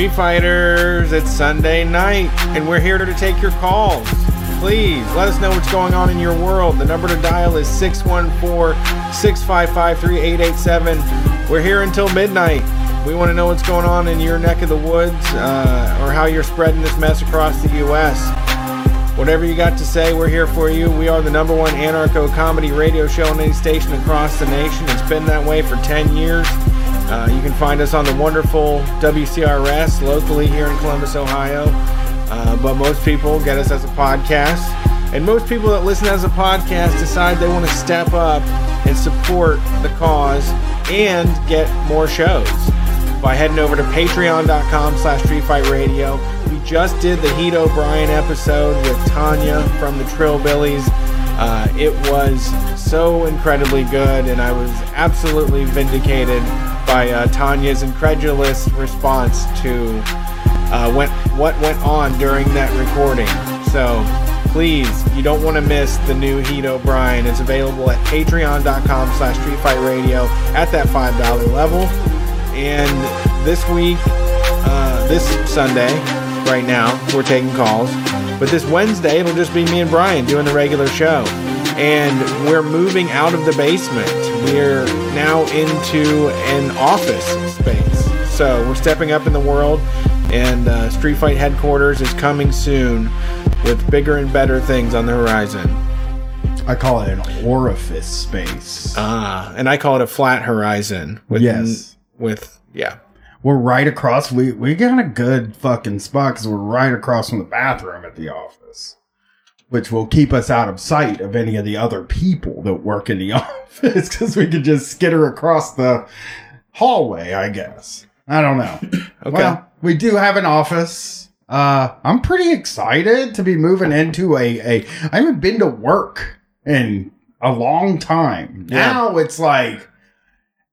Street Fighters. It's Sunday night, and we're here to take your calls. Please let us know what's going on in your world. The number to dial is 614 655 3887. We're here until midnight. We want to know what's going on in your neck of the woods uh, or how you're spreading this mess across the U.S. Whatever you got to say, we're here for you. We are the number one anarcho comedy radio show on any station across the nation. It's been that way for 10 years. Uh, you can find us on the wonderful WCRS locally here in Columbus, Ohio. Uh, but most people get us as a podcast. And most people that listen as a podcast decide they want to step up and support the cause and get more shows by heading over to patreon.com slash streetfightradio. We just did the Heat O'Brien episode with Tanya from the Trillbillies. Uh, it was so incredibly good, and I was absolutely vindicated by uh, Tanya's incredulous response to uh, went, what went on during that recording. So please, you don't want to miss the new Heat O'Brien. It's available at patreon.com slash streetfightradio at that $5 level. And this week, uh, this Sunday, right now, we're taking calls. But this Wednesday, it'll just be me and Brian doing the regular show. And we're moving out of the basement. We're now into an office space. So we're stepping up in the world, and uh, Street Fight headquarters is coming soon with bigger and better things on the horizon. I call it an orifice space. Ah, and I call it a flat horizon. With Yes. with yeah, we're right across. We we got a good fucking spot because we're right across from the bathroom at the office, which will keep us out of sight of any of the other people that work in the office because we could just skitter across the hallway. I guess I don't know. Okay. Well, we do have an office. Uh, I'm pretty excited to be moving into a a. I haven't been to work in a long time. Yeah. Now it's like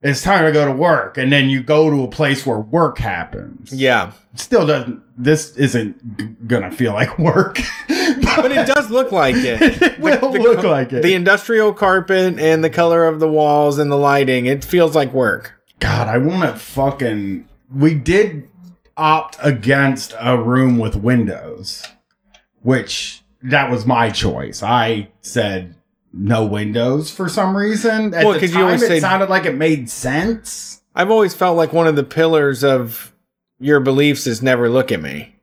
it's time to go to work, and then you go to a place where work happens. yeah. Still doesn't. This isn't g- gonna feel like work, But it does look like it. it will The- look like it. The industrial carpet and the color of the walls and the lighting, it feels like work. God, I want to fucking. We did opt against a room with windows, which that was my choice. I said no windows for some reason. At Well, the 'cause you time, always it say- sounded like it made sense. I've always felt like one of the pillars of your beliefs is never look at me.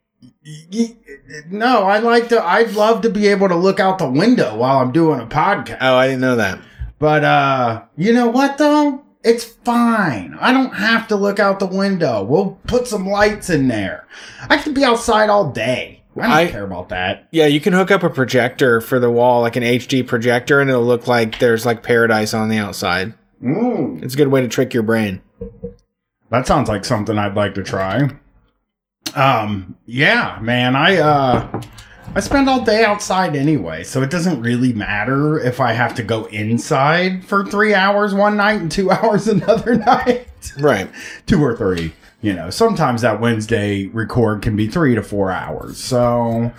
No, I like to. I'd love to be able to look out the window while I'm doing a podcast. Oh, I didn't know that. But uh, you know what though? It's fine. I don't have to look out the window. We'll put some lights in there. I can be outside all day. I don't I- care about that. Yeah, you can hook up a projector for the wall, like an HD projector, and it'll look like there's like paradise on the outside. Mm, It's a good way to trick your brain. that sounds like something I'd like to try. Um, yeah, man. I uh, I spend all day outside anyway, so it doesn't really matter if I have to go inside for three hours one night and two hours another night. Right. two or three. You know, sometimes that Wednesday record can be three to four hours. So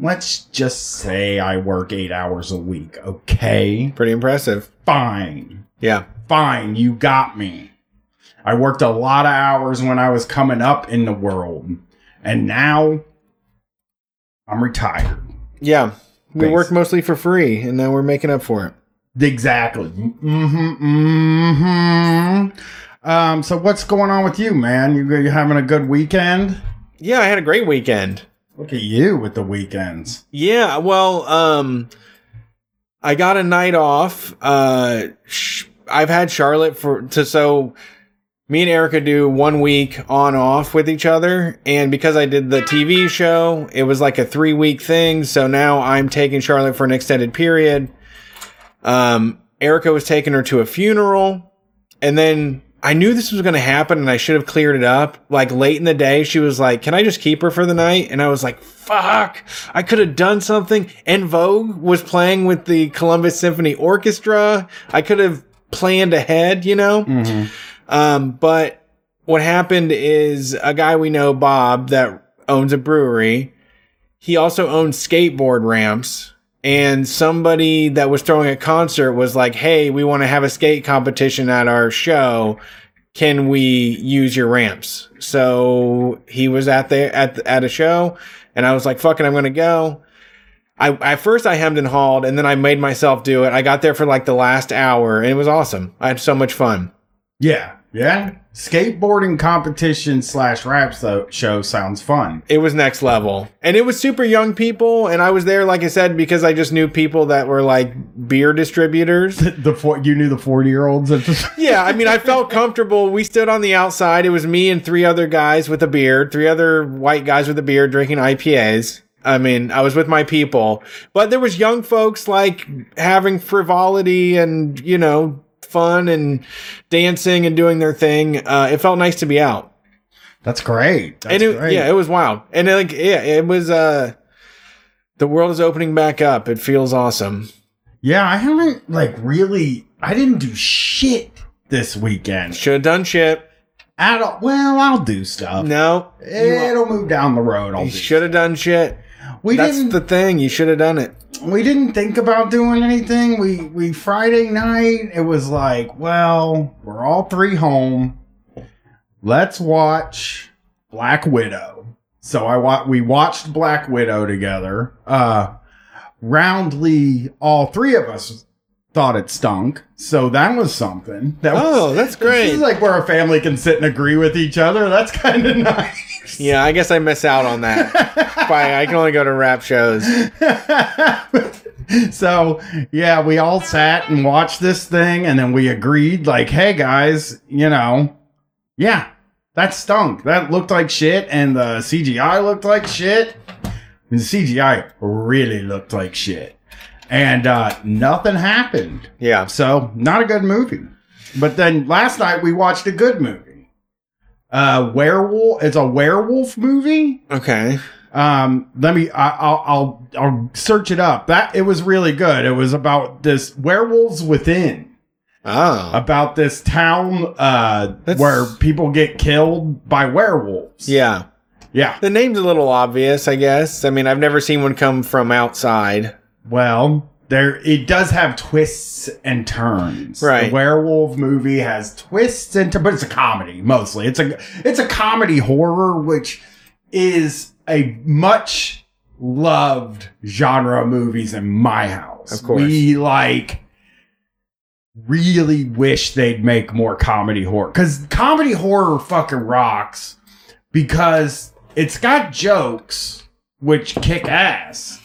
let's just say I work eight hours a week. Okay. Pretty impressive. Fine. Yeah. Fine. You got me. I worked a lot of hours when I was coming up in the world. And now I'm retired. Yeah. We Thanks. work mostly for free, and now we're making up for it. Exactly. Mm-hmm. Mm-hmm. Um, so what's going on with you, man? You, you having a good weekend? Yeah, I had a great weekend. Look at you with the weekends. Yeah, well, um, I got a night off. Uh, sh- I've had Charlotte for to so me and Erica do one week on off with each other, and because I did the TV show, it was like a three week thing. So now I'm taking Charlotte for an extended period. Um, Erica was taking her to a funeral, and then I knew this was going to happen, and I should have cleared it up. Like late in the day, she was like, "Can I just keep her for the night?" And I was like, "Fuck! I could have done something." And Vogue was playing with the Columbus Symphony Orchestra. I could have planned ahead, you know. Mm-hmm. Um, but what happened is a guy we know, Bob, that owns a brewery. He also owns skateboard ramps. And somebody that was throwing a concert was like, Hey, we want to have a skate competition at our show. can we use your ramps? So he was at there at at a show, and I was like, "Fucking, I'm gonna go." I at first I hemmed and hawed, and then I made myself do it. I got there for like the last hour, and it was awesome. I had so much fun. Yeah, yeah. Skateboarding competition slash rap so- show sounds fun. It was next level, and it was super young people, and I was there, like I said, because I just knew people that were like beer distributors. The four, you knew the forty year olds yeah, I mean, I felt comfortable. We stood on the outside. It was me and three other guys with a beard, three other white guys with a beard drinking IPAs. I mean, I was with my people, but there was young folks like having frivolity and, you know, fun and dancing and doing their thing. Uh, it felt nice to be out. That's great. That's and it, great. yeah, it was wild. And it, like, yeah, it was, uh, the world is opening back up. It feels awesome. yeah, I haven't like really. I didn't do shit this weekend Should have done shit. at all. Well, I'll do stuff. No, It'll move down the road. I'll you should have done shit. We That's didn't. the thing. You should have done it. We didn't think about doing anything. We we Friday night. It was like, well, we're all three home. Let's watch Black Widow. So I wa- we watched Black Widow together. Uh, roundly, all three of us thought it stunk. So that was something. That was, Oh, that's This great. is like where a family can sit and agree with each other. That's kind of nice. Yeah, I guess I miss out on that. Fine, I can only go to rap shows. so yeah, we all sat and watched this thing, and then we agreed, like, hey guys, you know, yeah, that stunk. That looked like shit, and the CGI looked like shit. And the CGI really looked like shit, and uh, nothing happened. Yeah. So not a good movie. But then last night we watched a good movie. Uh, werewolf. It's a werewolf movie. Okay. Um, let me. I, I'll, I'll I'll search it up. That it was really good. It was about this werewolves within. Oh. About this town uh, That's- where people get killed by werewolves. Yeah. Yeah. The name's a little obvious, I guess. I mean, I've never seen one come from outside. Well, there it does have twists and turns. Right. The werewolf movie has twists and turns, but it's a comedy mostly. It's a it's a comedy horror, which is a much loved genre of movies in my house. Of course. we like really wish they'd make more comedy horror because comedy horror fucking rocks because it's got jokes which kick ass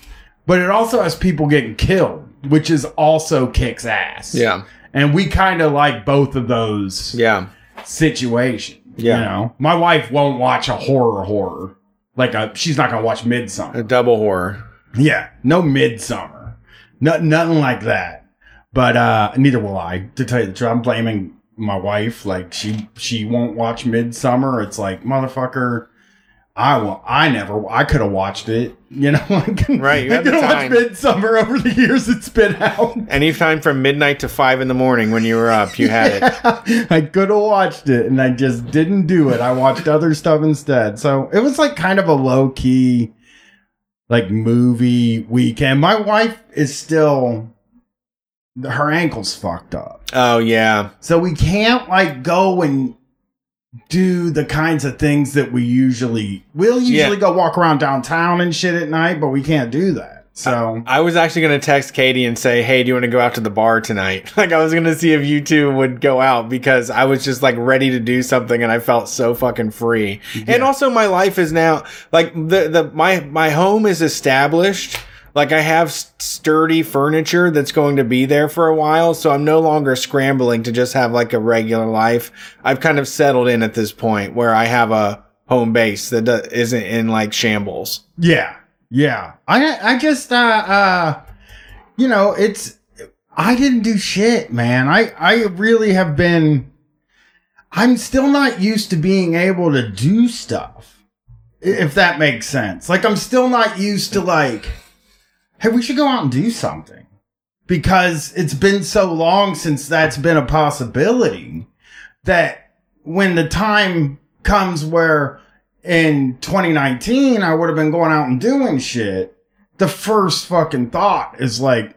but it also has people getting killed which is also kicks ass Yeah. and we kind of like both of those Yeah. situations Yeah. you know my wife won't watch a horror horror like a she's not gonna watch Midsommar A double horror. yeah, no Midsommar, no, nothing like that. But uh neither will I. To tell you the truth, I'm blaming my wife. Like she she won't watch Midsommar. It's like motherfucker. I will. I never. I could have watched it. You know, like, Right, You I could have watched Midsommar over the years it's been out. Anytime from midnight to five in the morning when you were up, you had it. I could have watched it and I just didn't do it. I watched other stuff instead. So it was like kind of a low key, like movie weekend. My wife is still, her ankle's fucked up. Oh, yeah. So we can't like go and do the kinds of things that we usually, we'll usually Yeah. go walk around downtown and shit at night, but we can't do that. So I was actually going to text Katie and say, hey, do you want to go out to the bar tonight? Like, I was going to see if you two would go out because I was just like ready to do something and I felt so fucking free. And also, my life is now like the, the, my, my home is established. Like, I have sturdy furniture that's going to be there for a while. So I'm no longer scrambling to just have like a regular life. I've kind of settled in at this point where I have a home base that isn't in like shambles. Yeah, yeah. I I just uh uh you know, it's I didn't do shit, man. I I really have been I'm still not used to being able to do stuff. If that makes sense. Like I'm still not used to like hey, we should go out and do something. Because it's been so long since that's been a possibility that when the time comes where in 2019 I would have been going out and doing shit, the first fucking thought is like,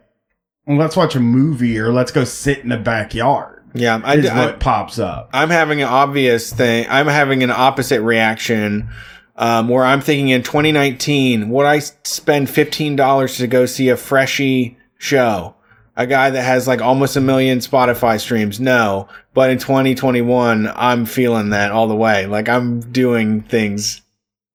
well, let's watch a movie or let's go sit in the backyard. Yeah, I, is I, what pops up. I'm having an obvious thing. I'm having an opposite reaction um, where I'm thinking in 2019, would I spend $15 to go see a Freshie show? A guy that has like almost a million Spotify streams? No. But in 2021, I'm feeling that all the way. Like I'm doing things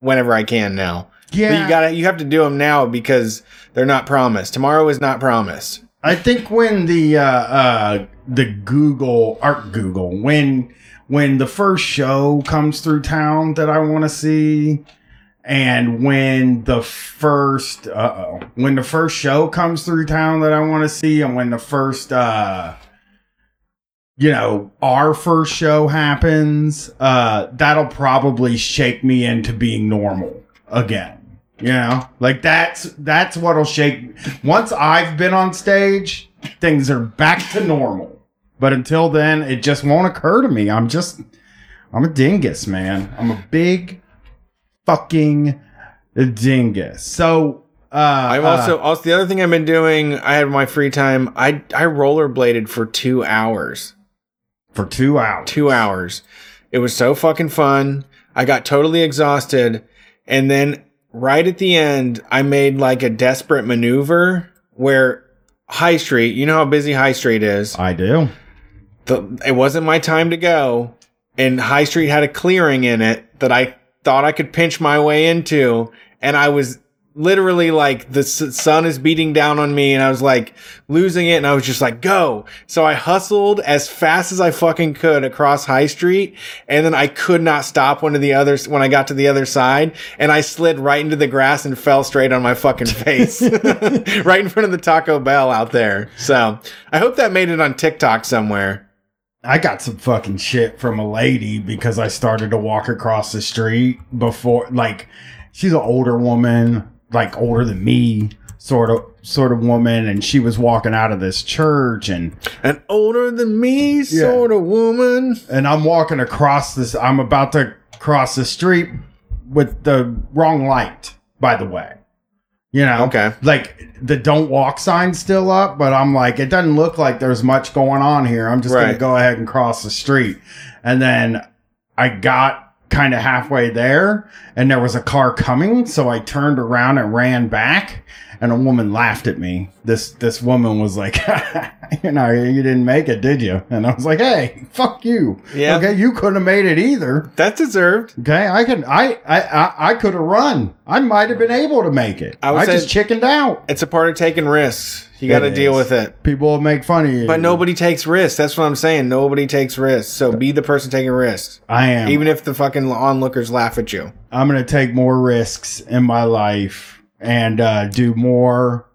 whenever I can now. Yeah, But you gotta, you have to do them now because they're not promised. Tomorrow is not promised. I think when the uh, uh, the Google Art Google when when the first show comes through town that I want to see, and when the first uh when the first show comes through town that I want to see, and when the first uh you know our first show happens, uh that'll probably shake me into being normal again. You know, like that's that's what'll shake. Once I've been on stage, things are back to normal. But until then, it just won't occur to me. I'm just, I'm a dingus, man. I'm a big fucking dingus. So, uh, I'm also also the other thing I've been doing. I had my free time. I I rollerbladed for two hours. for two hours. Two hours. It was so fucking fun. I got totally exhausted, and then right at the end, I made like a desperate maneuver where High Street. You know how busy High Street is. I do. The, it wasn't my time to go and high street had a clearing in it that i thought i could pinch my way into and i was literally like the s- sun is beating down on me and i was like losing it and i was just like go! So i hustled as fast as i fucking could across high street and then i could not stop one of the others when i got to the other side and i slid right into the grass and fell straight on my fucking face. Right in front of the taco bell out there. So i hope that made it on tiktok somewhere I got some fucking shit from a lady because I started to walk across the street before, like, she's an older woman, like older than me, sort of, sort of woman, and she was walking out of this church, and An older than me sort of woman. and I'm walking across this. I'm about to cross the street with the wrong light, by the way. You know, Okay. like the don't walk sign's still up, but I'm like, it doesn't look like there's much going on here. I'm just gonna go ahead and cross the street. And then I got kind of halfway there and there was a car coming, so I turned around and ran back and a woman laughed at me. This this woman was like, you know, you didn't make it, did you? And I was like, hey, fuck you. Yeah. Okay, you couldn't have made it either. That's deserved. Okay, I could I I I, I could have run. I might have been able to make it. I I, just chickened out. It's a part of taking risks. You got to deal with it. People will make fun of you. But nobody takes risks. That's what I'm saying. Nobody takes risks. So be the person taking risks. I am. Even if the fucking onlookers laugh at you. I'm gonna take more risks in my life and uh, do more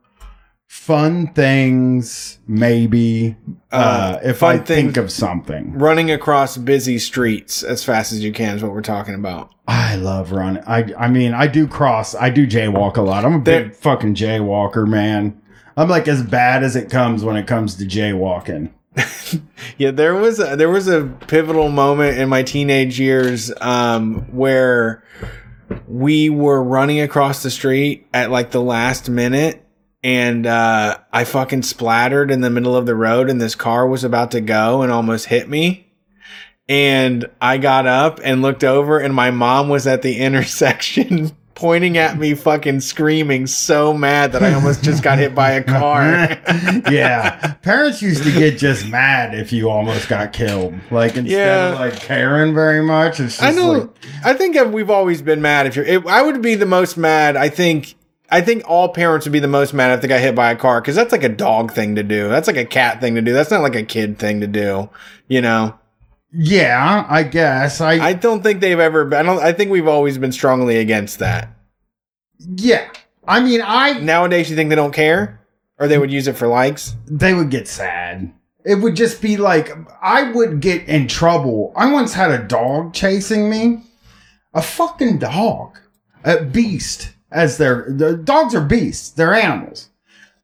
fun things. Maybe uh, Uh, if I think of something. Running across busy streets as fast as you can is what we're talking about. I love running. I I mean I do cross. I do jaywalk a lot. I'm a There- big fucking jaywalker, man. I'm like as bad as it comes when it comes to jaywalking. Yeah, there was a, there was a pivotal moment in my teenage years um, where we were running across the street at like the last minute, and uh, I fucking splattered in the middle of the road, and this car was about to go and almost hit me. And I got up and looked over, and my mom was at the intersection. Pointing at me, fucking screaming, so mad that I almost just got hit by a car. yeah, parents used to get just mad if you almost got killed. Like instead Yeah. of like caring very much, it's just I know. like I think we've always been mad. If you're, if, I would be the most mad. I think. I think all parents would be the most mad if they got hit by a car because that's like a dog thing to do. That's like a cat thing to do. That's not like a kid thing to do. You know. Yeah, I guess I, I don't think they've ever. I don't. I think we've always been strongly against that. yeah. I mean, I Nowadays, you think they don't care, or they would use it for likes. they would get sad. It would just be like I would get in trouble. I once had a dog chasing me. A fucking dog. A beast. As their the dogs are beasts. They're animals.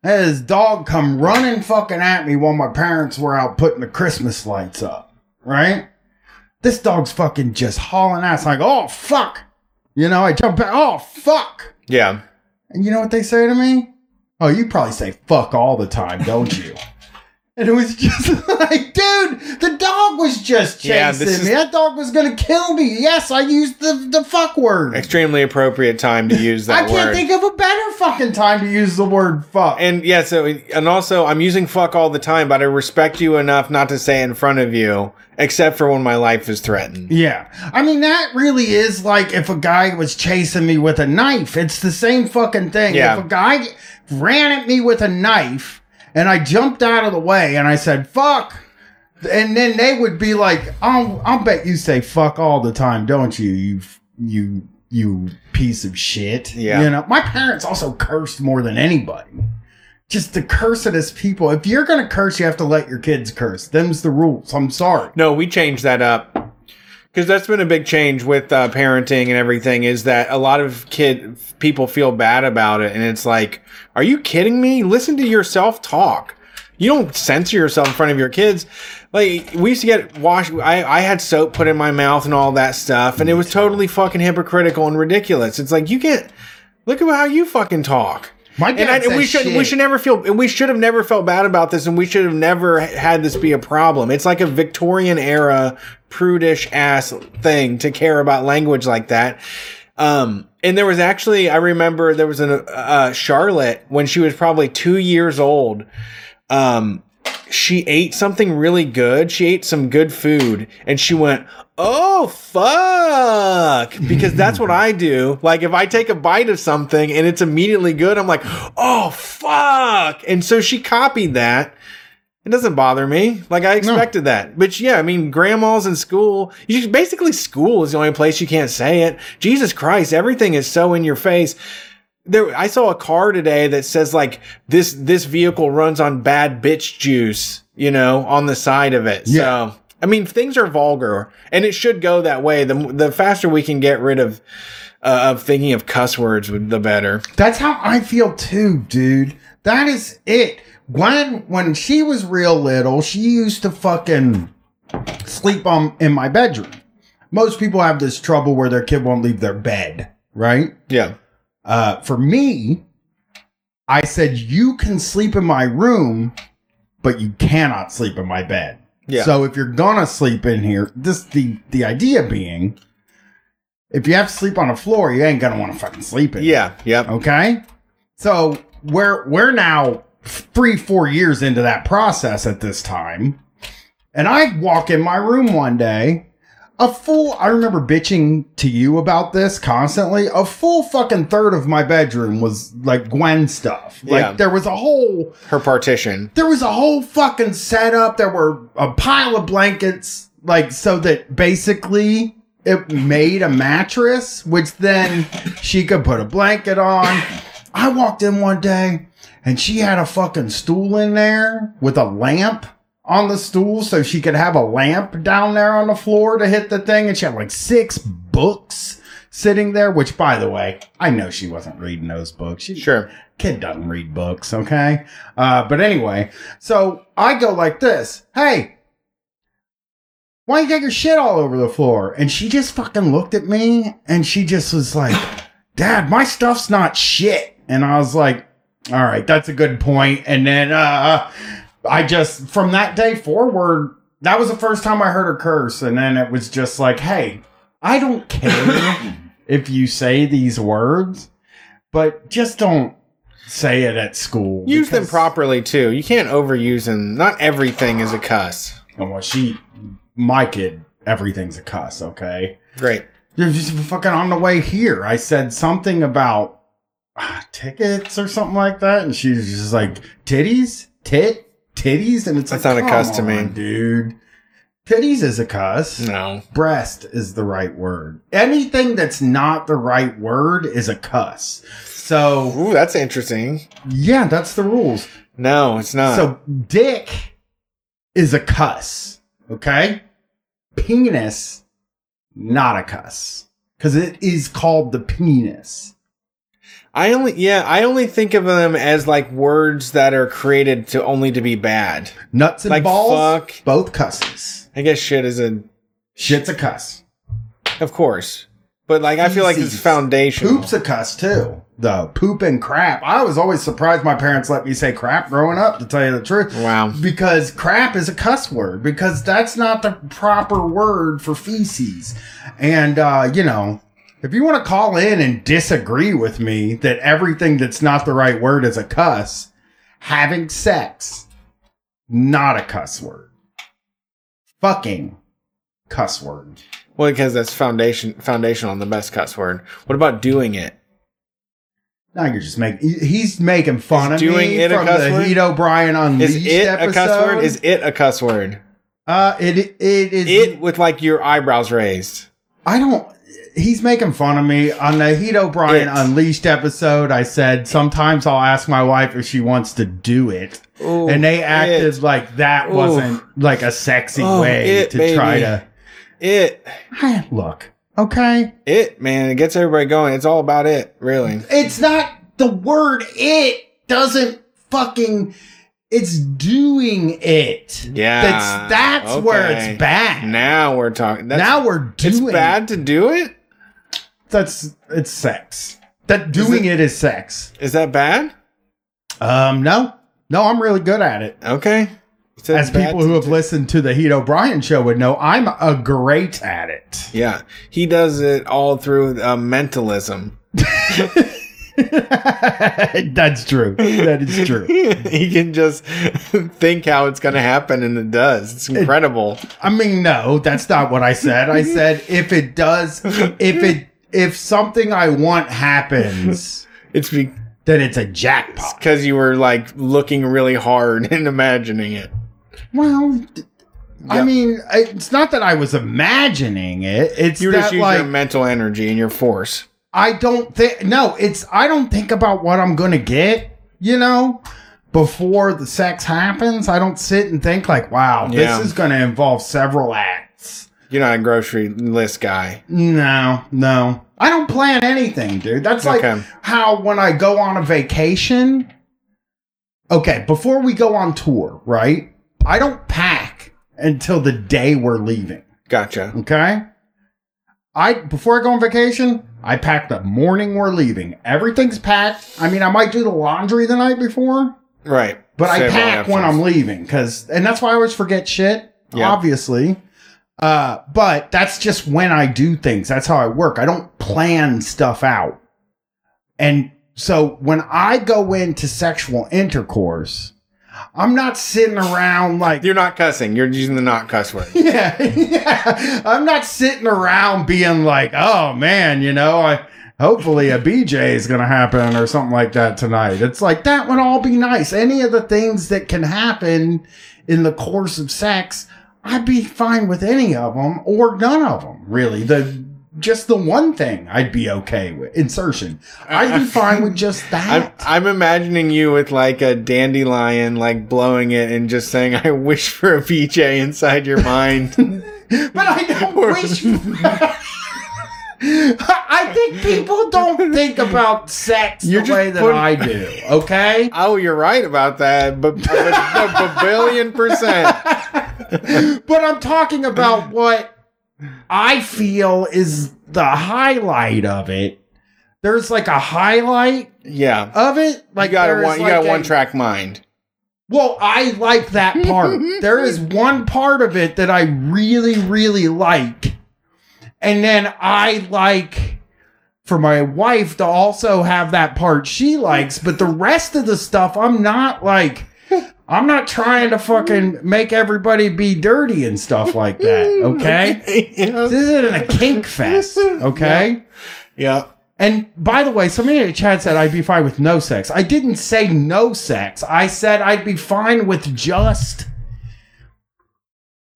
And his dog come running fucking at me while my parents were out putting the Christmas lights up. Right? This dog's fucking just hauling ass like, oh fuck. You know, I jump back, oh fuck. Yeah. And you know what they say to me? Oh, you probably say fuck all the time, don't you? And it was just like, dude, the dog was just chasing Yeah, this is- me. That dog was gonna kill me. Yes, I used the, the fuck word. Extremely appropriate time to use that I can't word. think of a better fucking time to use the word fuck. and yeah, so and also I'm using fuck all the time, but I respect you enough not to say in front of you, except for when my life is threatened. yeah. I mean, that really is like if a guy was chasing me with a knife. It's the same fucking thing. Yeah. If a guy ran at me with a knife and I jumped out of the way and I said, fuck. And then they would be like, I'll, I'll bet you say fuck all the time, don't you? You, you, you piece of shit. Yeah. You know, my parents also cursed more than anybody. Just the cursedest people. If you're going to curse, you have to let your kids curse. Them's the rules. I'm sorry. No, we changed that up because that's been a big change with uh, parenting and everything. Is that a lot of kid people feel bad about it, and it's like, are you kidding me? Listen to yourself talk. You don't censor yourself in front of your kids. Like we used to get wash. I I had soap put in my mouth and all that stuff, and it was totally fucking hypocritical and ridiculous. It's like you can't look at how you fucking talk. My And, I, and we should we should never feel and we should have never felt bad about this and we should have never had this be a problem. It's like a Victorian era prudish ass thing to care about language like that. Um, and there was actually I remember there was a uh, Charlotte when she was probably two years old. Um, she ate something really good. She ate some good food and she went, Oh, fuck. Because that's what I do. Like, if I take a bite of something and it's immediately good, I'm like, Oh, fuck. And so she copied that. It doesn't bother me. Like, I expected that. But yeah, I mean, grandma's in school. You basically, school is the only place you can't say it. Jesus Christ, everything is so in your face there I saw a car today that says like this this vehicle runs on bad bitch juice, you know, on the side of it. Yeah. So I mean things are vulgar and it should go that way. The the faster we can get rid of uh, of thinking of cuss words the better. That's how I feel too, dude. That is it. When when she was real little, she used to fucking sleep on in my bedroom. Most people have this trouble where their kid won't leave their bed, right? Yeah. Uh, for me, I said you can sleep in my room, but you cannot sleep in my bed. Yeah. So if you're gonna sleep in here, this the the idea being, if you have to sleep on the floor, you ain't gonna want to fucking sleep in. Yeah. Yep. Okay. So we're we're now three, four years into that process at this time. And I walk in my room one day, a full I remember bitching to you about this constantly. A full fucking third of my bedroom was like Gwen stuff. Like Yeah. there was a whole Her partition. there was a whole fucking setup. There were a pile of blankets, like so that basically it made a mattress, which then she could put a blanket on. I walked in one day and she had a fucking stool in there with a lamp on the stool so she could have a lamp down there on the floor to hit the thing. And she had like six books sitting there, which by the way, I know she wasn't reading those books. She, Sure. kid doesn't read books, okay? Uh, but anyway, so I go like this Hey, why you got your shit all over the floor? And she just fucking looked at me and she just was like, Dad, my stuff's not shit. And I was like, All right, that's a good point. And then uh, I just, from that day forward, that was the first time I heard her curse. And then it was just like, Hey, I don't care if you say these words, but just don't say it at school. Use them properly too. You can't overuse them. Not everything is a cuss. Oh, well, she, my kid, everything's a cuss. Okay, Great. You're just fucking on the way here. I said something about ah, tickets or something like that, and she's just like titties, tit, titties, and it's That's like not a cuss to me. dude. Titties is a cuss. No. Breast is the right word. Anything that's not the right word is a cuss. So Ooh, that's interesting. yeah, that's the rules. No, it's not. So dick is a cuss, okay? Penis, not a cuss. Because it is called the penis. I only yeah, I only think of them as like words that are created to only to be bad. Nuts and Like balls, fuck. both cusses. I guess shit is a Shit's a cuss. of course. But like I feel like it's foundational. Poop's a cuss too. the poop and crap. I was always surprised my parents let me say crap growing up, to tell you the truth. Wow. Because crap is a cuss word, because that's not the proper word for feces. And, uh, you know, if you want to call in and disagree with me that everything that's not the right word is a cuss, having sex, not a cuss word. Fucking cuss word. Well, because that's foundation foundational and the best cuss word. What about doing it? Now you're just making. He's making fun Is of doing me it a cuss the word? Heat O'Brien Unleashed Is it episode. a cuss word? Is it a cuss word? uh, it it is. It with like your eyebrows raised. I don't. He's making fun of me on the Heat O'Brien It. Unleashed episode. I said sometimes I'll ask my wife if she wants to do it, Ooh, and they acted it. like that Ooh. wasn't like a sexy Oh, way it, to try to it look. Okay, it man. It gets everybody going. It's all about it, really. it's not the word. It doesn't fucking. It's doing it. Yeah, that's that's where it's bad. Now we're talking. Now we're doing. it's bad to do it. That's it's sex. That doing it is sex. Is that bad? Um, no, no, I'm really good at it. Okay. As people who have do- listened to the Heat O'Brien show would know, I'm a great at it. Yeah, he does it all through uh, mentalism. That's true. That is true. he can just think how it's going to happen, and it does. It's incredible. I mean, no, that's not what I said. I said if it does, if it, if something I want happens, It's because then it's a jackpot. Because you were like looking really hard and imagining it. Well, I Yep. mean, it's not that I was imagining it. It's You just use like your mental energy and your force. I don't think no, it's I don't think about what I'm gonna get, you know, before the sex happens. I don't sit and think like, wow, Yeah. this is gonna involve several acts. You're not a grocery list guy. No, no. I don't plan anything, dude. That's like Okay. how when I go on a vacation. Okay, before we go on tour, right? I don't pack until the day we're leaving. Gotcha. Okay. I before I go on vacation, I pack the morning we're leaving. Everything's packed. I mean, I might do the laundry the night before, Right. but I pack when I'm leaving because, and that's why I always forget shit. Yeah. Obviously. Uh, but that's just when I do things. That's how I work. I don't plan stuff out. And so when I go into sexual intercourse, I'm not sitting around like You're not cussing. You're using the not cuss word. yeah, yeah. I'm not sitting around being like, oh man, you know, I hopefully a BJ is gonna happen or something like that tonight. It's like that would all be nice. Any of the things that can happen in the course of sex, I'd be fine with any of them or none of them. Really, the just the one thing I'd be okay with insertion. I'd be uh, uh, fine with just I'm, that. I'm imagining you with like a dandelion, like blowing it and just saying, I wish for a BJ inside your mind. but I don't wish. For- I think people don't think about sex You're the way that putting- I do. Okay, oh, you're right about that. But a billion percent. but I'm talking about what I feel is the highlight of it. There's like a highlight Yeah. of it. Like you got a one. You like got a a- one track mind. Well, I like that part. there is one part of it that I really, really like. And then I like for my wife to also have that part she likes, but the rest of the stuff I'm not like I'm not trying to fucking make everybody be dirty and stuff like that, okay? yeah. This isn't a kink fest, okay? yeah. And by the way, somebody in the chat said I'd be fine with no sex. I didn't say no sex. I said I'd be fine with just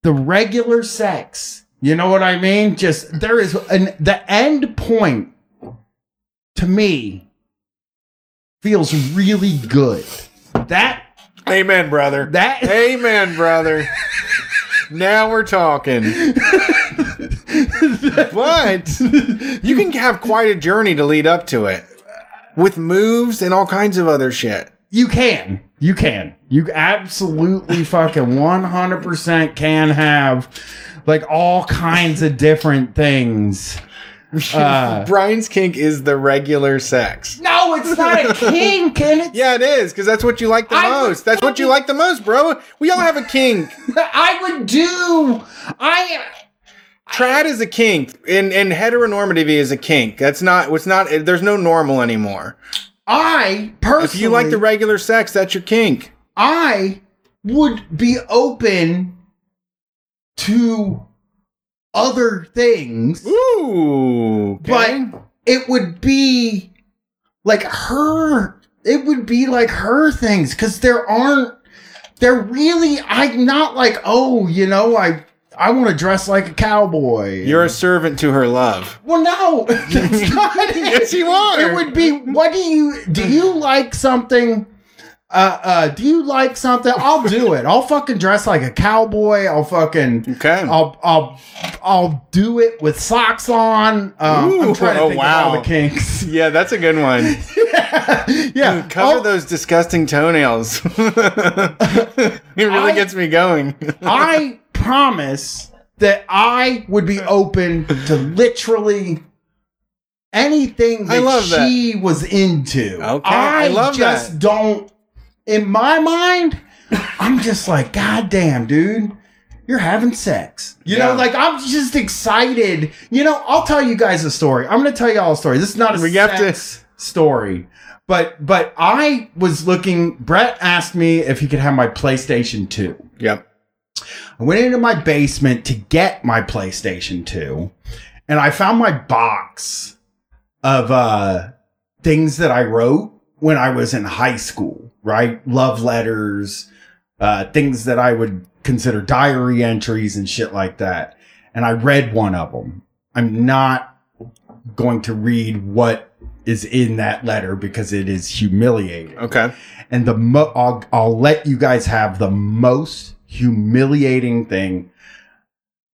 the regular sex. You know what I mean? Just there is an the end point to me feels really good. That Amen, brother. that Amen, brother. now we're talking. But you can have quite a journey to lead up to it with moves and all kinds of other shit. You can. You can. You absolutely fucking 100% can have like all kinds of different things Uh, Brian's kink is the regular sex. no, it's not a kink, and it's, Yeah, it is because that's what you like the I most. That's what you like the most, bro. We all have a kink. I would do. I Trad is a kink, and and heteronormativity is a kink. That's not. What's not. There's no normal anymore. I personally, If you like the regular sex, that's your kink. I would be open to other things, Ooh, okay. but it would be like her. It would be like her things because there aren't. They're really. I'm not like oh, you know, I I want to dress like a cowboy. you're a servant to her love. well, no, that's not it. Yes, you are. It would be. What do you do? You like something? Uh, uh, do you like something? I'll do it. I'll fucking dress like a cowboy. I'll fucking. Okay. I'll I'll I'll do it with socks on. Um, Ooh, I'm trying to oh, think of all wow. the kinks. yeah, that's a good one. yeah, Cover I'll- those disgusting toenails. it really I- gets me going. I promise that I would be open to literally anything that I love that. she was into. Okay, I love just that. don't. In my mind, I'm just like, God damn, dude. You're having sex. You know, like I'm just excited. You know, I'll tell you guys a story. I'm gonna tell you all a story. This is not a We have to- sex story. But but I was looking Brett asked me if he could have my PlayStation 2. yep. I went into my basement to get my PlayStation 2 and I found my box of uh things that I wrote when I was in high school, right? Love letters, uh things that I would consider diary entries and shit like that. And I read one of them. I'm not going to read what is in that letter because it is humiliating Okay. and the mo- I'll, I'll let you guys have the most humiliating thing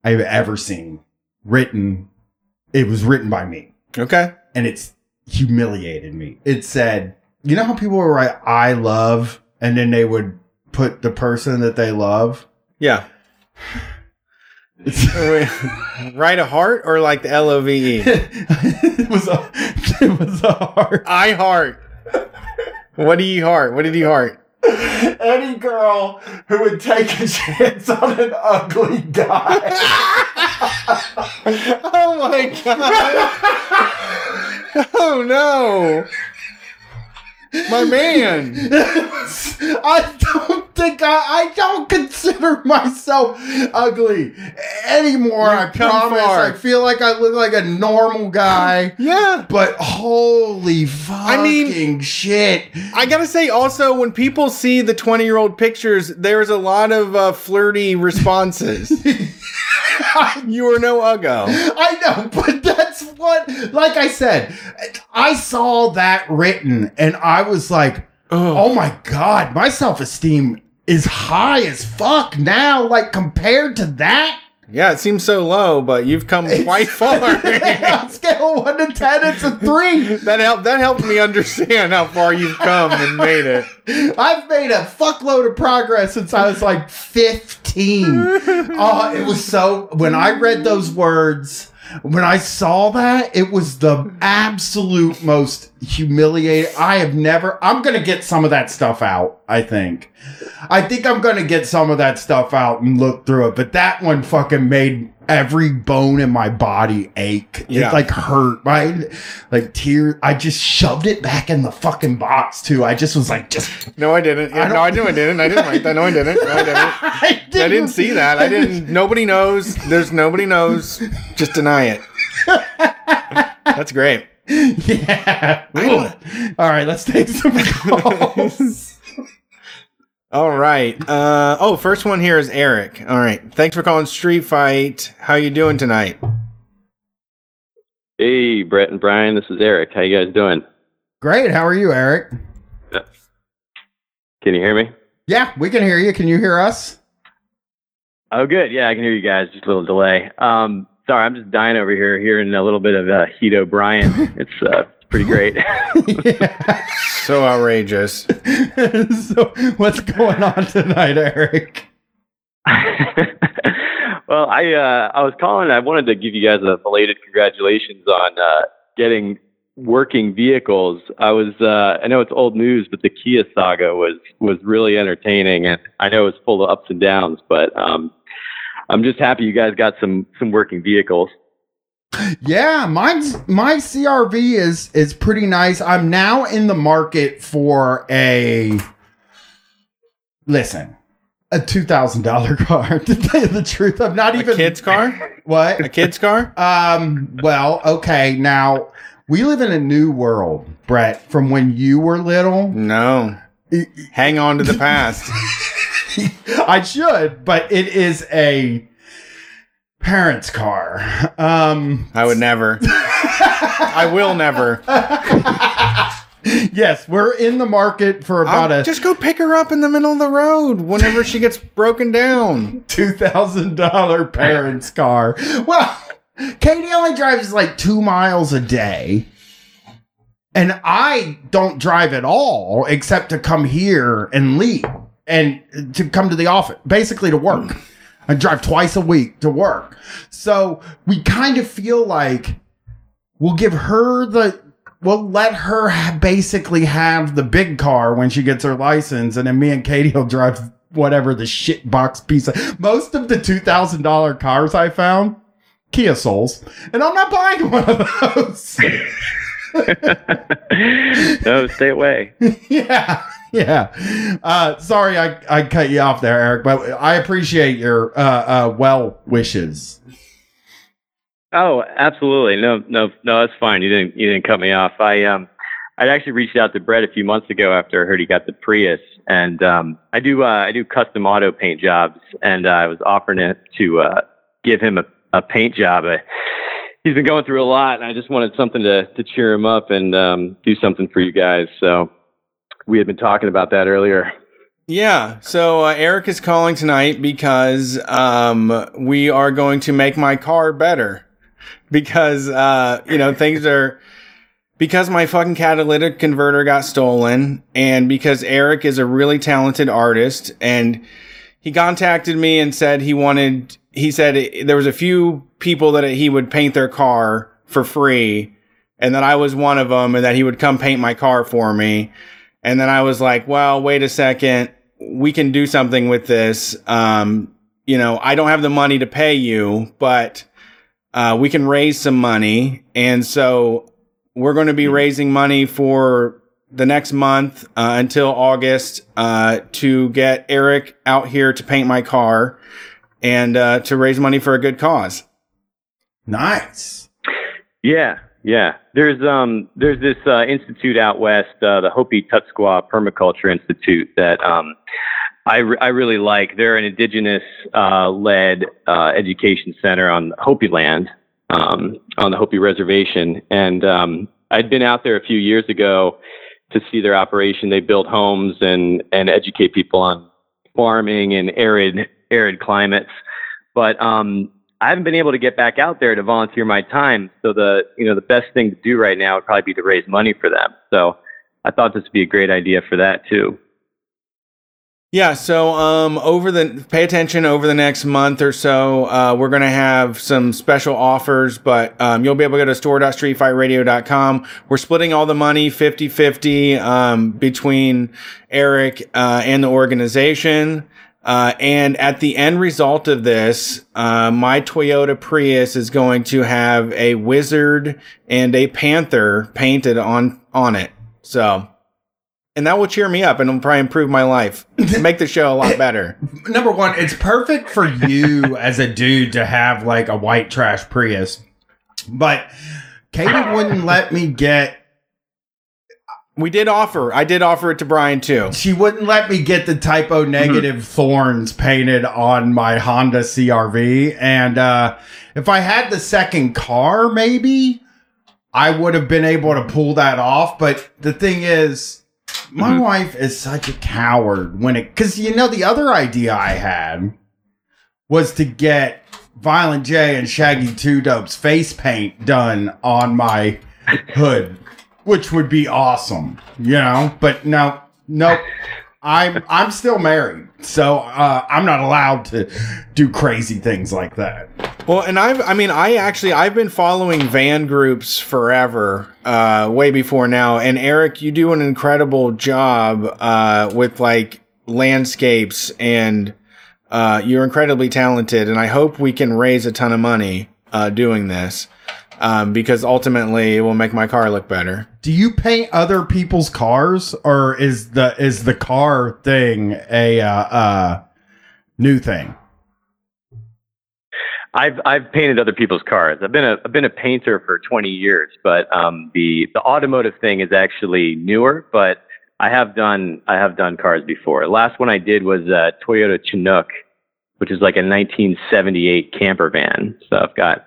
I've ever seen written. It was written by me, Okay. and it's humiliated me. It said, "You know how people would write I love, and then they would put the person that they love." Yeah. Write a heart or like the L O V E? it was a it was a heart. I heart. What do you heart? What did you heart? Any girl who would take a chance on an ugly guy. Oh my god. Oh no. My man. I don't think I, I don't consider myself ugly anymore. I You've come promise. far. I feel like I look like a normal guy. Yeah. But holy fucking mean- shit. I gotta say, also, when people see the 20 year old pictures, there's a lot of uh, flirty responses. you are no uggo. I know, but that's what, like I said, I saw that written and I was like, oh my God, my self esteem is high as fuck now. Like compared to that, Yeah, it seems so low, but you've come quite far. on scale one to ten, it's a three. that helped. That helped me understand how far you've come and made it. I've made a fuckload of progress since I was like 15. oh, it was so when I read those words, when I saw that, it was the absolute most humiliating. I have never I'm gonna get some of that stuff out, I think. I think I'm gonna get some of that stuff out and look through it, but that one fucking made every bone in my body ache. Yeah. It like hurt. My like tears. I just shoved it back in the fucking box too. I just was like, just No, I didn't. Yeah, I no, I knew I didn't. I didn't write that. No, I didn't. No, I didn't. I didn't, I didn't see that. I didn't. Nobody knows. There's nobody knows. Just deny it. That's great. Yeah. Ooh. All right, let's take some calls. All right. Uh, oh, first one here is Eric. All right. Thanks for calling Street Fight. How you doing tonight? Hey, Brett and Brian, this is Eric. How you guys doing? Great. How are you, Eric? Can you hear me? Yeah, we can hear you. Can you hear us? Oh, good. Yeah, I can hear you guys. Just a little delay. Um, sorry, I'm just dying over here, hearing a little bit of uh, Heat O'Brien. It's uh, pretty great. So outrageous. so, what's going on tonight, Eric? Well, I uh, I was calling. I wanted to give you guys a belated congratulations on uh, getting working vehicles. I was uh, I know it's old news, but the Kia saga was was really entertaining, and I know it's full of ups and downs, but um, I'm just happy you guys got some some working vehicles. Yeah, mine's my CRV is is pretty nice. I'm now in the market for a listen, a two thousand dollar car. To tell you the truth, I'm not A even kid's car? what. A kid's car? Um. Well, okay. Now we live in a new world, Brett. From when you were little, No. Hang on to the past. I should, but it is a parent's car. Um. I would never. I will never. yes, we're in the market for about I'll a just go pick her up in the middle of the road whenever she gets broken down. two thousand dollar parents' car. Well, Katie only drives like two miles a day. And I don't drive at all except to come here and leave and to come to the office, basically to work. I drive twice a week to work. So we kind of feel like we'll give her the, we'll let her basically have the big car when she gets her license. And then me and Katie will drive whatever the shit box piece of, most of the $2,000 cars I found, Kia Souls. And I'm not buying one of those. no, stay away. yeah, yeah. Uh, sorry, I, I cut you off there, Eric, but I appreciate your uh, uh, well wishes. Oh, absolutely. No, no, no. That's fine. You didn't you didn't cut me off. I um, I'd actually reached out to Brett a few months ago after I heard he got the Prius, and um, I do uh, I do custom auto paint jobs, and I was offering it to uh, give him a, a paint job. He's been going through a lot, and I just wanted something to to cheer him up and um, do something for you guys. So we had been talking about that earlier. Yeah, so uh, Eric is calling tonight because um, we are going to make my car better. Because, uh, you know, things are. Because my fucking catalytic converter got stolen, and because Eric is a really talented artist, and he contacted me and said he wanted. He said it- there was a few people that he would paint their car for free, and that I was one of them, and that he would come paint my car for me. And then I was like, well, wait a second. We can do something with this. Um, you know, I don't have the money to pay you, but uh, we can raise some money. And so we're going to be raising money for the next month uh, until August uh, to get Eric out here to paint my car and uh, to raise money for a good cause. Nice. Yeah, yeah. There's um there's this uh, institute out west, uh, the Hopi Tutskwa Permaculture Institute that um I, re- I really like. They're an indigenous uh, led uh, education center on Hopi land, um, on the Hopi reservation, and um, I'd been out there a few years ago to see their operation. They build homes and and educate people on farming in arid arid climates, but um, I haven't been able to get back out there to volunteer my time. So the you know the best thing to do right now would probably be to raise money for them. So I thought this would be a great idea for that too. Yeah, so um, over the pay attention over the next month or so, uh, we're going to have some special offers, but um, you'll be able to go to store.streetfightradio.com. We're splitting all the money 50 50 um, between Eric uh, and the organization. Uh, and at the end result of this, uh, my Toyota Prius is going to have a wizard and a panther painted on on it. So, and that will cheer me up and it'll probably improve my life, make the show a lot better. Number one, it's perfect for you as a dude to have like a white trash Prius, but Katie wouldn't let me get. We did offer. I did offer it to Brian too. She wouldn't let me get the Type O Negative thorns painted on my Honda CRV, and uh, if I had the second car, maybe I would have been able to pull that off. But the thing is, my Mhm. wife is such a coward when it because you know the other idea I had was to get Violent J and Shaggy Two Dope's face paint done on my hood, which would be awesome, you know. But no, nope. I'm I'm still married, so uh, I'm not allowed to do crazy things like that. Well, and I've, I mean, I actually, I've been following van groups forever, uh, way before now. And Eric, you do an incredible job, uh, with like landscapes and, uh, you're incredibly talented. And I hope we can raise a ton of money, uh, doing this, um, because ultimately it will make my car look better. Do you paint other people's cars, or is the is the car thing a uh, uh, new thing? I've I've painted other people's cars. I've been a I've been a painter for 20 years, but um, the the automotive thing is actually newer. But I have done I have done cars before. Last one I did was a Toyota Chinook, which is like a 1978 camper van. So I've got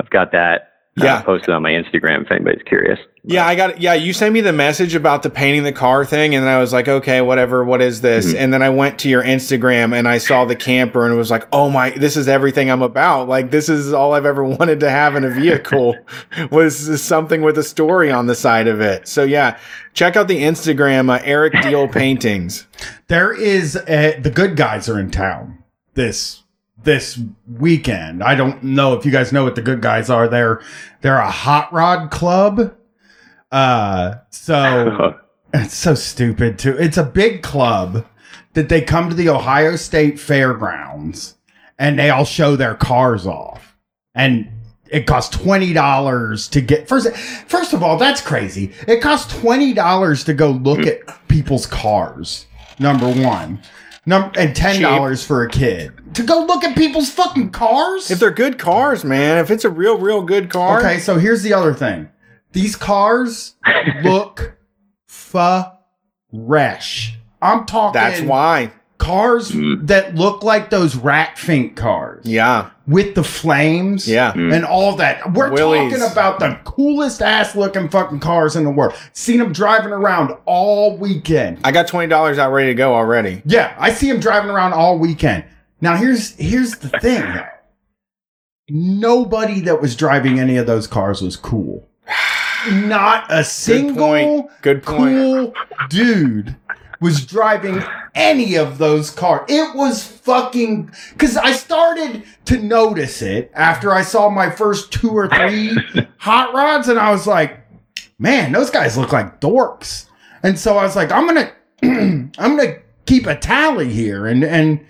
I've got that uh, Yeah. posted on my Instagram if anybody's curious. Yeah, I got it. Yeah, you sent me the message about the painting the car thing, and then I was like, okay, whatever. What is this? Mhm. And then I went to your Instagram and I saw the camper, and it was like, oh my, this is everything I'm about. Like this is all I've ever wanted to have in a vehicle was something with a story on the side of it. So yeah, check out the Instagram, uh, Eric Deal Paintings. There is a, the good guys are in town this this weekend. I don't know if you guys know what the good guys are. They're they're a hot rod club. Uh, so it's so stupid too. It's a big club that they come to the Ohio State Fairgrounds and they all show their cars off. And it costs twenty dollars to get first. First of all, that's crazy. It costs twenty dollars to go look at people's cars. Number one, number and ten dollars for a kid to go look at people's fucking cars. If they're good cars, man, if it's a real, real good car, Okay, so here's the other thing. These cars look fresh. I'm talking that's why. cars that look like those rat fink cars Yeah, with the flames yeah. Mm. and all that. We're Willys. talking about the coolest ass looking fucking cars in the world. Seen them driving around all weekend. I got twenty dollars out ready to go already. Yeah, I see him driving around all weekend. Now here's here's the thing. Nobody that was driving any of those cars was cool. Not a Good single point. Good point. cool dude was driving any of those cars. It was fucking because I started to notice it after I saw my first two or three hot rods, and I was like, man, those guys look like dorks. And so I was like, I'm gonna I'm gonna keep a tally here, and and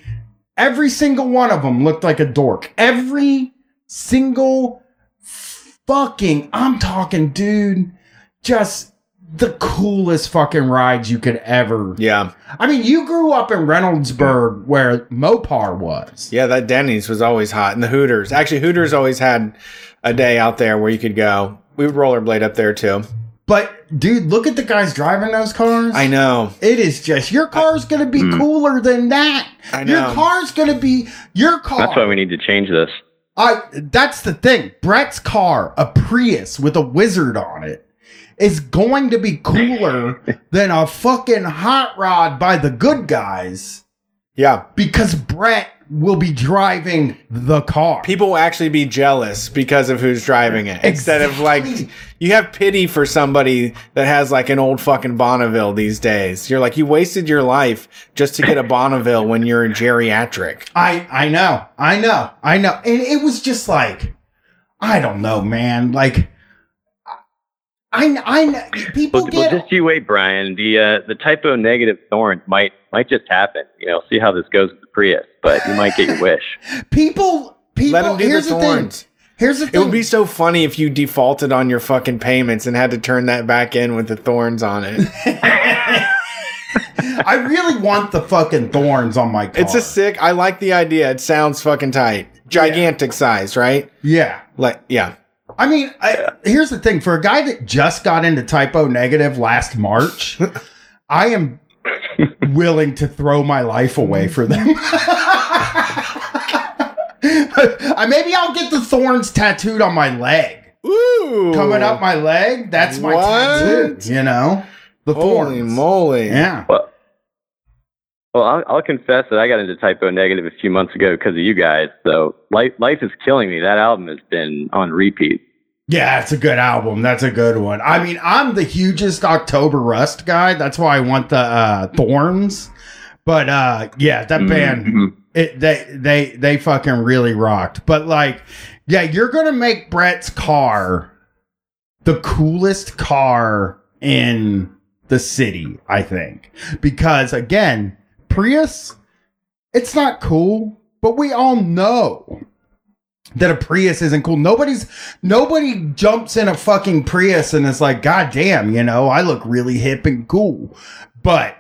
every single one of them looked like a dork. Every single fucking I'm talking, dude, just the coolest fucking rides you could ever. Yeah, I mean, you grew up in Reynoldsburg where Mopar was. yeah. That Denny's was always hot, and the Hooters. Actually, Hooters always had a day out there where you could go. We would rollerblade up there too. But dude, look at the guys driving those cars. I know. It is just your car's gonna be Mm. cooler than that. I know. Your car's gonna be your car. That's why we need to change this. I that's the thing. Brett's car, a Prius with a wizard on it, is going to be cooler than a fucking hot rod by the good guys Yeah, because Brett will be driving the car. people will actually be jealous because of who's driving it. Instead of like, you have pity for somebody that has like an old fucking Bonneville these days. You're like, you wasted your life just to get a Bonneville when you're in geriatric. I I know, I know, I know, and it was just like, I don't know, man. Like, I I know people Well, well, get just you wait, Brian. The uh, the Type O Negative thorns might might just happen. You know, see how this goes with the Prius, but you might get your wish. people people. Let them do here's the the thorns. thing. Here's the It would be so funny if you defaulted on your fucking payments and had to turn that back in with the thorns on it. I really want the fucking thorns on my car. It's a sick. I like the idea. It sounds fucking tight. Gigantic size, right? yeah. Like, yeah. I mean, I, here's the thing: for a guy that just got into Type O Negative last March, I am willing to throw my life away for them. I maybe I'll get the thorns tattooed on my leg, Ooh, coming up my leg. That's my What? tattoo. You know, the Holy thorns. moly! Yeah. Well, well, I'll, I'll confess that I got into Type O Negative a few months ago because of you guys. So life life is killing me. That album has been on repeat. Yeah, it's a good album. That's a good one. I mean, I'm the hugest October Rust guy. That's why I want the uh, Thorns. But uh, yeah, that band, Mhm. it, they they they fucking really rocked. But like, yeah, you're gonna make Brett's car the coolest car in the city, I think, because again, Prius, it's not cool, but we all know that a Prius isn't cool. Nobody's nobody jumps in a fucking Prius and is like, God damn, you know, I look really hip and cool. But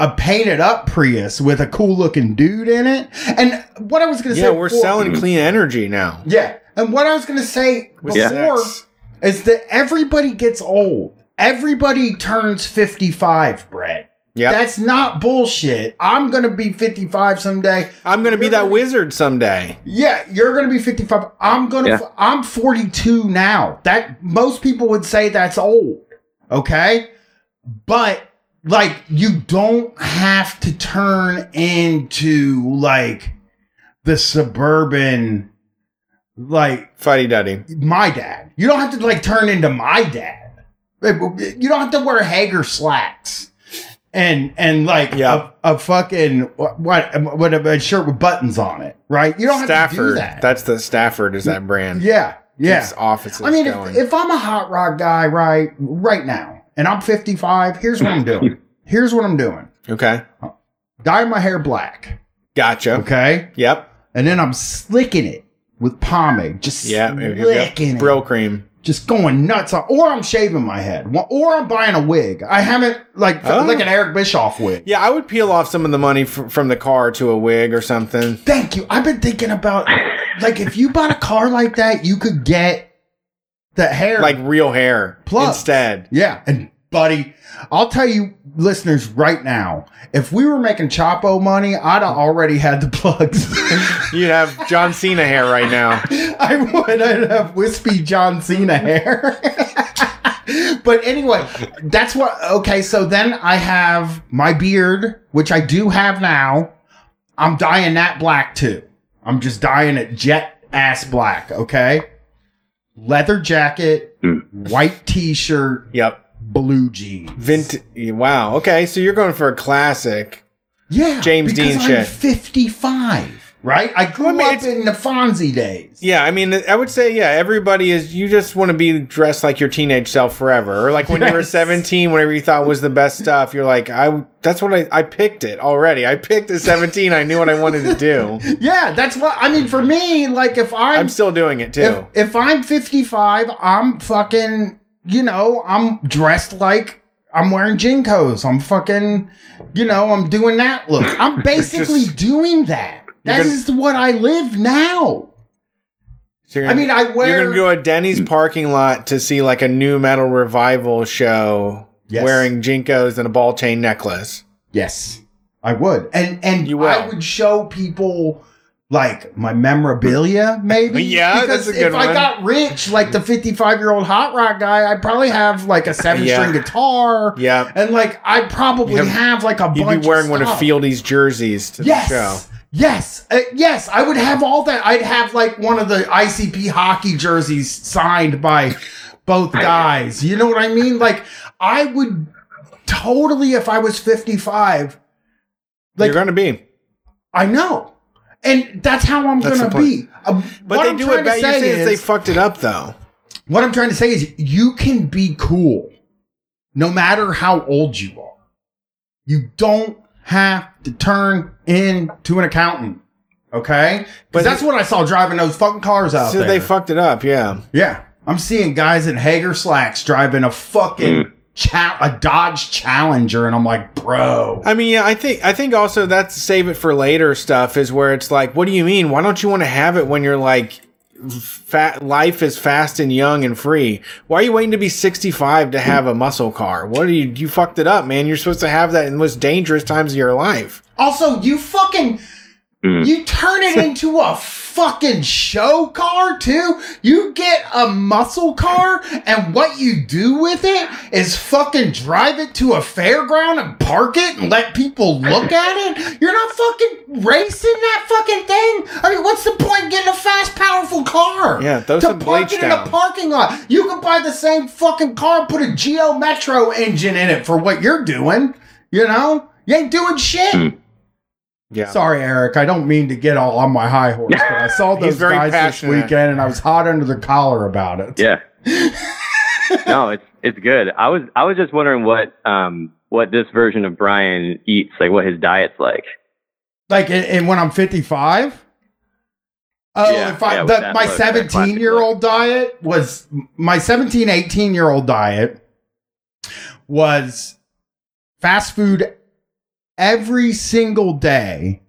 a painted up Prius with a cool looking dude in it. And what I was gonna say Yeah, we're before- selling clean energy now. Yeah. And what I was gonna say With before sex. is that everybody gets old. Everybody turns 55, Brett. Yep. That's not bullshit. I'm gonna be 55 someday. I'm gonna be that wizard someday. Yeah, you're gonna be 55. I'm gonna. Yeah. I'm 42 now. That most people would say that's old. Okay, but like you don't have to turn into like the suburban, like Fuddy duddy. my dad. You don't have to like turn into my dad. You don't have to wear Haggar slacks and and like Yeah. a, a fucking what what a shirt with buttons on it, right? You don't have to do Stafford. that. That's the Stafford is that brand. yeah, yeah. Keeps offices I mean, if, if I'm a hot rod guy, right, right now, and I'm 55, here's what I'm doing. here's what I'm doing. okay. Dye my hair black, Gotcha. okay, Yep. and then I'm slicking it with pomade, just Yeah. slicking it. Brylcreem. Just going nuts on, or I'm shaving my head, or I'm buying a wig. I haven't like Oh. like an Eric Bischoff wig. Yeah, I would peel off some of the money f- from the car to a wig or something. Thank you. I've been thinking about like if you bought a car like that, you could get the hair Like real hair Plus, instead. yeah. And buddy, I'll tell you, listeners, right now, if we were making Chapo money, I'd have already had the plugs. You'd have John Cena hair right now. I would. I'd have wispy John Cena hair. but anyway, that's what. Okay, so then I have my beard, which I do have now. I'm dyeing that black too. I'm just dyeing it jet ass black. Okay, leather jacket, Hmm. white t-shirt, Yep. Blue jeans. Vint. Wow. Okay, so you're going for a classic. Yeah, James Dean I'm shit. 55. Right, I grew I mean, up in the Fonzie days. Yeah, I mean, I would say, yeah, everybody is. You just want to be dressed like your teenage self forever, or like when you were 17, whatever you thought was the best stuff. You're like, I. That's what I. I picked it already. I picked at 17. I knew what I wanted to do. Yeah, that's what I mean. For me, like if I'm, I'm still doing it too. if, if I'm 55, I'm fucking, you know, I'm dressed like I'm wearing JNCOs. I'm fucking, you know, I'm doing that look. I'm basically Just- doing that. That gonna- is what I live now. So you're I mean, I wear. You're gonna go to Denny's parking lot to see like a new metal revival show, Yes. wearing JNCOs and a ball chain necklace. yes, I would, and and You will. I would show people. Like my memorabilia, maybe. Yeah, because that's a good if I got rich, like the fifty-five-year-old hot rock guy, I'd probably have like a seven-string Yeah. guitar. Yeah, And like I'd probably have, have- like a you'd bunch be wearing of one of. Fieldy's jerseys to yes, the show. Yes, uh, yes, I would have all that. I'd have like one of the ICP hockey jerseys signed by both guys. You know what I mean? Like I would totally, if I was fifty-five, like you're gonna be, I know, and that's how I'm That's gonna be. Uh, but they I'm do it better. You're say saying they fucked it up though. what I'm trying to say is you can be cool no matter how old you are. You don't have to turn into an accountant. Okay? But that's what I saw driving those fucking cars out So there. they fucked it up. Yeah. yeah. I'm seeing guys in Haggar slacks driving a fucking. Cha- a Dodge Challenger and I'm like, "Bro, I mean, yeah, I think I think also that's save it for later stuff is where it's like, what do you mean? Why don't you want to have it when you're like fat life is fast and young and free? Why are you waiting to be 65 to have a muscle car? What are you you fucked it up, man. You're supposed to have that in the most dangerous times of your life. Also, you fucking Mm. you turn it into a fucking show car too. You get a muscle car, and what you do with it is fucking drive it to a fairground and park it and let people look at it. You're not fucking racing that fucking thing. I mean, what's the point getting a fast, powerful car? Yeah, throw to some park bleach it in a parking lot. You can buy the same fucking car, and put a Geo Metro engine in it for what you're doing. You know, you ain't doing shit. Hmm. Yeah. Sorry, Eric. I don't mean to get all on my high horse, but I saw those very guys this weekend, and I was hot under the collar about it. Yeah. no, it's it's good. I was I was just wondering what um what this version of Brian eats, like what his diet's like. Like, and, and when I'm 55. Oh, Yeah, if I yeah, the, my 17 year old diet was my 17, 18 year old diet was fast food every single day,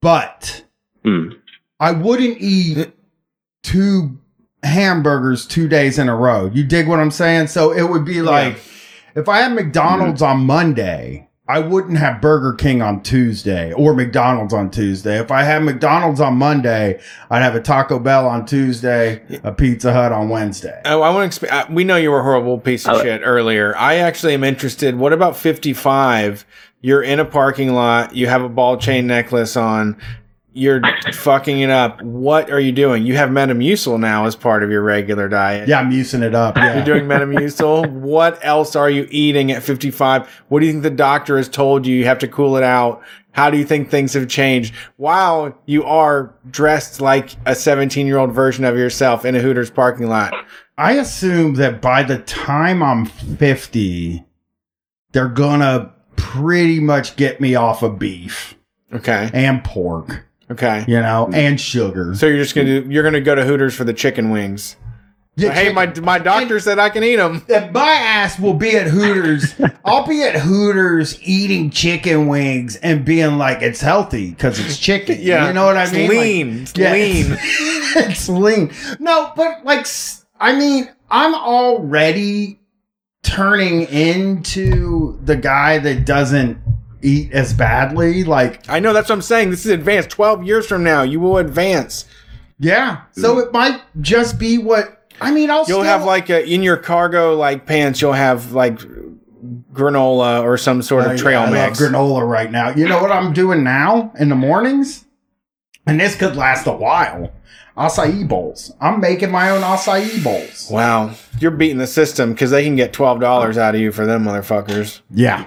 but Hmm. I wouldn't eat two hamburgers two days in a row. You dig what I'm saying? So it would be like if I had McDonald's on Monday, I wouldn't have Burger King on Tuesday or McDonald's on Tuesday. If I had McDonald's on Monday, I'd have a Taco Bell on Tuesday, a Pizza Hut on Wednesday. Oh, I want to. Exp- uh, we know you were a horrible piece of I- shit earlier. I actually am interested. What about fifty-five? You're in a parking lot. You have a ball chain necklace on. You're fucking it up. What are you doing? You have Metamucil now as part of your regular diet. Yeah, I'm using it up. Yeah. You're doing Metamucil. what else are you eating at 55? What do you think the doctor has told you? You have to cool it out. How do you think things have changed? While you are dressed like a 17 year old version of yourself in a Hooters parking lot. I assume that by the time I'm 50, they're gonna pretty much get me off of beef Okay. and pork, Okay. you know, and sugar. So you're just gonna do, you're gonna go to Hooters for the chicken wings. Yeah, hey, my my doctor said I can eat them. My ass will be at Hooters. I'll be at Hooters eating chicken wings and being like, it's healthy because it's chicken. Yeah, You know what I mean? Like, lean. It's yeah, lean. It's, it's lean. No, but like, I mean, I'm already turning into the guy that doesn't eat as badly. Like, I know that's what I'm saying. This is advanced. Twelve years from now, you will advance. yeah. So it might just be what, I mean, I'll You'll still, have like a, in your cargo like pants. You'll have like granola or some sort of trail I mix. granola right now. You know what I'm doing now in the mornings? And this could last a while. Acai bowls. I'm making my own acai bowls. Wow, you're beating the system because they can get twelve dollars out of you for them motherfuckers. Yeah.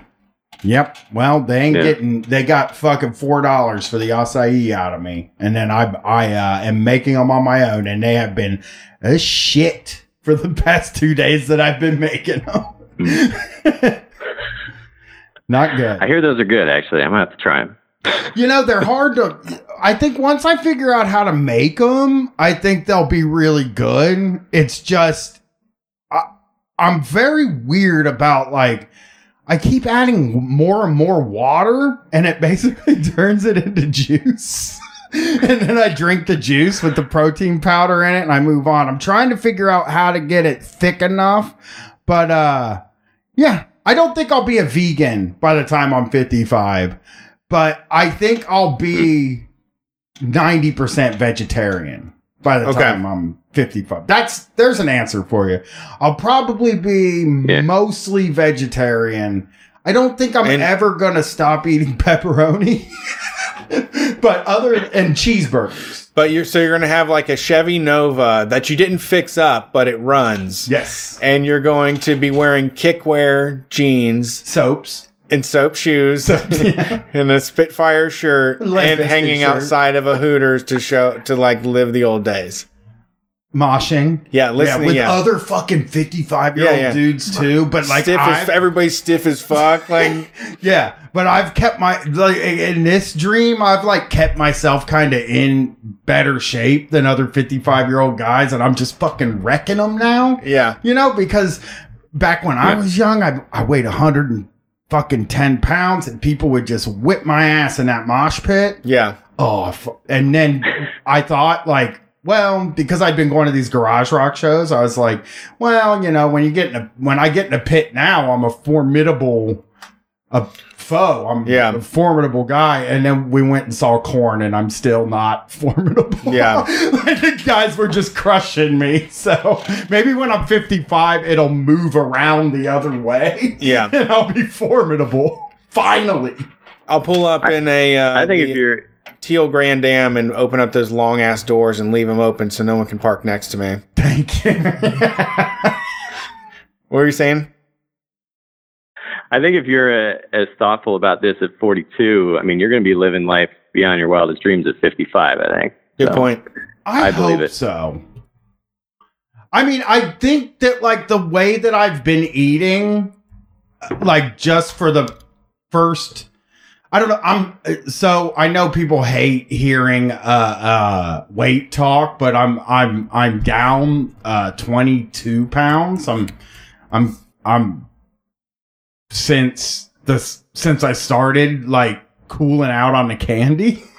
Yep. Well, they ain't Yeah. getting. They got fucking four dollars for the acai out of me, and then I I uh, am making them on my own, and they have been a shit for the past two days that I've been making them. Not good. I hear those are good. Actually, I'm gonna have to try them. You know, they're hard to. I think once I figure out how to make them, I think they'll be really good. It's just, I, I'm very weird about like, I keep adding more and more water, and it basically turns it into juice. and then I drink the juice with the protein powder in it, and I move on. I'm trying to figure out how to get it thick enough, but uh, yeah, I don't think I'll be a vegan by the time I'm 55 but I think I'll be 90% vegetarian by the Okay. time I'm 55. That's there's an answer for you. I'll probably be Yeah. mostly vegetarian. I don't think I'm And- ever going to stop eating pepperoni. but other and cheeseburgers. But you're so you're gonna have like a Chevy Nova that you didn't fix up, but it runs. Yes. And you're going to be wearing kickwear jeans Soaps. And soap shoes and a Spitfire shirt Leg and hanging shirt. outside of a Hooters to show to like live the old days. Moshing. Yeah, Yeah, with yeah. other fucking 55 year old Yeah, yeah. dudes too. But like, stiff as, everybody's stiff as fuck. Like Yeah, but I've kept my like in this dream, I've like kept myself kind of in better shape than other 55 year old guys, and I'm just fucking wrecking them now. yeah. You know, because back when I was young, I I weighed 100 and fucking 10 pounds, and people would just whip my ass in that mosh pit. Yeah. Oh, and then I thought like. Well, because I'd been going to these garage rock shows, I was like, well, you know, when you get in a when I get in a pit now, I'm a formidable a foe. I'm Yeah. a formidable guy. And then we went and saw Korn, and I'm still not formidable. Yeah. like the guys were just crushing me. So maybe when I'm 55, it'll move around the other way. Yeah. and I'll be formidable. Finally. I'll pull up in a. Uh, I think the if you're Teal Grand Am and open up those long ass doors and leave them open so no one can park next to me. Thank you. What were you saying? I think if you're uh, as thoughtful about this at 42, I mean, you're going to be living life beyond your wildest dreams at 55. I think. Good So, point. I, I believe hope it. so. I mean, I think that like the way that I've been eating, like just for the first, I don't know. I'm so I know people hate hearing uh uh weight talk, but I'm I'm I'm down uh 22 pounds. I'm I'm I'm since the since I started like cooling out on the candy.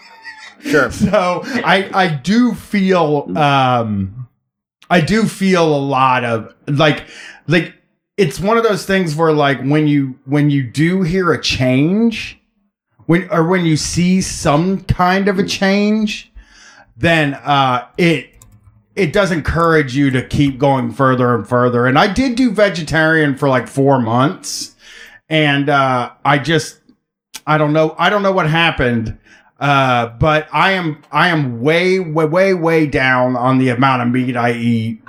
Sure. So I I do feel um I do feel a lot of like like it's one of those things where like when you when you do hear a change when or when you see some kind of a change then uh it it does encourage you to keep going further and further and I did do vegetarian for like 4 months and uh I just I don't know I don't know what happened uh, but I am I am way way way way down on the amount of meat I eat,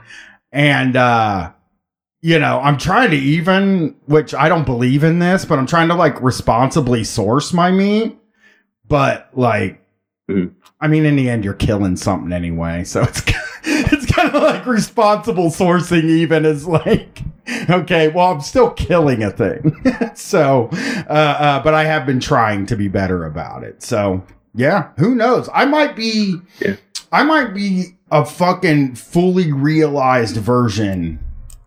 and uh, you know I'm trying to even, which I don't believe in this, but I'm trying to like responsibly source my meat. But like, Mhm. I mean, in the end, you're killing something anyway, so it's it's kind of like responsible sourcing. Even is like, okay, well, I'm still killing a thing. so, uh, uh, but I have been trying to be better about it. So. Yeah, who knows? I might be Yeah. I might be a fucking fully realized version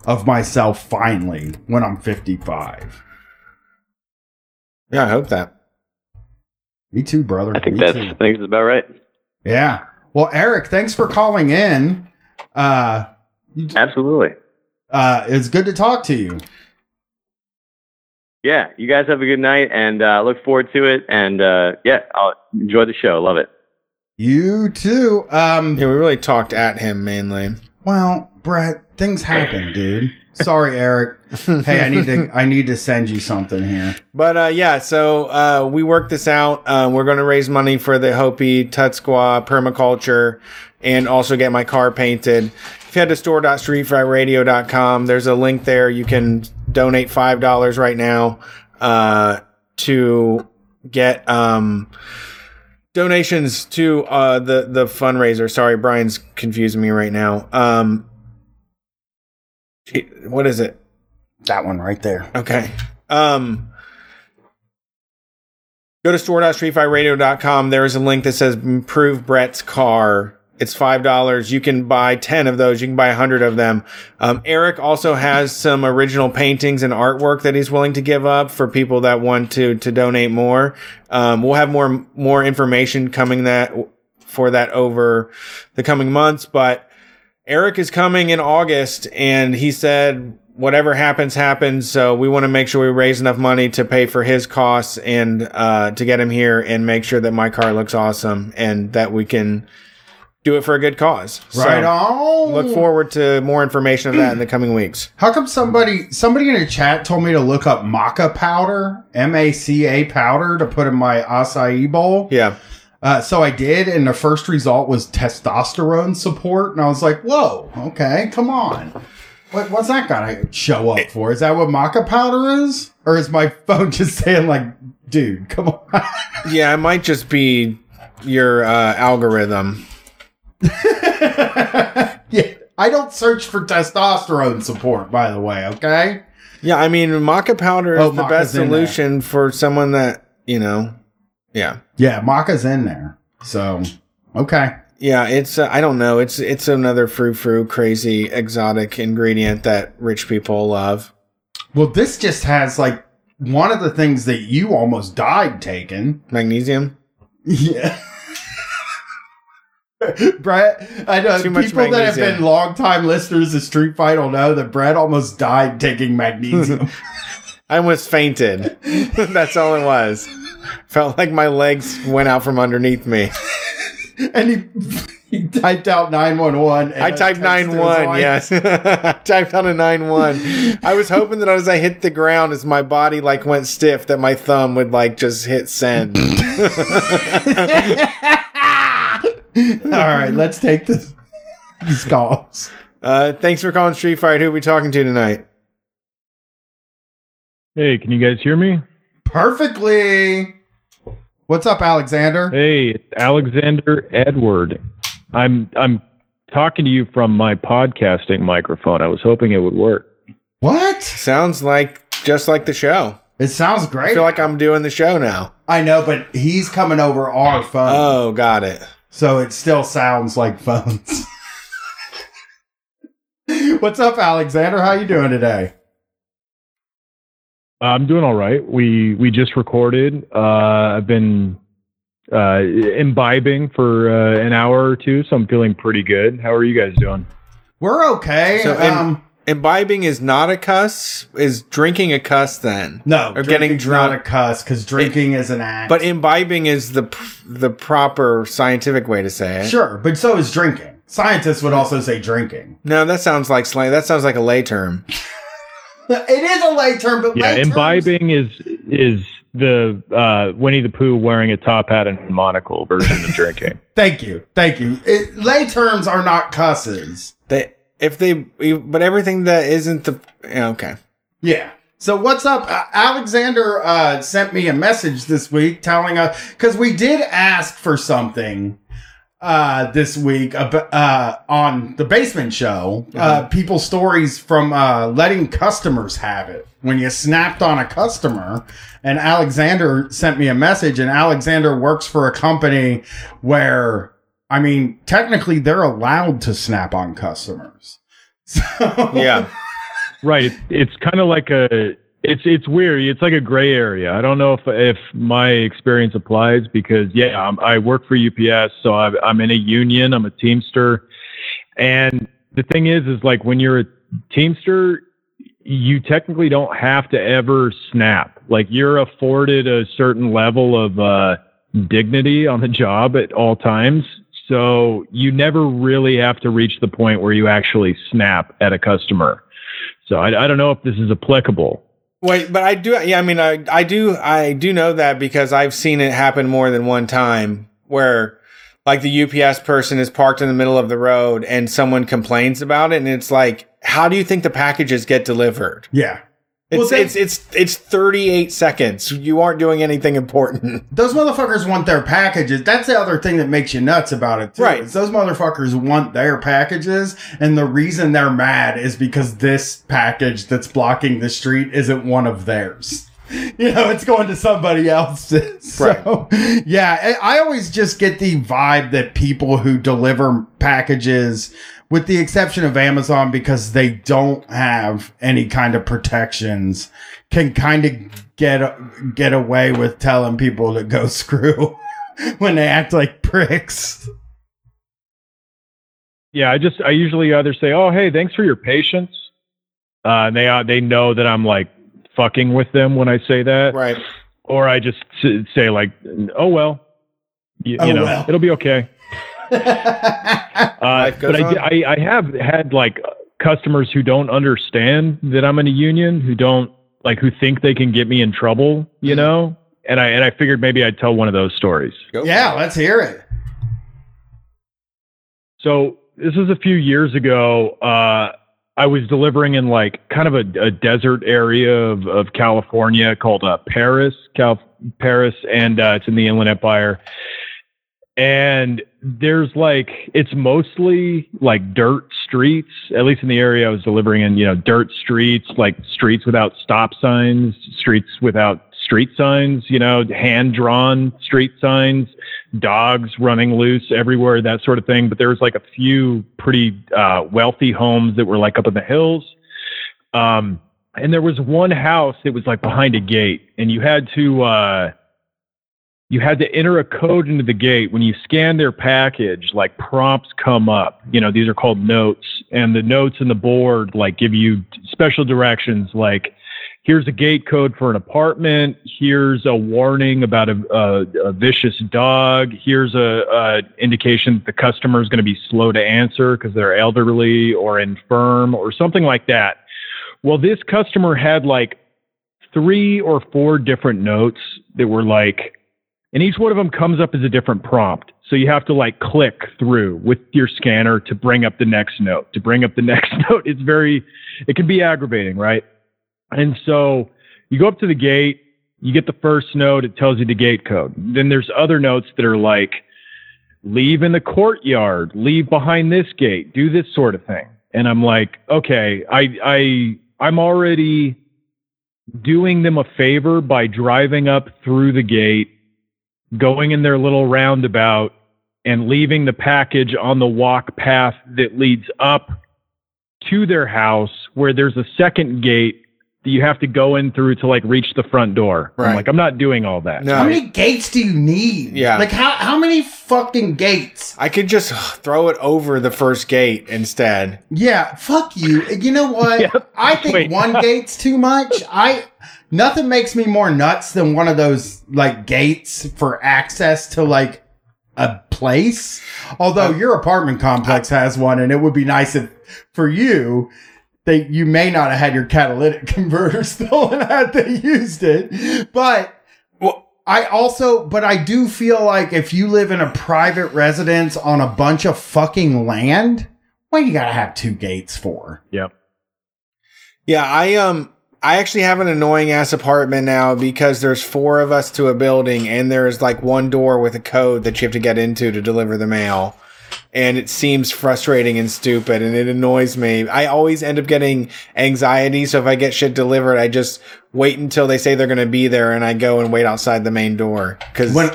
of myself finally when I'm 55. Yeah, I hope that. Me too, brother. I think Me that's. too. I think that's about right. Yeah. Well, Eric, thanks for calling in. Uh Absolutely. uh it's good to talk to you. Yeah. You guys have a good night, and uh, look forward to it. And uh, yeah, I'll enjoy the show. Love it. You too. Um Yeah, we really talked at him mainly. well, Brett, things happen, dude. Sorry, Eric. Hey, I need to I need to send you something here. But uh, yeah, so uh, we worked this out. Uh, we're going to raise money for the Hopi Tutskwa permaculture and also get my car painted. If you head to store.streetfightradio.com, there's a link there. You can donate $5 right now uh, to get um, donations to uh, the, the fundraiser. Sorry, Brian's confusing me right now. Um, what is it? That one right there. Okay. Um, go to store.streetfightradio.com. There is a link that says improve Brett's car. It's $5. You can buy 10 of those. You can buy a 100 of them. Um, Eric also has some original paintings and artwork that he's willing to give up for people that want to, to donate more. Um, we'll have more, more information coming that for that over the coming months, but Eric is coming in August and he said whatever happens happens so we want to make sure we raise enough money to pay for his costs and uh, to get him here and make sure that my car looks awesome and that we can do it for a good cause Right so on. look forward to more information of that in the coming weeks How come somebody somebody in the chat told me to look up maca powder, M A C A powder, to put in my acai bowl? yeah Uh, so I did, and the first result was testosterone support, and I was like, "Whoa, okay, come on, what, what's that gonna show up for? Is that what maca powder is, or is my phone just saying like, dude, come on?" yeah it might just be your uh, algorithm yeah, I don't search for testosterone support, by the way. Okay. yeah i mean maca powder is Oh, the best solution for someone that you know yeah Yeah, maca's in there. So, okay. Yeah, it's uh, I don't know. It's it's another frou frou crazy exotic ingredient that rich people love. Well, this just has like one of the things that you almost died taking. Magnesium. Yeah. Brett, I know people that have magnesium. been longtime listeners of Street Fight will know that Brett almost died taking magnesium. I almost fainted. That's all it was. Felt like my legs went out from underneath me. and he, he typed out 911. I typed nine one. Yes, I typed out a nine one. I was hoping that as I hit the ground, as my body like went stiff, that my thumb would like just hit send. All right, let's take this, these calls. Uh, thanks for calling Street Fight. Who are we talking to tonight? Hey, can you guys hear me? Perfectly. What's up, Alexander? Hey, it's Alexander Edward. I'm I'm talking to you from my podcasting microphone. I was hoping it would work. What? Sounds like just like the show. It sounds great. I feel like I'm doing the show now. I know, but he's coming over our phone. Oh, got it. So it still sounds like phones. What's up, Alexander? How you doing today? I'm doing all right. We we just recorded. Uh, I've been uh, imbibing for uh, an hour or two, so I'm feeling pretty good. How are you guys doing? We're okay. So, im- um, imbibing is not a cuss. Is drinking a cuss then? no, or getting drunk. not a cuss because drinking is an act. But imbibing is the p- the proper scientific way to say it. sure, but so is drinking. Scientists would also say drinking. No, that sounds like slang. That sounds like a lay term. It is a lay term, but Yeah, lay terms- imbibing is is the uh, Winnie the Pooh wearing a top hat and monocle version of drinking. Thank you, thank you. It, lay terms are not cusses. They if they but everything that isn't the okay. Yeah. So what's up? Uh, Alexander uh, sent me a message this week telling us because we did ask for something uh, this week uh, on the basement show. Uh, people's stories from uh, letting customers have it when you snapped on a customer. And Alexander sent me a message, and Alexander works for a company where, I mean, technically they're allowed to snap on customers. So, Yeah. Right. It's, it's kind of like a. It's it's weird. It's like a gray area. I don't know if if my experience applies because yeah, I'm, I work for UPS, so I'm, I'm in a union. I'm a Teamster, and the thing is, is like when you're a Teamster, you technically don't have to ever snap. Like you're afforded a certain level of uh, dignity on the job at all times. So you never really have to reach the point where you actually snap at a customer. So I, I don't know if this is applicable. Wait, but I do yeah, I mean I I do I do know that because I've seen it happen more than one time where like the UPS person is parked in the middle of the road and someone complains about it and it's like how do you think the packages get delivered? yeah. It's Well, it's it's it's 38 seconds. You aren't doing anything important. Those motherfuckers want their packages. That's the other thing that makes you nuts about it, too. Right. those motherfuckers want their packages, and the reason they're mad is because this package that's blocking the street isn't one of theirs. You know, it's going to somebody else's. So, yeah, I I always just get the vibe that people who deliver packages, with the exception of Amazon, because they don't have any kind of protections, can kind of get get away with telling people to go screw when they act like pricks. Yeah, I just I usually either say, "Oh, hey, thanks for your patience," uh, and they uh, they know that I'm like fucking with them when I say that, Right. or I just say like, "Oh well, you, Oh, you know, well. it'll be okay." Uh, but I. I, I have had like customers who don't understand that I'm in a union, who don't like, who think they can get me in trouble, you Mhm. know. And I and I figured maybe I'd tell one of those stories. Go yeah, let's hear it. So this was a few years ago. Uh, I was delivering in like kind of a, a desert area of, of California called uh, Perris, Cal- Perris, and uh, it's in the Inland Empire. And there's like it's mostly like dirt streets, at least in the area I was delivering in. You know, dirt streets, like streets without stop signs, streets without street signs. You know, hand drawn street signs dogs running loose everywhere, that sort of thing. But there was like a few pretty uh, wealthy homes that were like up in the hills. Um, and there was one house that was like behind a gate, and you had to uh, you had to enter a code into the gate. When you scan their package, like prompts come up. You know, these are called notes, and the notes in the board like give you special directions, like here's a gate code for an apartment. Here's a warning about a, a, a vicious dog. Here's a, a indication that the customer is going to be slow to answer because they're elderly or infirm or something like that. Well, this customer had like three or four different notes that were like, and each one of them comes up as a different prompt. So you have to like click through with your scanner to bring up the next note, to bring up the next note. It's very, it can be aggravating, right? And so you go up to the gate, you get the first note, it tells you the gate code. Then there's other notes that are like, leave in the courtyard, leave behind this gate, do this sort of thing. And I'm like, okay, I, I, I'm already doing them a favor by driving up through the gate, going in their little roundabout, and leaving the package on the walk path that leads up to their house where there's a second gate that you have to go in through to like reach the front door. Right. I'm like, I'm not doing all that. No. How many gates do you need? Yeah. Like how how many fucking gates? I could just throw it over the first gate instead. Yeah, fuck you. You know what? Yep. I think Wait. one gate's too much. I nothing makes me more nuts than one of those like gates for access to like a place. Although uh, your apartment complex has one, and it would be nice if for you that you may not have had your catalytic converter stolen had they used it, but. Well, I also, but I do feel like if you live in a private residence on a bunch of fucking land, what do you gotta have two gates for? Yep. yeah, I um I actually have an annoying ass apartment now because there's four of us to a building and there's like one door with a code that you have to get into to deliver the mail. And it seems frustrating and stupid and it annoys me. I always end up getting anxiety. So if I get shit delivered, I just wait until they say they're going to be there and I go and wait outside the main door because When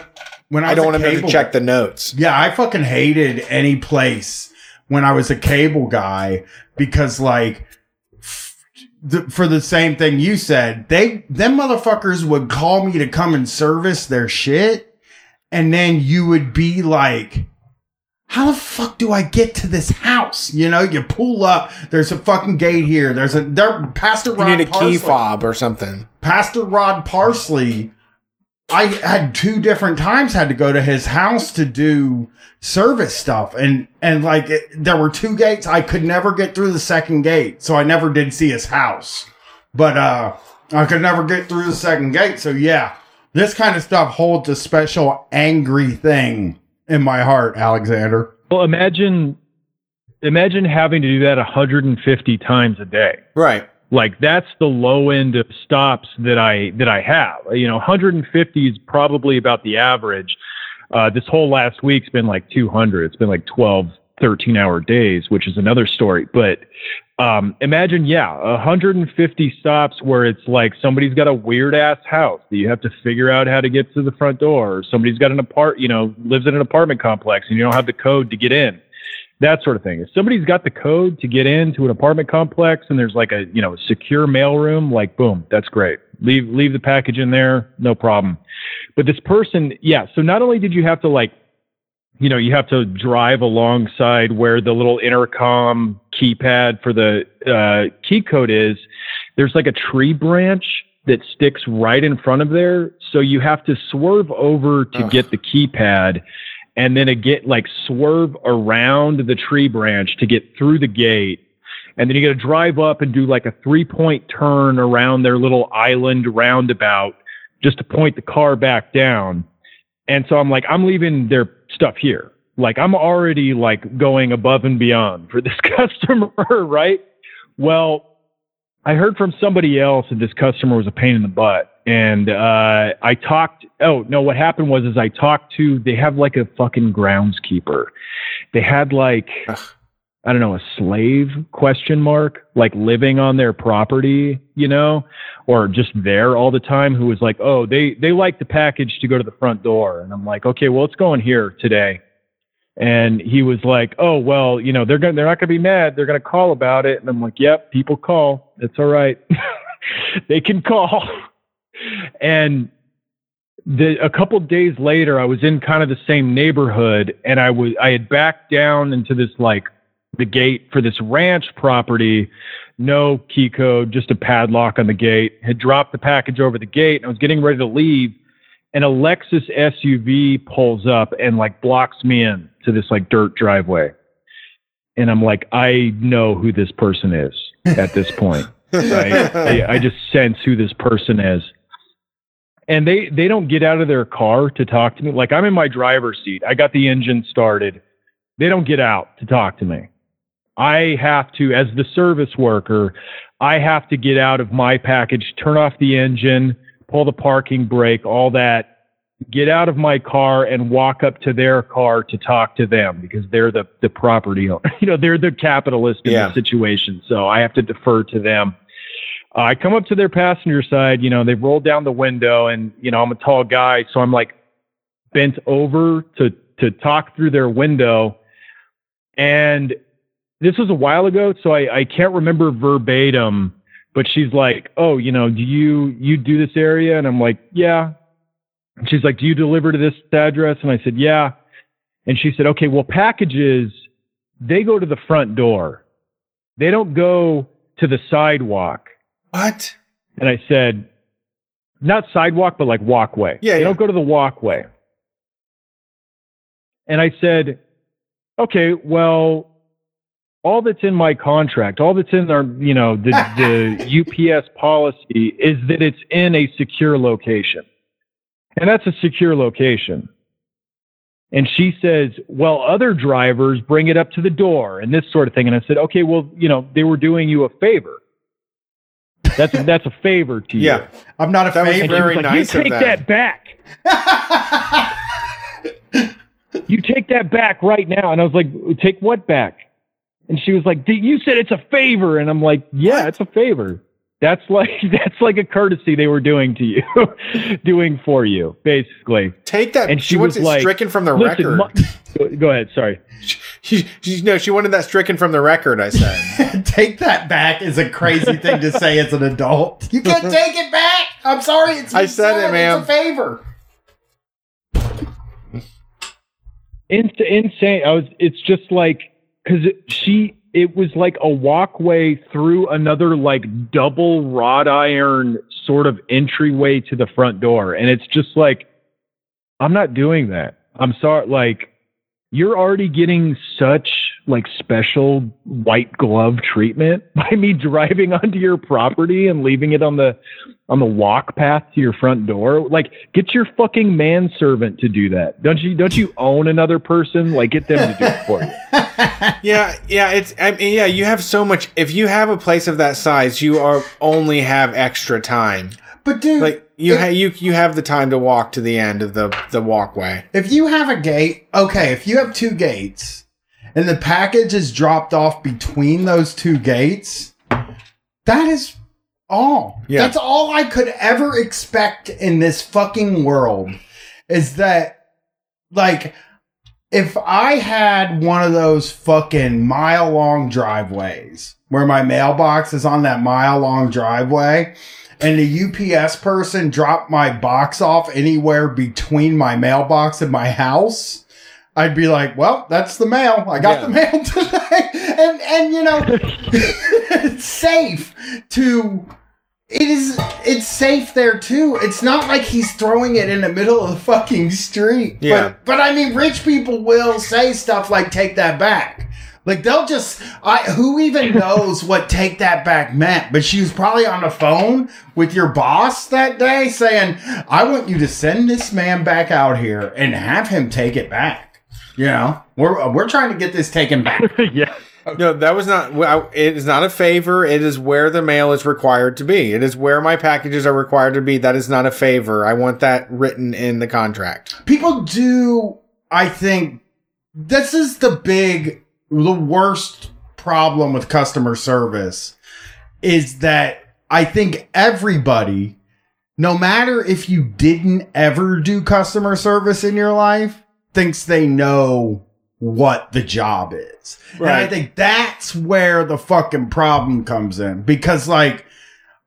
when I, I don't want to check the notes. Yeah, I fucking hated any place when I was a cable guy because like for the same thing you said, they them motherfuckers would call me to come and service their shit, and then you would be like. How the fuck do I get to this house? You know, you pull up. There's a fucking gate here. There's a there. Pastor Rod. You need a key fob or something. Pastor Rod Parsley, I had two different times had to go to his house to do service stuff, and and like it, there were two gates. I could never get through the second gate, so I never did see his house. But uh, I could never get through the second gate. So yeah, this kind of stuff holds a special angry thing in my heart, Alexander. Well, imagine, imagine having to do that 150 times a day. Right. like that's the low end of stops that I that I have. You know, 150 is probably about the average. Uh, this whole last week's been like 200. It's been like 12, 13 hour days, which is another story. But um, imagine, yeah, 150 stops where it's like somebody's got a weird ass house that you have to figure out how to get to the front door, or somebody's got an apart, you know, lives in an apartment complex and you don't have the code to get in that sort of thing. If somebody's got the code to get into an apartment complex and there's like a you know secure mailroom, like boom, that's great. Leave leave the package in there, no problem. But this person, yeah. So not only did you have to like, you know, you have to drive alongside where the little intercom keypad for the uh, key code is. There's like a tree branch that sticks right in front of there, so you have to swerve over to Ugh. get the keypad and then again like swerve around the tree branch to get through the gate and then you got to drive up and do like a three point turn around their little island roundabout just to point the car back down and so i'm like i'm leaving their stuff here like i'm already like going above and beyond for this customer right well I heard from somebody else that this customer was a pain in the butt, and uh, I talked. Oh no, what happened was is I talked to. They have like a fucking groundskeeper. They had like Ugh. I don't know a slave question mark like living on their property, you know, or just there all the time. Who was like, oh, they they like the package to go to the front door, and I'm like, okay, well, it's going here today. And he was like, "Oh well, you know they're gonna they're not gonna be mad. They're gonna call about it." And I'm like, "Yep, people call. It's all right. they can call." And the a couple days later, I was in kind of the same neighborhood, and I was I had backed down into this like the gate for this ranch property. No key code, just a padlock on the gate. Had dropped the package over the gate and I was getting ready to leave. And a Lexus SUV pulls up and like blocks me in to this like dirt driveway. And I'm like, I know who this person is at this point. Right? I, I just sense who this person is and they they don't get out of their car to talk to me like i'm in my driver's seat i got the engine started they don't get out to talk to me i have to as the service worker i have to get out of my package turn off the engine pull the parking brake all that get out of my car and walk up to their car to talk to them because they're the the property owner you know they're the capitalist in Yeah. the situation so i have to defer to them uh, I come up to their passenger side, you know, they've rolled down the window and, you know, I'm a tall guy. So I'm like bent over to, to talk through their window. And this was a while ago. So I, I can't remember verbatim, but she's like, Oh, you know, do you, you do this area? And I'm like, yeah. And she's like, do you deliver to this address? And I said, yeah. And she said, okay, well, packages, they go to the front door. They don't go to the sidewalk. What? And I said, not sidewalk, but like walkway. Yeah, They yeah. don't go to the walkway. And I said, okay, well, all that's in my contract, all that's in our, you know, the, the UPS policy is that it's in a secure location. And that's a secure location. And she says, well, other drivers bring it up to the door and this sort of thing. And I said, okay, well, you know, they were doing you a favor. That's that's a favor to you. Yeah. I'm not a That was And she very like, nice you of take them." that back. You take that back right now. And I was like, take what back? And she was like, you said it's a favor. And I'm like, yeah, it's a favor. That's like that's like a courtesy they were doing to you, doing for you, basically. Take that. And she, she wants was it like, stricken from the record. mo- go, go ahead. Sorry. she, she, no, she wanted that stricken from the record. I said. take that back is a crazy thing to say as an adult. You can't take it back. I'm sorry. It's I said it, ma'am. It's a favor. In- insane. I was. It's just like because she. It was like a walkway through another like double wrought iron sort of entryway to the front door, and it's just like I'm not doing that. I'm sorry. Like you're already getting such like special white glove treatment by me driving onto your property and leaving it on the on the walk path to your front door. Like get your fucking manservant to do that. Don't you don't you own another person? Like get them to do it for you. Yeah, yeah, it's I mean, yeah. You have so much. If you have a place of that size, you are only have extra time. But dude, Like you, if, ha- you, you have the time to walk to the end of the the walkway. if you have a gate, okay, if you have two gates and the package is dropped off between those two gates, that is all. Yeah. That's all I could ever expect in this fucking world is that like if I had one of those fucking mile long driveways where my mailbox is on that mile long driveway and the UPS person dropped my box off anywhere between my mailbox and my house, I'd be like, well, that's the mail. I got Yeah. the mail today. and and you know, it's safe to it is it's safe there too. It's not like he's throwing it in the middle of the fucking street. Yeah. But, but I mean rich people will say stuff like take that back. Like they'll just I who even knows what take that back meant, but she was probably on the phone with your boss that day saying, I want you to send this man back out here and have him take it back. You know? We're we're trying to get this taken back. yeah. No, that was not. It is not a favor. It is where the mail is required to be. It is where my packages are required to be. That is not a favor. I want that written in the contract. people do i think this is the big the worst problem with customer service is that i think everybody no matter if you didn't ever do customer service in your life thinks they know what the job is and i think that's where the fucking problem comes in because like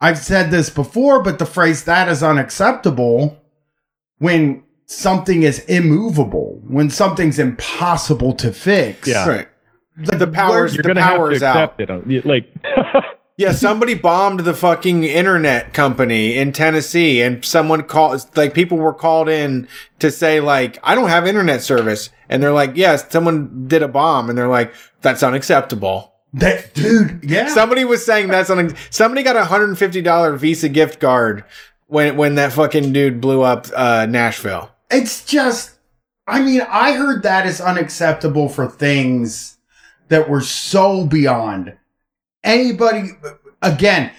i've said this before but the phrase that is unacceptable when something is immovable, when something's impossible to fix. Yeah. Right. like, The powers- You're The gonna have to power's out. it. Like, Yeah, somebody bombed the fucking internet company in Tennessee, and someone called, like, people were called in to say, like, I don't have internet service. And they're like, yes, someone did a bomb. And they're like, that's unacceptable. That dude, yeah. Somebody was saying that's on, somebody got a $150 Visa gift card when, when that fucking dude blew up, uh, Nashville. it's just i mean i heard that is unacceptable for things that were so beyond anybody again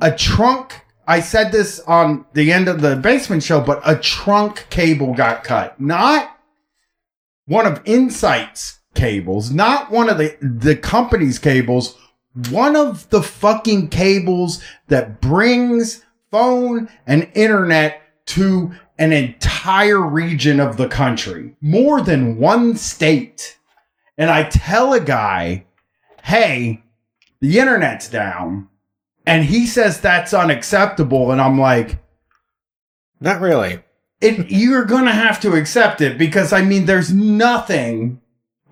a trunk i said this on the end of the basement show but a trunk cable got cut not one of insight's cables not one of the the company's cables one of the fucking cables that brings phone and internet to an entire region of the country, more than one state. And I tell a guy, hey, the internet's down. And he says that's unacceptable. And I'm like, Not really. it, you're going to have to accept it because I mean, there's nothing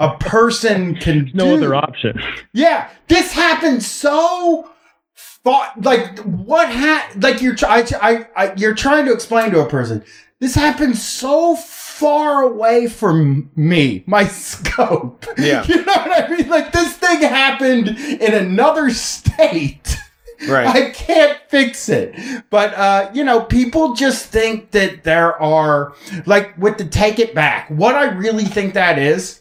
a person can no do. other option. Yeah, this happened so far. Like what ha- Like you're trying. I, I, you're trying to explain to a person. This happened so far away from me, my scope. Yeah. you know what I mean. Like this thing happened in another state. Right. I can't fix it. But uh, you know, people just think that there are like with the take it back. What I really think that is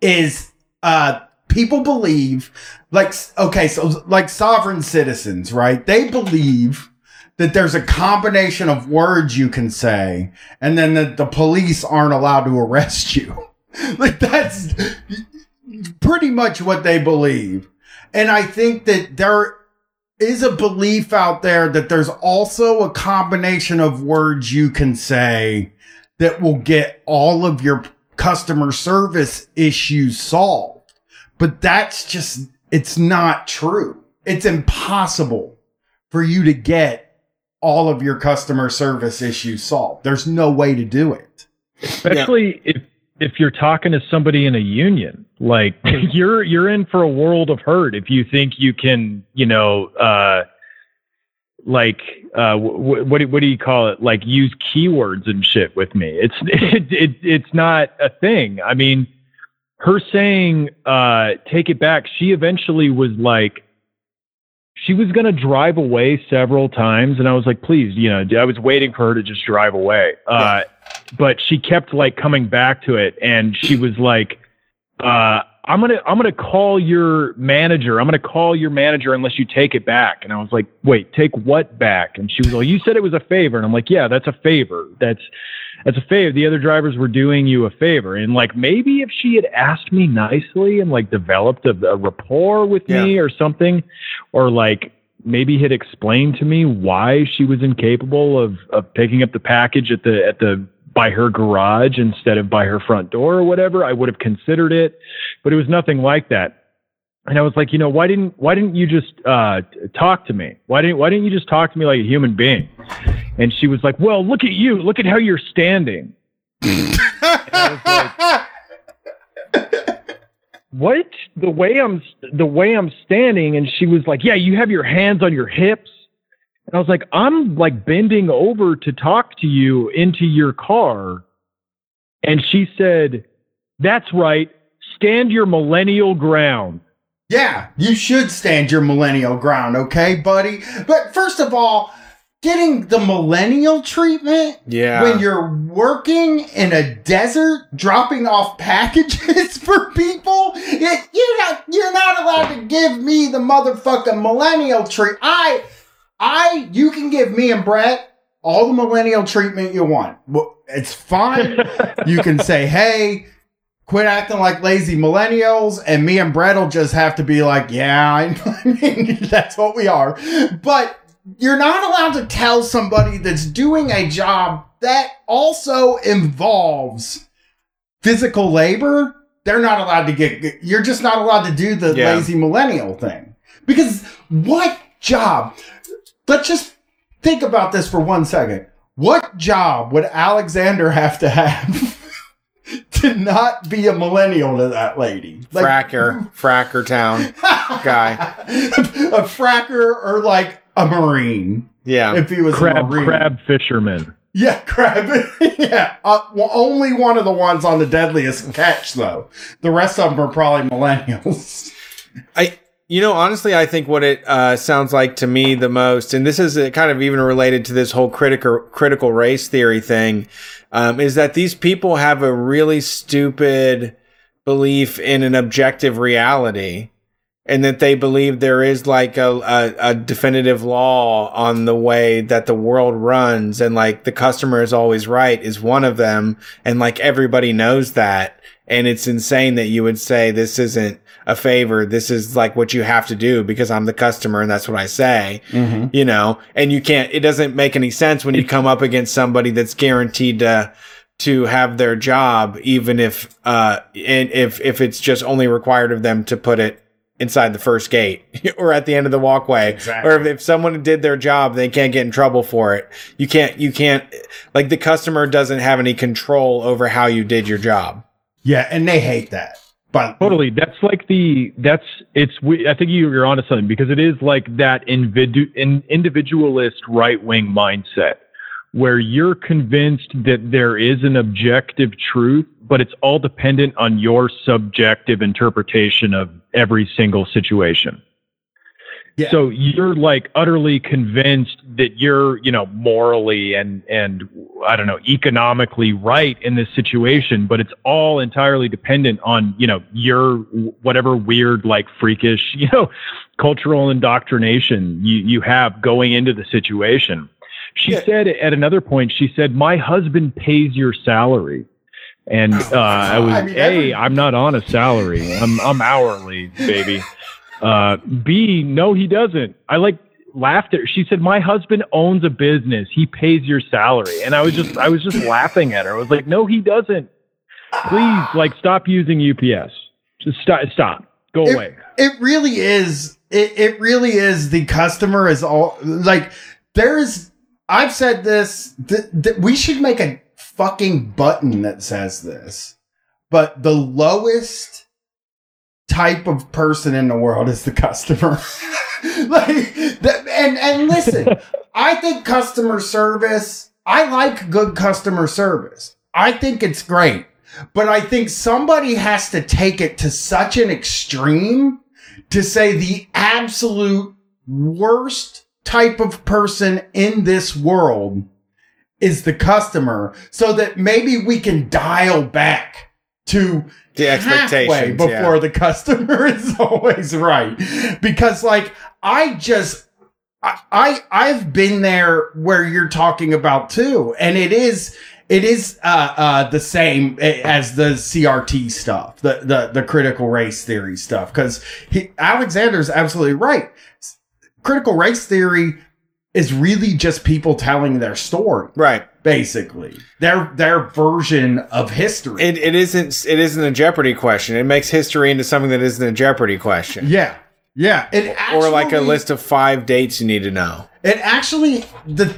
is uh people believe like okay, so like sovereign citizens, right? They believe that there's a combination of words you can say and then that the police aren't allowed to arrest you. like that's pretty much what they believe. And I think that there is a belief out there that there's also a combination of words you can say that will get all of your customer service issues solved. But that's just, it's not true. It's impossible for you to get all of your customer service issues solved. There's no way to do it. especially if if you're talking to somebody in a union like you're you're in for a world of hurt if you think you can you know uh like uh w- what do, what do you call it like use keywords and shit with me it's it, it it's not a thing i mean her saying uh take it back she eventually was like she was going to drive away several times and i was like please you know i was waiting for her to just drive away. Uh but she kept like coming back to it and she was like uh i'm gonna i'm gonna call your manager. I'm gonna call your manager unless you take it back. And i was like wait take what back? And she was like you said it was a favor. And i'm like yeah that's a favor. That's that's a favor the other drivers were doing you a favor. And like maybe if she had asked me nicely and like developed a, a rapport with me or something or like maybe had explained to me why she was incapable of of picking up the package at the at the by her garage instead of by her front door or whatever i would have considered it. But it was nothing like that and i was like you know why didn't why didn't you just uh talk to me? Why didn't why didn't you just talk to me like a human being? And she was like well look at you. Look at how you're standing. What? The way i'm the way i'm standing. And she was like yeah you have your hands on your hips. And i was like i'm like bending over to talk to you into your car. And she said that's right. Stand your millennial ground Yeah, you should stand your millennial ground, okay, buddy? But first of all, getting the millennial treatment Yeah. when you're working in a desert dropping off packages for people, it, you're not you're not allowed to give me the motherfucking millennial treat. I I you can give me and Brett all the millennial treatment you want. It's fine. you can say, "Hey, quit acting like lazy millennials," and me and Brett will just have to be like, "Yeah, I, mean that's what we are." But you're not allowed to tell somebody that's doing a job that also involves physical labor. They're not allowed to get. You're just not allowed to do the Yeah. lazy millennial thing because what job? Let's just think about this for one second. What job would Alexander have to have to not be a millennial to that lady. Like, Fracker, Fracker Town guy. a fracker or like a marine Yeah. if he was a crab marine. crab fisherman. Yeah, crab. yeah, uh, well, only one of the ones on the deadliest catch though. The rest of them are probably millennials. I, you know, honestly, I think what it uh, sounds like to me the most, and this is uh, kind of even related to this whole critical critical race theory thing, um, is that these people have a really stupid belief in an objective reality, and that they believe there is like a, a, a definitive law on the way that the world runs, and like the customer is always right is one of them, and like everybody knows that, and it's insane that you would say this isn't a favor. This is like what you have to do because I'm the customer and that's what I say, Mm-hmm. you know, and you can't, it doesn't make any sense when you come up against somebody that's guaranteed to, to have their job, even if, uh, and if, if it's just only required of them to put it inside the first gate or at the end of the walkway. Exactly. Or if, if someone did their job, they can't get in trouble for it. You can't, you can't, like the customer doesn't have any control over how you did your job. Yeah, and they hate that. But Totally. That's like the that's it's. I think you- you're onto something because it is like that individu- in, individualist right wing mindset where you're convinced that there is an objective truth, but it's all dependent on your subjective interpretation of every single situation. Yeah. So you're like utterly convinced that you're, you know, morally and and I don't know, economically right in this situation, but it's all entirely dependent on, you know, your whatever weird like freakish, you know, cultural indoctrination you you have going into the situation. She Yeah. said at another point, she said, "My husband pays your salary." And uh, I was, I mean, A, every- I'm not on a salary. I'm I'm hourly, baby. Uh, B, no, he doesn't. I like laughed at her. She said, My husband owns a business. He pays your salary. And I was just I was just laughing at her. I was like, No, he doesn't. Please, like, stop using UPS. Just stop stop. Go It- away. it really is it, it really is the customer is all like there's i've said this th- th- we should make a fucking button that says this but the lowest type of person in the world is the customer. Like that, and and listen i think customer service i like good customer service. I think it's great. But I think somebody has to take it to such an extreme to say the absolute worst type of person in this world is the customer so that maybe we can dial back to The halfway expectations. before yeah. the customer is always right because like i just I, i've been there where you're talking about too and it is it is uh, uh, the same as the CRT stuff, the the, the critical race theory stuff. Because he Alexander's absolutely right. Critical race theory is really just people telling their story, Right. Basically their their version of history. It, it isn't it isn't a Jeopardy question. It makes history into something that isn't a Jeopardy question. yeah, yeah. It or like a list of five dates you need to know. It actually the.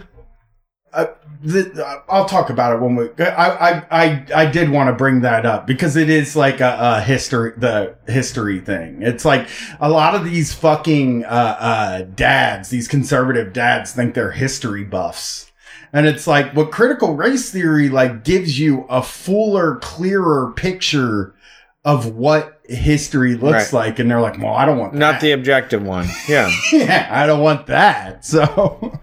Uh, the, uh, I'll talk about it when we. I I I, I did want to bring that up because it is like a, a history, the history thing. It's like a lot of these fucking uh, uh, dads, these conservative dads, think they're history buffs, and it's like what critical race theory like gives you a fuller, clearer picture of what history looks Right. like, and they're like, well, I don't want Not the objective one. Yeah. yeah, I don't want that. So,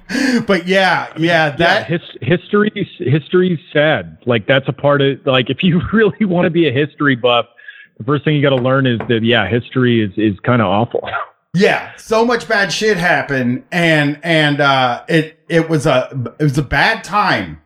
but yeah, yeah, yeah, that his, history history's sad. Like that's a part of like if you really want to be a history buff, the first thing you got to learn is that yeah, history is is kind of awful. Yeah, so much bad shit happened, and and uh, it it was a it was a bad time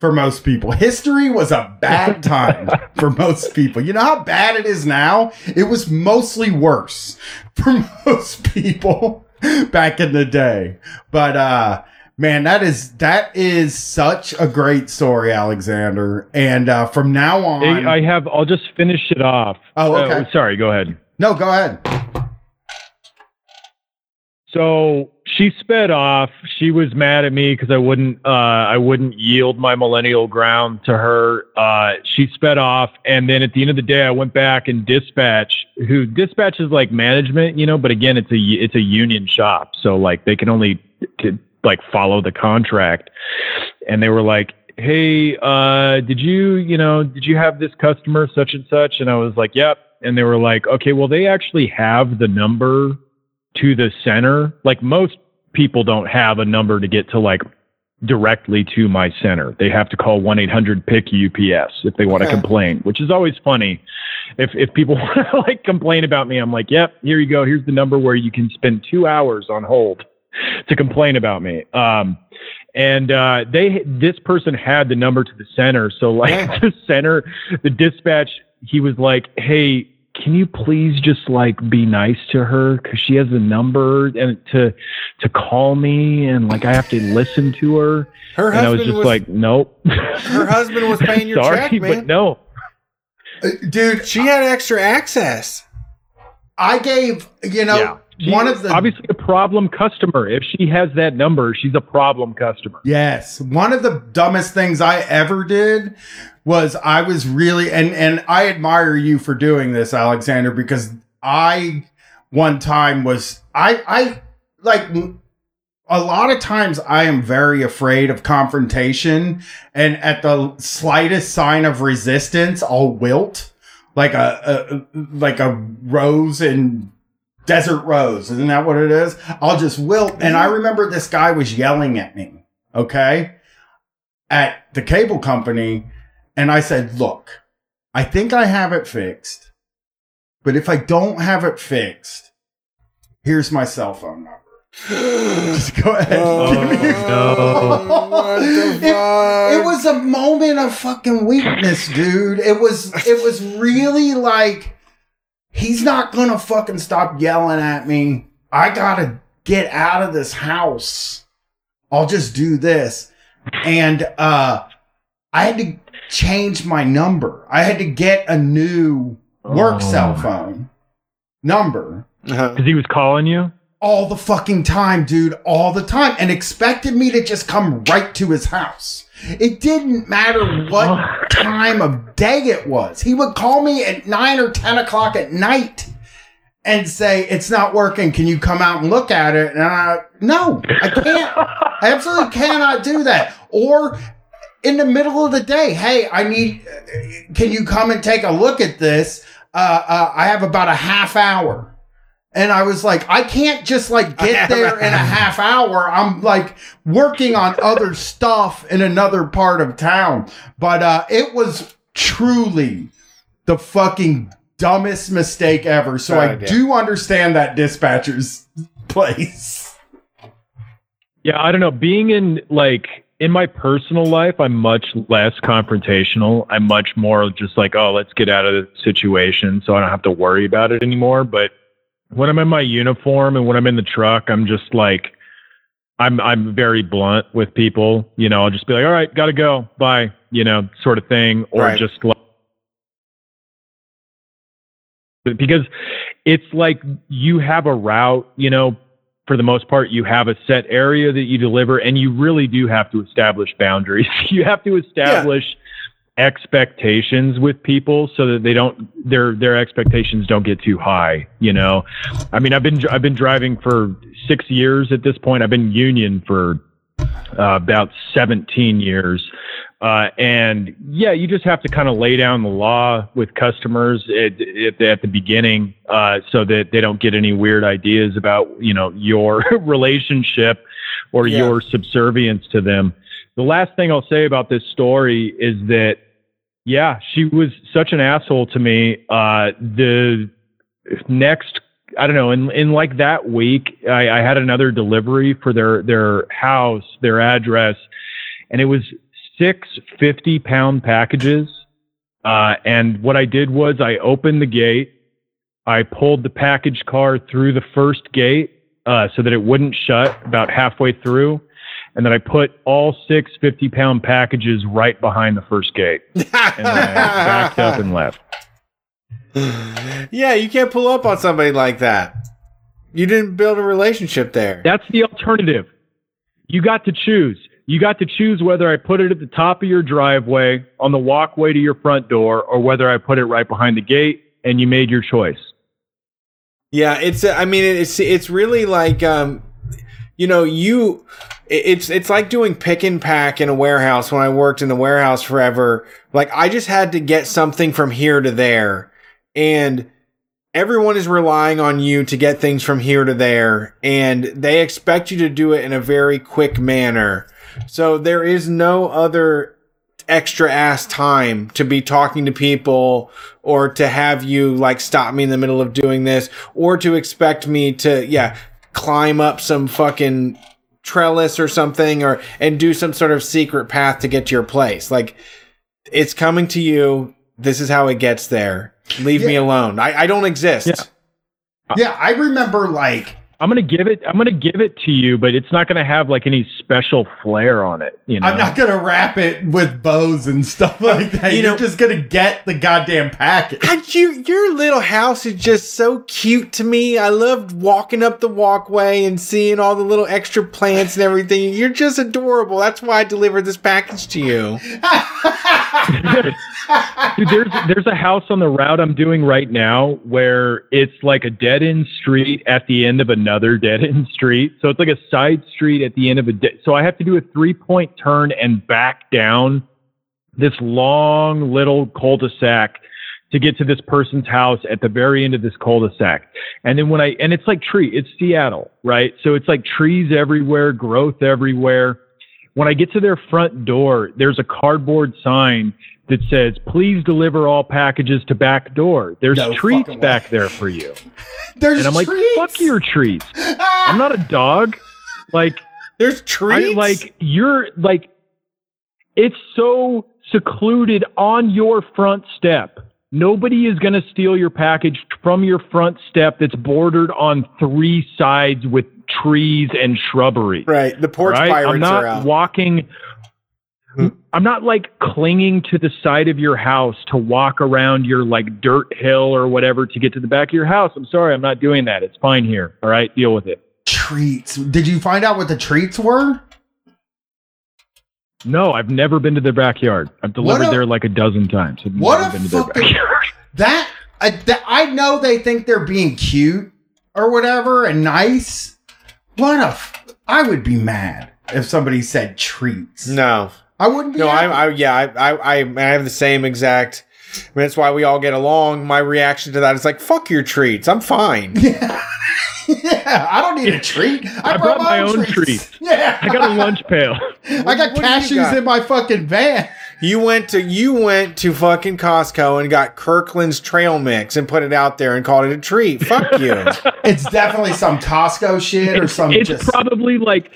for most people. History was a bad time for most people. You know how bad it is now? It was mostly worse for most people back in the day. But uh man, that is that is such a great story, Alexander. And uh from now on I I have. I'll just finish it off. Oh, okay. sorry. Go ahead. No, go ahead. So she sped off. She was mad at me because I wouldn't uh, I wouldn't yield my millennial ground to her. Uh, she sped off, and then at the end of the day, I went back and dispatch. Who dispatches like management, you know, but again, it's a it's a union shop, so like they can only to, like follow the contract. And they were like, "Hey, uh, did you you know did you have this customer such and such?" And I was like, "Yep." And they were like, "Okay, well they actually have the number." To the center. Like most people don't have a number to get to like directly to my center. They have to call 1-800 pick UPS if they want to complain, which is always funny. If if people want to like complain about me, I'm like, "Yep, here you go. Here's the number where you can spend 2 hours on hold to complain about me." Um and uh, they this person had the number to the center, so like yeah. the center, the dispatch, he was like, "Hey, can you please just like be nice to her because she has a number and to to call me and like I have to listen to her. Her and I was just was, like, nope. Her husband was paying your Sorry, check, man. But no, uh, dude, she had extra access. I gave you know. Yeah. She's one of the obviously a problem customer. If she has that number, she's a problem customer. Yes. One of the dumbest things I ever did was I was really and and I admire you for doing this, Alexander, because I one time was I I like a lot of times I am very afraid of confrontation and at the slightest sign of resistance I'll wilt like a, a like a rose in desert rose. Isn't that what it is? I'll just wilt. And I remember this guy was yelling at me okay at the cable company and I said, look, I think I have it fixed. But if I don't have it fixed, here's my cell phone number. Just go ahead. Oh, no. it, it was a moment of fucking weakness, dude. It was it was really like he's not gonna fucking stop yelling at me. I gotta get out of this house. I'll just do this. And uh I had to change my number. I had to get a new work oh. cell phone number. Because uh-huh. he was calling you? All the fucking time, dude. All the time. And expected me to just come right to his house. It didn't matter what time of day it was. He would call me at 9 or 10 o'clock at night and say, It's not working. Can you come out and look at it? And I, no, I can't. I absolutely cannot do that. Or in the middle of the day, hey, I need, can you come and take a look at this? Uh, uh, I have about a half hour. And I was like, I can't just like get there in a half hour. I'm like working on other stuff in another part of town. But uh, it was truly the fucking dumbest mistake ever. So oh, I yeah. do understand that dispatcher's place. Yeah, I don't know. Being in like in my personal life, I'm much less confrontational. I'm much more just like, oh, let's get out of the situation so I don't have to worry about it anymore. But when I'm in my uniform and when I'm in the truck, I'm just like, I'm I'm very blunt with people. You know, I'll just be like, all right, gotta go, bye, you know, sort of thing, or right. just like because it's like you have a route, you know, for the most part, you have a set area that you deliver, and you really do have to establish boundaries. you have to establish yeah. expectations with people so that they don't their their expectations don't get too high. You know, I mean, I've been I've been driving for six years at this point. I've been union for uh, about 17 years. Uh, and yeah, you just have to kind of lay down the law with customers at, at, the, at the beginning uh, so that they don't get any weird ideas about you know your relationship or yeah. your subservience to them. The last thing I'll say about this story is that yeah, she was such an asshole to me. Uh, the next I don't know, in in like that week, I, I had another delivery for their their house, their address, and it was six 50 pound packages. Uh, and what I did was I opened the gate, I pulled the package car through the first gate uh, so that it wouldn't shut about halfway through. And then I put all six 50 pound packages right behind the first gate. and then I backed up and left. Yeah, you can't pull up on somebody like that. You didn't build a relationship there. That's the alternative. You got to choose. You got to choose whether I put it at the top of your driveway, on the walkway to your front door, or whether I put it right behind the gate, and you made your choice. Yeah, it's. I mean, it's it's really like, um, you know, you. It's it's like doing pick and pack in a warehouse. When I worked in the warehouse forever, like I just had to get something from here to there, and everyone is relying on you to get things from here to there, and they expect you to do it in a very quick manner. So there is no other extra ass time to be talking to people or to have you like stop me in the middle of doing this or to expect me to yeah climb up some fucking trellis or something or and do some sort of secret path to get to your place. Like it's coming to you. This is how it gets there. Leave me alone. I, I don't exist. Yeah. Yeah, I remember like I'm gonna give it. I'm gonna give it to you, but it's not gonna have like any special flair on it. You know. I'm not gonna wrap it with bows and stuff uh, like that. You You are know- just gonna get the goddamn package. God, you, your little house is just so cute to me. I loved walking up the walkway and seeing all the little extra plants and everything. You're just adorable. That's why I delivered this package to you. Dude, there's there's a house on the route I'm doing right now where it's like a dead end street at the end of another dead end street. So it's like a side street at the end of a de- so I have to do a three point turn and back down this long little cul-de-sac to get to this person's house at the very end of this cul-de-sac. And then when I and it's like tree, it's Seattle, right? So it's like trees everywhere, growth everywhere. When I get to their front door, there's a cardboard sign that says, "Please deliver all packages to back door." There's No treats fucking way. back there for you. There's And I'm like, "Fuck your treats." I'm not a dog. Like There's I like you're like it's so secluded on your front step. Nobody is going to steal your package from your front step that's bordered on three sides with trees and shrubbery. right. The porch right? pirates I'm not are out. walking. Hmm. I'm not like clinging to the side of your house to walk around your like dirt hill or whatever to get to the back of your house. I'm sorry, I'm not doing that. It's fine here. All right, deal with it. treats. Did you find out what the treats were? No, I've never been to their backyard. I've delivered a- there like a dozen times. I've what a been to fucking- backyard. That, I that I know they think they're being cute or whatever and nice. What a f- I would be mad if somebody said treats. no. I wouldn't be. No, happy. I, I, yeah, I, I, I, I have the same exact. I mean, that's why we all get along. My reaction to that is like, "Fuck your treats. I'm fine." yeah, I don't need a treat. I, I brought my own treats. treats. Yeah, I got a lunch pail. I got What cashews got? in my fucking van. You went to you went to fucking Costco and got Kirkland's trail mix and put it out there and called it a treat. Fuck you. It's definitely some Costco shit or It's, some it's just probably like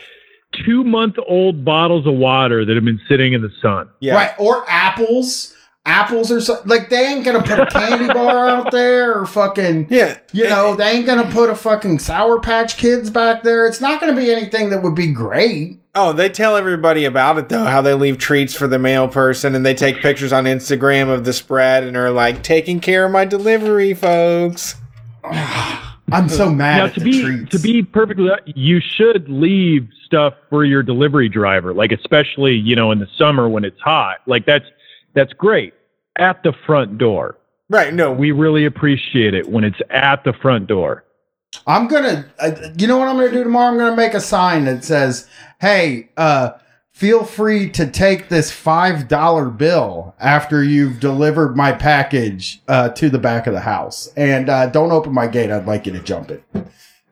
two month old bottles of water that have been sitting in the sun. Yeah. right or apples. Apples or something like they ain't gonna put a candy bar out there or fucking Yeah. you know they ain't gonna put a fucking Sour Patch Kids back there. It's not gonna be anything that would be great. Oh, they tell everybody about it though, how they leave treats for the mail person and they take pictures on Instagram of the spread and are like, taking care of my delivery, folks. I'm so mad now to be treats. to be perfectly you should leave stuff for your delivery driver like especially you know in the summer when it's hot like that's that's great at the front door Right. No, we really appreciate it when it's at the front door I'm gonna, uh, you know what I'm gonna do tomorrow? I'm gonna make a sign that says, "Hey, uh, feel free to take this five dollar bill after you've delivered my package uh, to the back of the house, and uh, don't open my gate. I'd like you to jump it."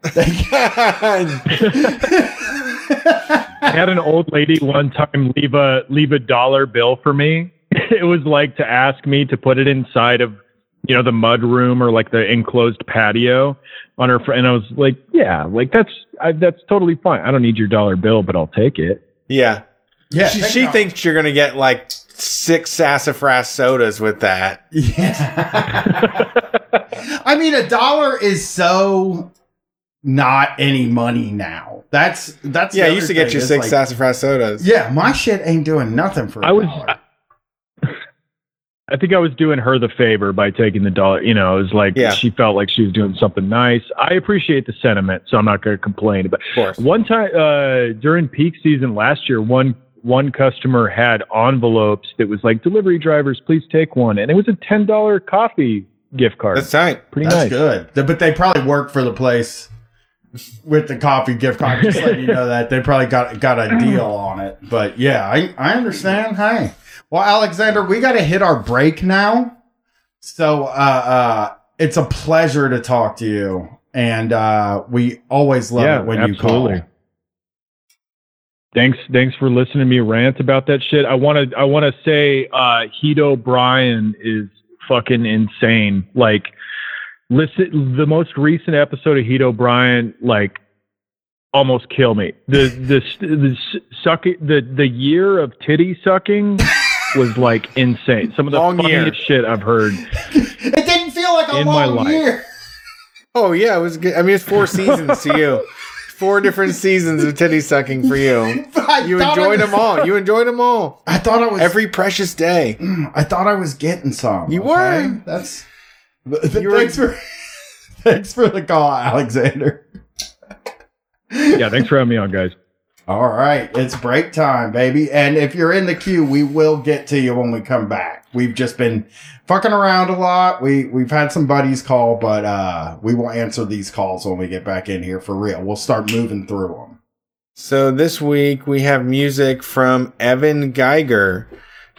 Thank you. I had an old lady one time leave a leave a dollar bill for me. It was like to ask me to put it inside of you know the mud room or like the enclosed patio on her fr- and I was like, yeah, like that's I, that's totally fine. I don't need your dollar bill, but I'll take it. yeah. Yeah, she she thinks you're gonna get like six sassafras sodas with that. Yeah. I mean, a dollar is so not any money now. That's that's Yeah, I used to get thing. you six like- sassafras sodas. Yeah, my shit ain't doing nothing for. I I was- Dollar. I think I was doing her the favor by taking the dollar. You know, it was like Yeah. she felt like she was doing something nice. I appreciate the sentiment, so I'm not going to complain. But Of course. one time uh, during peak season last year, one one customer had envelopes that was like delivery drivers, please take one, and it was a ten dollar coffee gift card. That's tight. Pretty That's nice. good. But they probably work for the place with the coffee gift card. Just letting you know that they probably got got a deal on it. But yeah, I I understand. Hey, well, Alexander, we got to hit our break now. So uh, uh, it's a pleasure to talk to you, and uh, we always love Yeah, it when absolutely. you call. Thanks, thanks for listening to me rant about that shit. I want to, I want to say, uh, Heat O'Brien is fucking insane. Like, listen, the most recent episode of Heat O'Brien, like, almost kill me. The the the sucking the the year of titty sucking was like insane. Some of the Long year. funniest shit I've heard. It didn't feel like a In my long life. year. Oh yeah, it was good. I mean, it's four seasons to you. Four different seasons of titty sucking for you. You thought I enjoyed was- them all. You enjoyed them all. I thought I was Every precious day. Mm, I thought I was getting some. You okay? were. That's. You were- thanks for thanks for the call, Alexander. Yeah, thanks for having me on, guys. All right, it's break time, baby. And if you're in the queue, we will get to you when we come back. We've just been fucking around a lot. We we've had some buddies call, but uh we will answer these calls when we get back in here for real. We'll start moving through them. So this week we have music from Evan Geiger.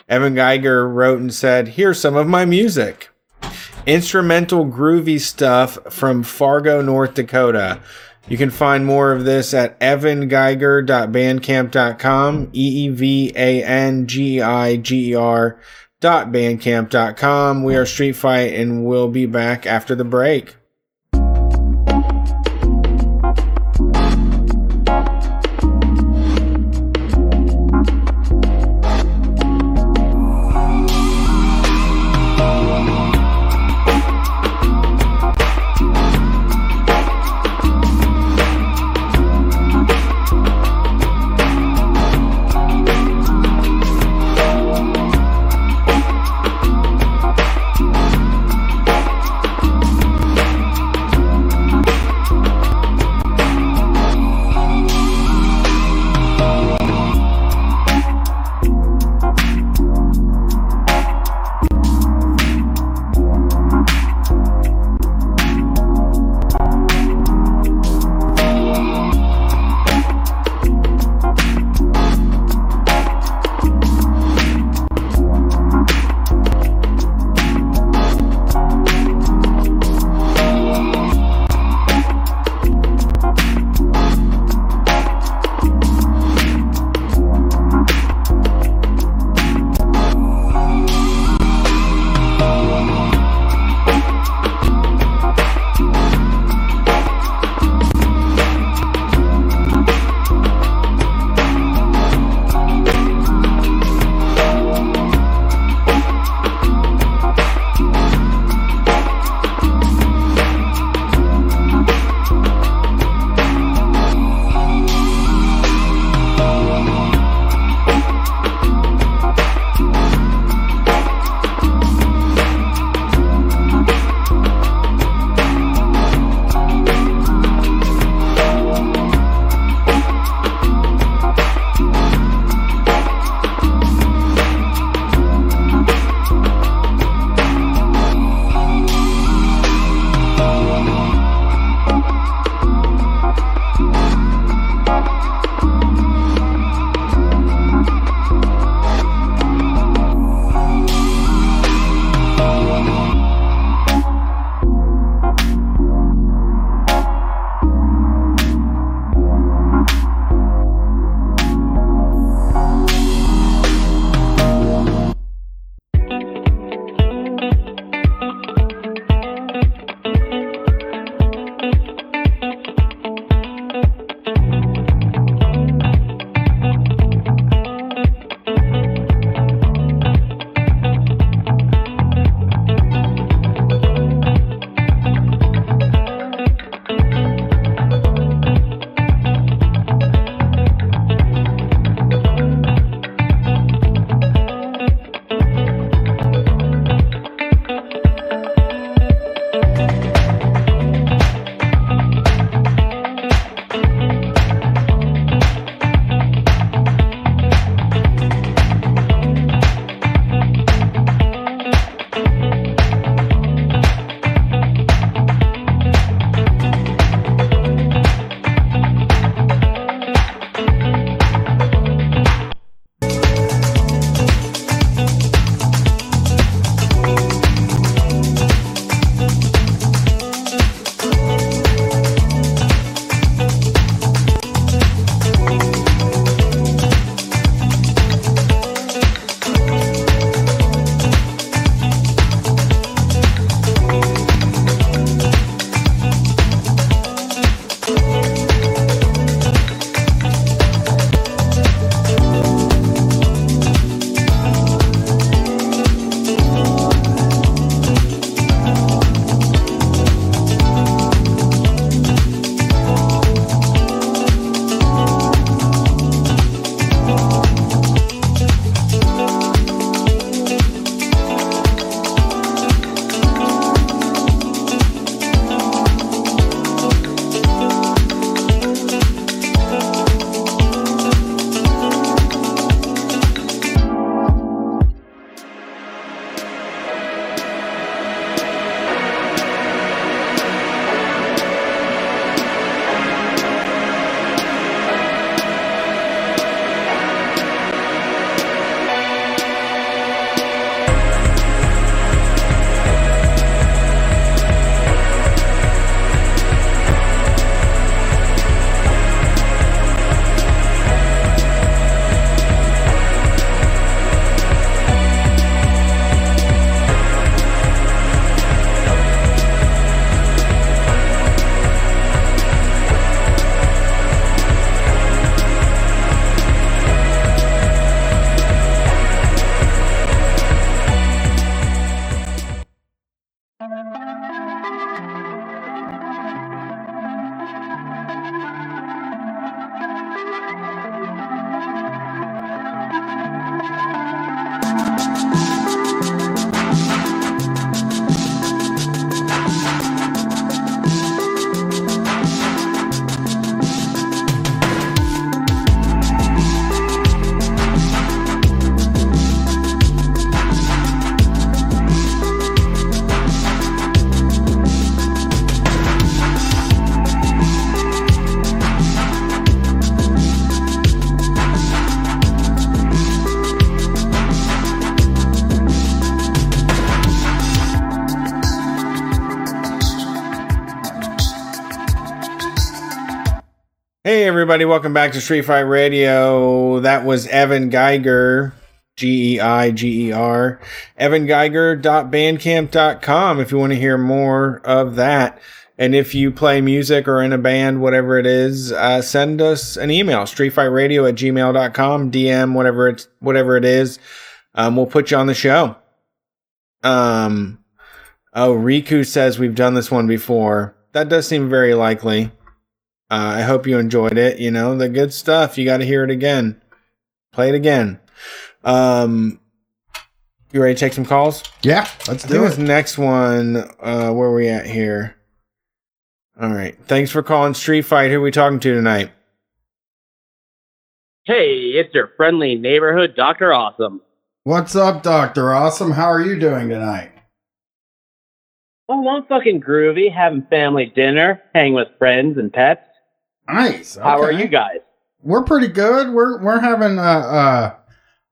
Evan Geiger wrote and said, Here's some of my music. Instrumental groovy stuff from Fargo, North Dakota. You can find more of this at evangeiger.bandcamp.com, E E V A N G I G E R dot bandcamp.com. We are Street Fight and we'll be back after the break. Everybody, welcome back to Street Fight Radio. That was Evan Geiger, G E I G E R, evangeiger.bandcamp.com if you want to hear more of that. And if you play music or in a band, whatever it is, uh, send us an email, streetfightradio at gmail.com, DM, whatever it's, whatever it is. Um, we'll put you on the show. Um, oh, Riku says we've done this one before. That does seem very likely. Uh, I hope you enjoyed it. You know, the good stuff. You got to hear it again. Play it again. Um, you ready to take some calls? Yeah, let's I do think this it. next one, uh, where are we at here? All right. Thanks for calling Street Fight. Who are we talking to tonight? Hey, it's your friendly neighborhood Dr. Awesome. What's up, Doctor Awesome? How are you doing tonight? Oh, I'm fucking groovy, having family dinner, hanging with friends and pets. Nice. How are you guys? We're pretty good. We're we're having a a,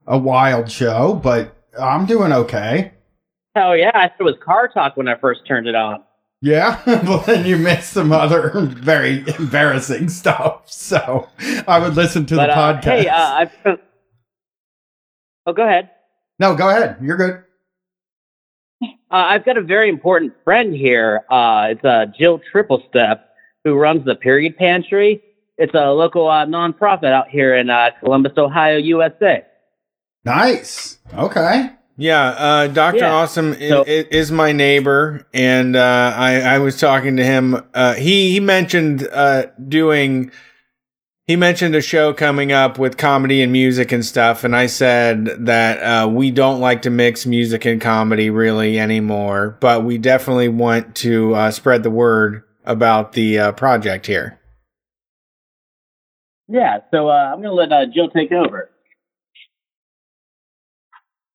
a wild show, but I'm doing okay. Hell yeah, I thought it was car talk when I first turned it on. Yeah, well then you missed some other very embarrassing stuff. So I would listen to but the uh, podcast. hey, uh, I've oh, go ahead. no, go ahead. You're good. Uh, I've got a very important friend here. Uh, it's uh, Jill Triplestep, who runs the Period Pantry. It's a local uh, nonprofit out here in uh, Columbus, Ohio, USA. Nice. Okay. Yeah, uh, Doctor Yeah. Awesome i- So- i- is my neighbor, and uh, I I was talking to him. Uh, he he mentioned uh, doing. He mentioned a show coming up with comedy and music and stuff, and I said that uh, we don't like to mix music and comedy really anymore, but we definitely want to uh, spread the word about the uh, project here. Yeah, so uh, I'm going to let uh, Jill take over.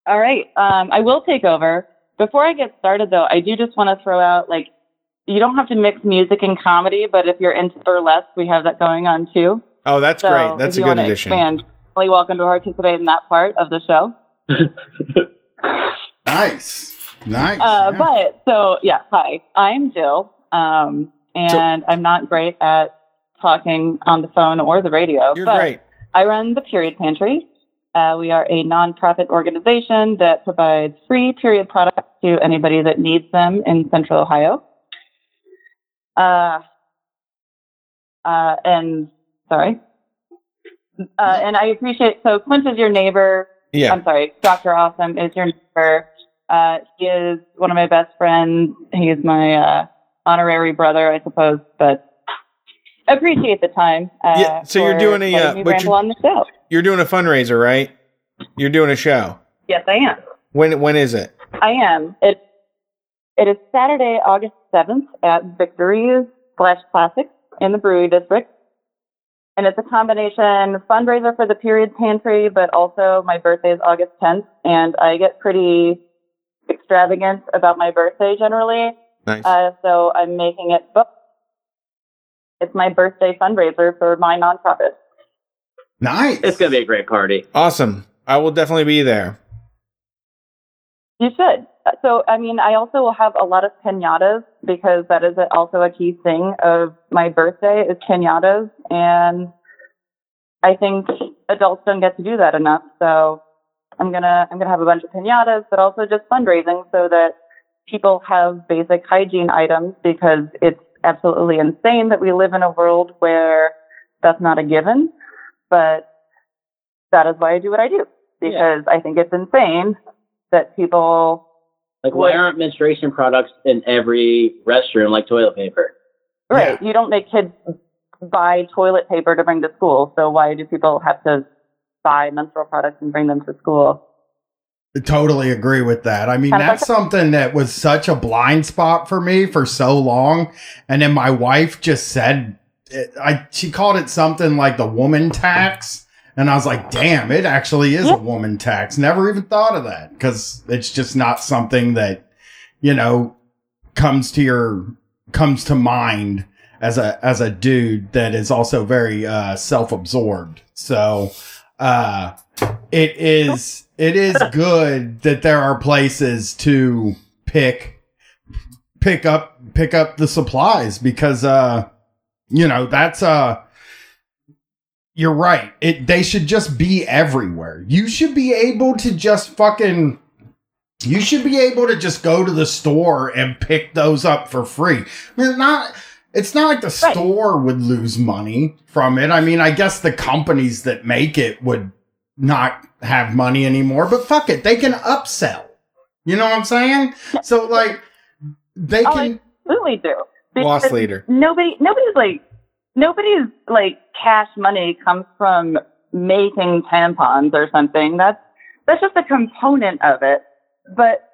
All right. Um, I will take over. Before I get started, though, I do just want to throw out like, you don't have to mix music and comedy, but if you're into burlesque, we have that going on too. Oh, that's so great. That's if a you good want to addition. expand, really welcome to participate in that part of the show. Nice. Nice. Uh, yeah. But so yeah, hi, I'm Jill, um, and I'm not great at talking on the phone or the radio. You're but great. I run the Period Pantry. Uh, we are a nonprofit organization that provides free period products to anybody that needs them in Central Ohio. Uh, uh, and sorry. Uh, and I appreciate so Clint is your neighbor. Yeah. I'm sorry, Dr. Awesome is your neighbor. Uh, he is one of my best friends. He is my uh, honorary brother, I suppose, but appreciate the time. Uh, Yeah, so you're doing a, uh, but ramble you- on the show. You're doing a fundraiser, right? You're doing a show. Yes, I am. When when is it? I am. It it is Saturday, August seventh at Victory's Slash Classics in the Brewery District. And it's a combination fundraiser for the period pantry, but also my birthday is August tenth, and I get pretty extravagant about my birthday generally. Nice. Uh, so I'm making it book. It's my birthday fundraiser for my nonprofit. nice. It's going to be a great party. awesome. I will definitely be there. You should. Uh, So, I mean, I also will have a lot of pinatas because that is also a key thing of my birthday is pinatas, and I think adults don't get to do that enough. So, I'm gonna I'm gonna have a bunch of pinatas, but also just fundraising so that people have basic hygiene items because it's absolutely insane that we live in a world where that's not a given. But that is why I do what I do because I think it's insane that people Like, why aren't menstruation products in every restroom like toilet paper? Right. You don't make kids buy toilet paper to bring to school. So why do people have to buy menstrual products and bring them to school? Totally agree with that. I mean, that's something that was such a blind spot for me for so long. And then my wife just said, it, I she called it something like the woman tax. And I was like, damn, it actually is a woman tax. Never even thought of that because it's just not something that, you know, comes to your, comes to mind as a, as a dude that is also very, uh, self-absorbed. So, uh, it is it is good that there are places to pick pick up pick up the supplies because uh you know that's uh you're right. It they should just be everywhere. You should be able to just fucking you should be able to just go to the store and pick those up for free. I mean, not it's not like the Right. store would lose money from it. I mean, I guess the companies that make it would not have money anymore, but fuck it, they can upsell. You know what I'm saying? So like they Oh, can Absolutely do. Loss leader. Nobody, nobody's like, nobody's like cash money comes from making tampons or something. That's that's just a component of it. But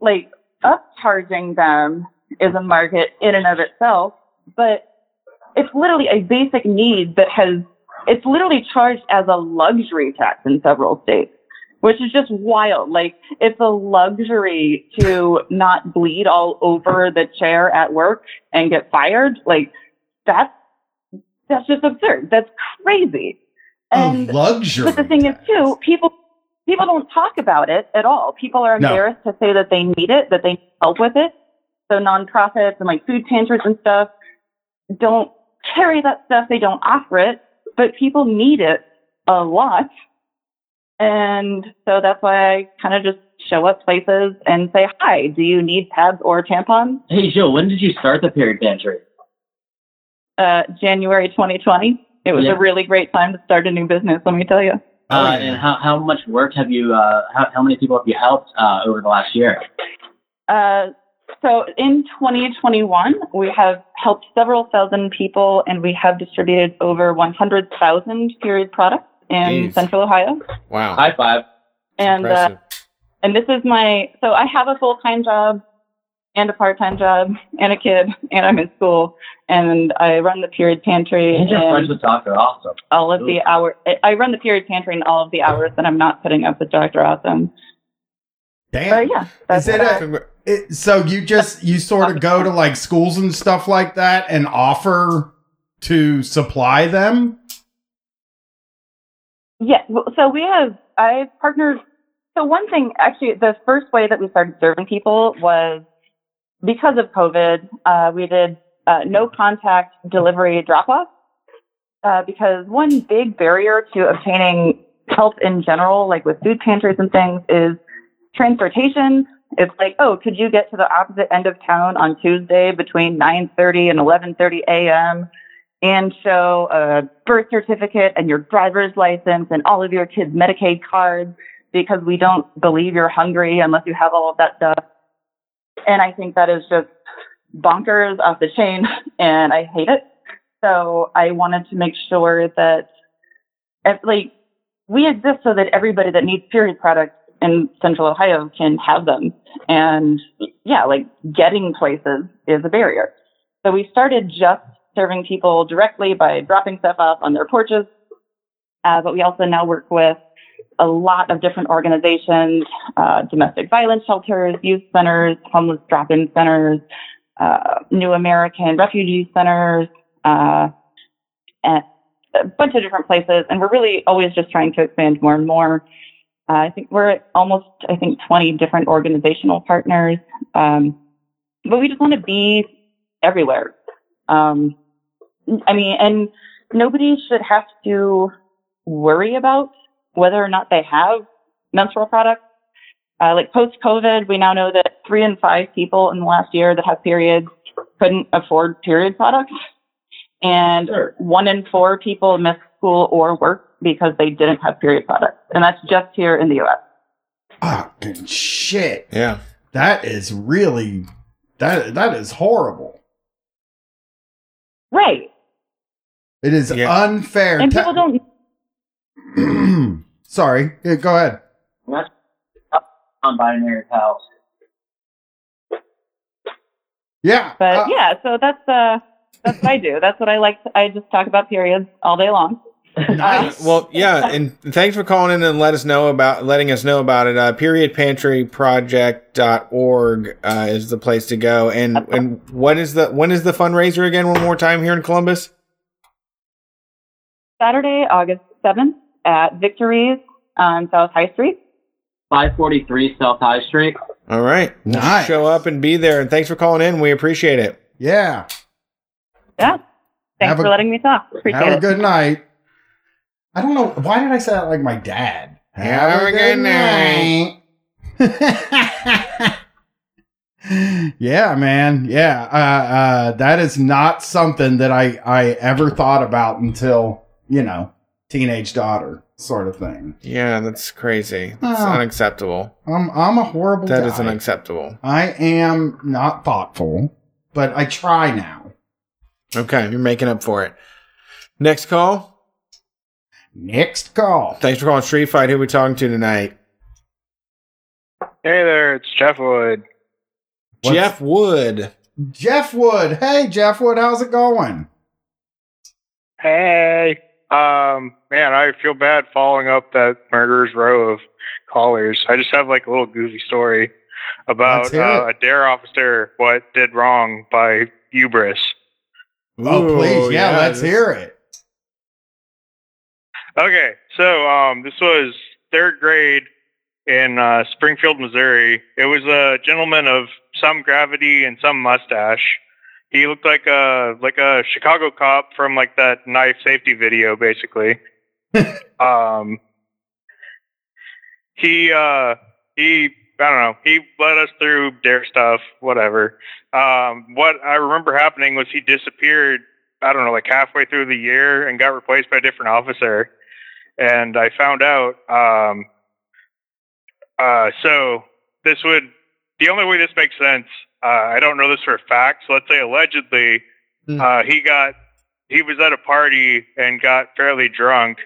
like upcharging them is a market in and of itself. But it's literally a basic need that has it's literally charged as a luxury tax in several states, which is just wild. Like it's a luxury to not bleed all over the chair at work and get fired. Like that's that's just absurd. That's crazy. And a luxury. but the thing is too, people people don't talk about it at all. People are No. embarrassed to say that they need it, that they need help with it. So nonprofits and like food pantries and stuff don't carry that stuff. They don't offer it, but people need it a lot. And so that's why I kind of just show up places and say, "Hi, do you need pads or tampons?" Hey, Jill, when did you start the period pantry? Uh, January 2020. It was Yeah. a really great time to start a new business. Let me tell you. Uh. And how, how much work have you, uh, how, how many people have you helped uh, over the last year? So in 2021, we have helped several thousand people and we have distributed over 100,000 period products in Jeez. central Ohio. Wow. High five. And, uh, and this is my, so I have a full-time job and a part-time job and a kid and I'm in school and I run the period pantry And you're friends with Dr. Awesome. all of the hour, I run the period pantry in all of the hours that I'm not putting up with Dr. Awesome. Damn. But yeah, that's Is it It, so you just you sort of go to like schools and stuff like that and offer to supply them. Yeah. So we have, I partnered. So one thing, actually, the first way that we started serving people was because of COVID. Uh, we did uh, no contact delivery drop off uh, because one big barrier to obtaining help in general, like with food pantries and things, is transportation. It's like, oh, could you get to the opposite end of town on Tuesday between 9:30 and 11:30 a.m. and show a birth certificate and your driver's license and all of your kids' Medicaid cards because we don't believe you're hungry unless you have all of that stuff. And I think that is just bonkers off the chain and I hate it. So I wanted to make sure that like we exist so that everybody that needs period products in central Ohio can have them. And yeah, like getting places is a barrier. So we started just serving people directly by dropping stuff off on their porches. Uh, but we also now work with a lot of different organizations, uh, domestic violence shelters, youth centers, homeless drop-in centers, uh, New American Refugee Centers, uh, and a bunch of different places. And we're really always just trying to expand more and more. Uh, I think we're at almost, I think, 20 different organizational partners. Um, but we just want to be everywhere. Um, I mean, and nobody should have to worry about whether or not they have menstrual products. Uh, like post COVID, we now know that three in five people in the last year that have periods couldn't afford period products. And Sure. one in four people missed school or work because they didn't have period products. And that's just here in the US. Fucking shit. Yeah. That is really that that is horrible. Right. It is Yeah. unfair. And Ta- people don't Sorry. Yeah, go ahead. That's non-binary pals. Yeah. But uh, yeah, so that's uh that's what I do. That's what I like. To, I just talk about periods all day long. Nice. Well, yeah, and thanks for calling in and let us know about letting us know about it. Uh, periodpantryproject.org uh, is the place to go. And and what is the when is the fundraiser again? One more time here in Columbus. Saturday, August seventh at Victories on South High Street. 543 South High Street. All right, Nice. Show up and be there. And thanks for calling in. We appreciate it. yeah. Yeah. Thanks Have a- for letting me talk. Appreciate Have a it. good night. I don't know why did I say that like my dad. Have a good night. yeah, man. Yeah, uh, uh, that is not something that I I ever thought about until you know teenage daughter sort of thing. Yeah, that's crazy. That's Oh. unacceptable. I'm I'm a horrible. That guy. is unacceptable. I am not thoughtful, but I try now. Okay, you're making up for it. Next call. Next call. Thanks for calling Street Fight. Who are we talking to tonight? Hey there, it's Jeff Wood. What's- Jeff Wood. Jeff Wood. Hey, Jeff Wood. How's it going? Hey. Um, man, I feel bad following up that murderer's row of callers. I just have like a little goofy story about uh, a dare officer what did wrong by hubris. Oh, please. Ooh, Yeah, let's this- hear it. Okay, so um, this was third grade in uh, Springfield, Missouri. It was a gentleman of some gravity and some mustache. He looked like a like a Chicago cop from like that knife safety video, basically. um, he uh, he I don't know. He led us through dare stuff, whatever. Um, what I remember happening was he disappeared. I don't know, like halfway through the year, and got replaced by a different officer and I found out. Um, uh, so this would the only way this makes sense. Uh, I don't know this for a fact. So let's say allegedly, Hmm. uh, he got he was at a party and got fairly drunk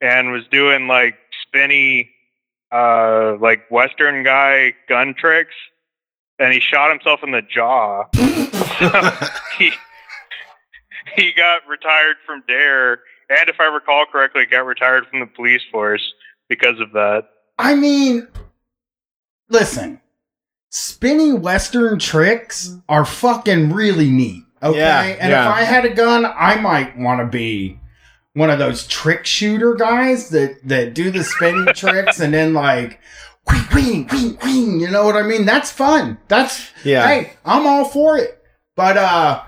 and was doing like spinny, uh, like Western guy gun tricks, and he shot himself in the jaw. he he got retired from Dare, and if I recall correctly, got retired from the police force because of that. I mean, listen, spinny Western tricks are fucking really neat. Okay. Yeah, and yeah. if I had a gun, I might want to be one of those trick shooter guys that, that do the spinning tricks and then like, wing, wing, wing, wing. You know what I mean? That's fun. That's, Yeah. hey, I'm all for it. But, uh,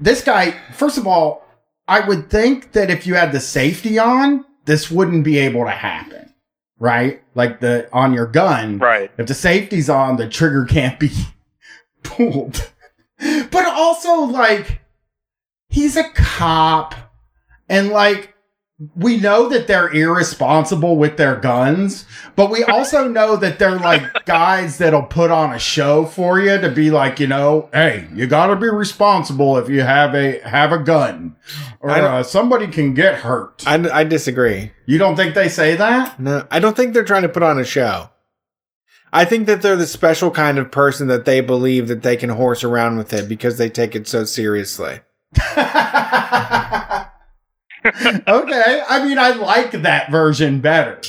this guy, first of all, I would think that if you had the safety on, this wouldn't be able to happen, right? Like the on your gun, Right. if the safety's on, the trigger can't be pulled. But also, like, he's a cop, and like, we know that they're irresponsible with their guns, but we also know that they're like guys that'll put on a show for you to be like, you know, hey, you got to be responsible if you have a have a gun, or uh, somebody can get hurt. I, I disagree. you don't think they say that? No, I don't think they're trying to put on a show. I think that they're the special kind of person that they believe that they can horse around with it because they take it so seriously. okay. I mean, I like that version better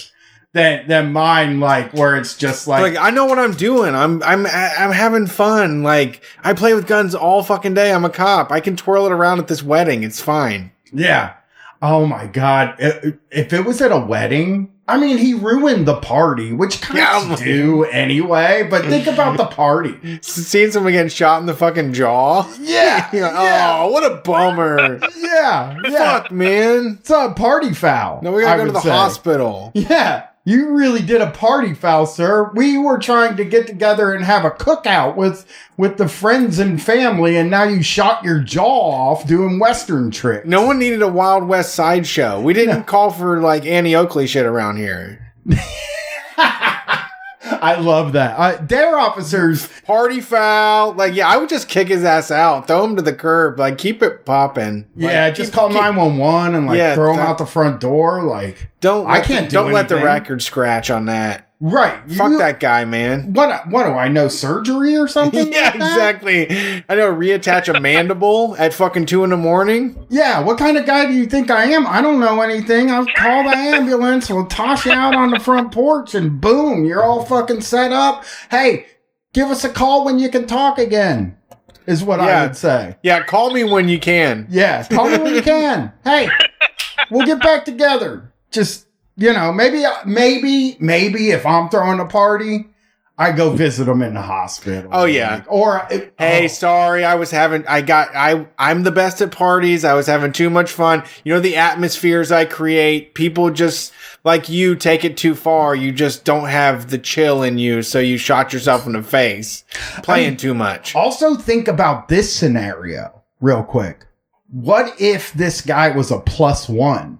than than mine. Like where it's just like, Like I know what I'm doing. I'm I'm I'm having fun. Like I play with guns all fucking day. I'm a cop. I can twirl it around at this wedding. It's fine. yeah. Oh my god! If it was at a wedding, I mean, he ruined the party, which Yeah, cops do anyway. But think about the party. Seeing someone getting shot in the fucking jaw. Yeah. Yeah. Oh, what a bummer. Yeah. Yeah. Fuck, man. It's a party foul. No, we gotta I go to the say. hospital. Yeah, you really did a party foul, sir. We were trying to get together and have a cookout with with the friends and family, and now you shot your jaw off doing Western tricks. No one needed a Wild West sideshow. We didn't call for like Annie Oakley shit around here. I love that. Uh, dare officers, Party foul. Like, yeah, I would just kick his ass out, throw him to the curb, like keep it popping. yeah, just keep- call nine one one and like Yeah, throw him out the front door. Like, Don't I can't the, do don't let the record scratch on that. Right? Fuck you- that guy, man. What? What do I know? Surgery or something? yeah, like exactly. I know reattach a mandible at fucking two in the morning. Yeah, what kind of guy do you think I am? I don't know anything. I'll call the ambulance. We'll toss you out on the front porch, and boom, you're all fucking set up. Hey, give us a call when you can talk again. Is what I would say. Yeah, call me when you can. Yeah, call me when you can. Hey, we'll get back together. Just you know, maybe, maybe, maybe if I'm throwing a party, I go visit them in the hospital. Oh, yeah. Like, or it- Hey, oh, sorry, I was having I got I I'm the best at parties. I was having too much fun. You know the atmospheres I create. People just like you take it too far. You just don't have the chill in you, so you shot yourself in the face playing mean, too much. also think about this scenario real quick. What if this guy was a plus one?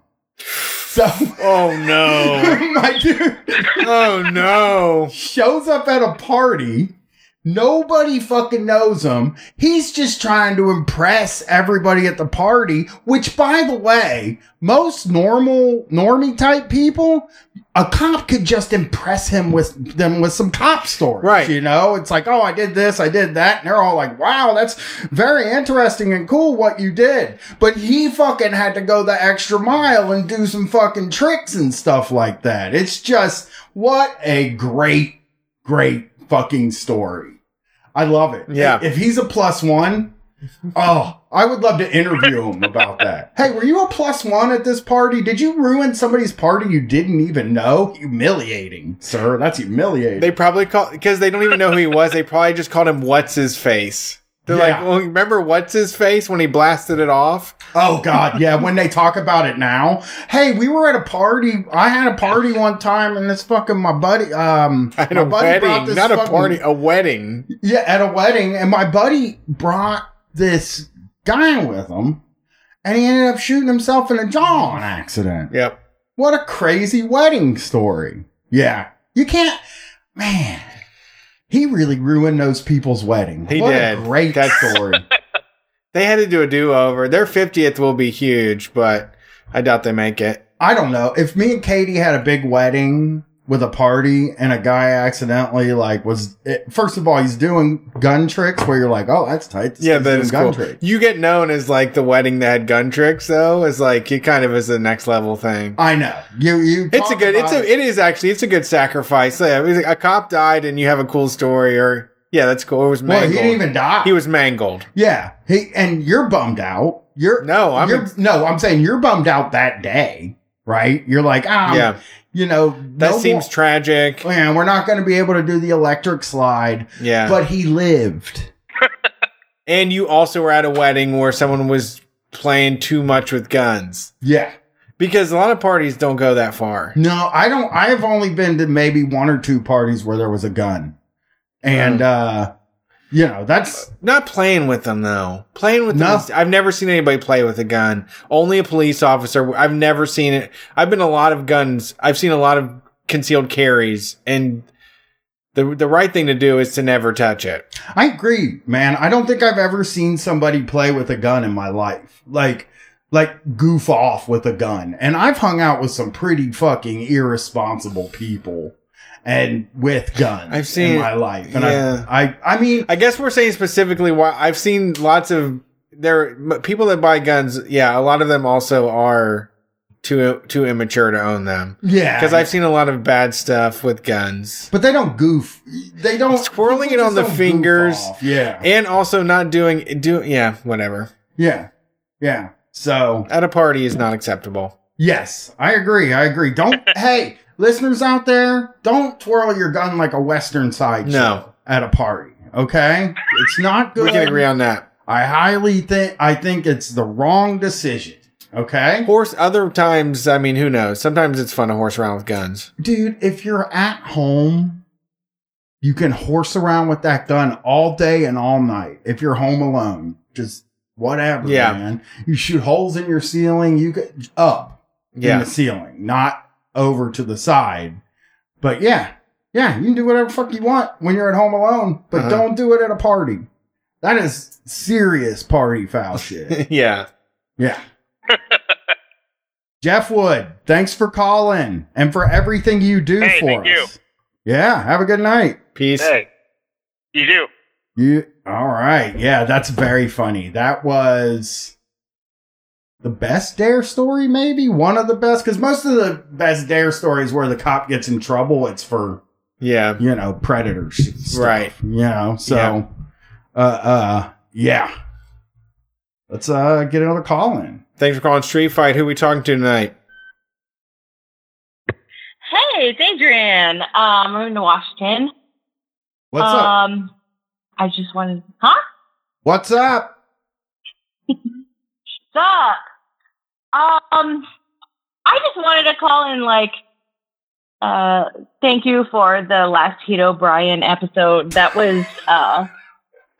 So Oh no. my dude Oh no. shows up at a party. Nobody fucking knows him. He's just trying to impress everybody at the party, which by the way, most normal, normie type people, a cop could just impress him with them with some cop stories. Right. You know, it's like, oh, I did this, I did that. And they're all like, wow, that's very interesting and cool what you did. But he fucking had to go the extra mile and do some fucking tricks and stuff like that. It's just, what a great, great fucking story. I love it. Yeah. If he's a plus one, oh, I would love to interview him about that. Hey, were you a plus one at this party? Did you ruin somebody's party you didn't even know? Humiliating, sir. That's humiliating. They probably call because they don't even know who he was. They probably just called him "What's his face." They're like, "Well, remember what's his face when he blasted it off?" Oh God, yeah. When they talk about it now, hey, we were at a party. I had a party one time, and this fucking my buddy, um, At a buddy brought wedding, this not a party, a wedding. Yeah, at a wedding, and my buddy brought this guy with him, and he ended up shooting himself in the jaw on accident. Yep. What a crazy wedding story. Yeah, you can't, man. He really ruined those people's wedding. He what did. A great That's- story. They had to do a do over. Their 50th will be huge, but I doubt they make it. I don't know. If me and Katie had a big wedding with a party and a guy accidentally like was it, first of all he's doing gun tricks where you're like, oh, that's tight. This Yeah, that gun cool. tricks. You get known as like the wedding that had gun tricks, though. Is like it kind of is the next level thing. I know. You you. It's a good. It's a. It is actually. It's a good sacrifice. Yeah, a cop died, and you have a cool story, or yeah, that's cool. It was Well, mangled. he didn't even die. He was mangled. Yeah. He and you're bummed out. You're No, I'm. you're, no. I'm saying you're bummed out that day, right? You're like, ah, yeah, You know, that no seems more- tragic. Man, we're not going to be able to do the electric slide, Yeah, but he lived. and you also were at a wedding where someone was playing too much with guns Yeah. because a lot of parties don't go that far. No, I don't. I have only been to maybe one or two parties where there was a gun, and uh, know that's uh, Not playing with them though. Playing with No. them. I've never seen anybody play with a gun. Only a police officer. I've never seen it. I've been a lot of guns. I've seen a lot of concealed carries, and the the right thing to do is to never touch it. I agree, man. I don't think I've ever seen somebody play with a gun in my life. Like like goof off with a gun. And I've hung out with some pretty fucking irresponsible people and with guns I've seen- in my life. And yeah. I, I I mean I guess we're saying specifically why I've seen lots of there people that buy guns. Yeah, a lot of them also are too too immature to own them yeah. because I've seen a lot of bad stuff with guns. but they don't goof. They don't Swirling people it on the fingers. Yeah. and also not doing do yeah whatever Yeah. Yeah. So at a party is not acceptable Yes, I agree. I agree. Don't hey, listeners out there, don't twirl your gun like a western side No. show at a party. Okay? It's not good. we can agree on that I highly think I think it's the wrong decision. Okay? horse other times i mean who knows sometimes it's fun to horse around with guns Dude, if you're at home, you can horse around with that gun all day and all night. If you're home alone, just whatever, Yeah. man. You shoot holes in your ceiling, you get up. in yeah the ceiling, not over to the side. But yeah, yeah, you can do whatever fuck you want when you're at home alone, but Uh-huh. don't do it at a party. That is serious party foul shit. yeah Yeah. Jeff Wood, thanks for calling and for everything you do Hey, for thank you. us. Yeah, have a good night. peace Hey, you do. You all right? Yeah, that's very funny. That was the best dare story, maybe one of the best, because most of the best dare stories where the cop gets in trouble, it's for yeah you know predators, stuff, Right. You know, so Yeah. uh, uh, yeah. Let's uh get another call in. thanks for calling street fight who we talking to tonight Hey, it's Adrian. Um, I'm in Washington. What's up? um, I just wanted, huh? What's up? Suck. Um, I just wanted to call in, like, uh, thank you for the last Heat O'Brien episode. That was, uh,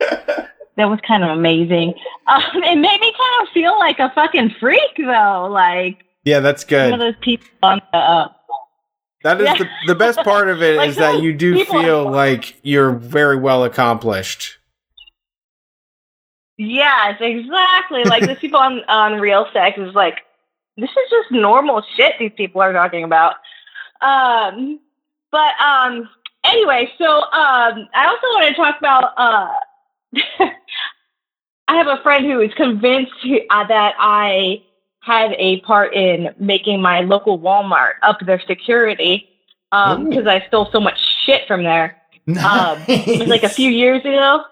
that was kind of amazing. Um, it made me kind of feel like a fucking freak though. Like Yeah, that's one of good. those people on the, uh, That is Yeah. the, the best part of it is Like that you do feel like you're very well accomplished. Yes, exactly. Like these people on on Real Sex is like, this is just normal shit these people are talking about. Um, but um, anyway, so um, I also want to talk about. Uh, I have a friend who is convinced uh, that I had a part in making my local Walmart up their security Ooh. because I stole so much shit from there. Um, it was like a few years ago.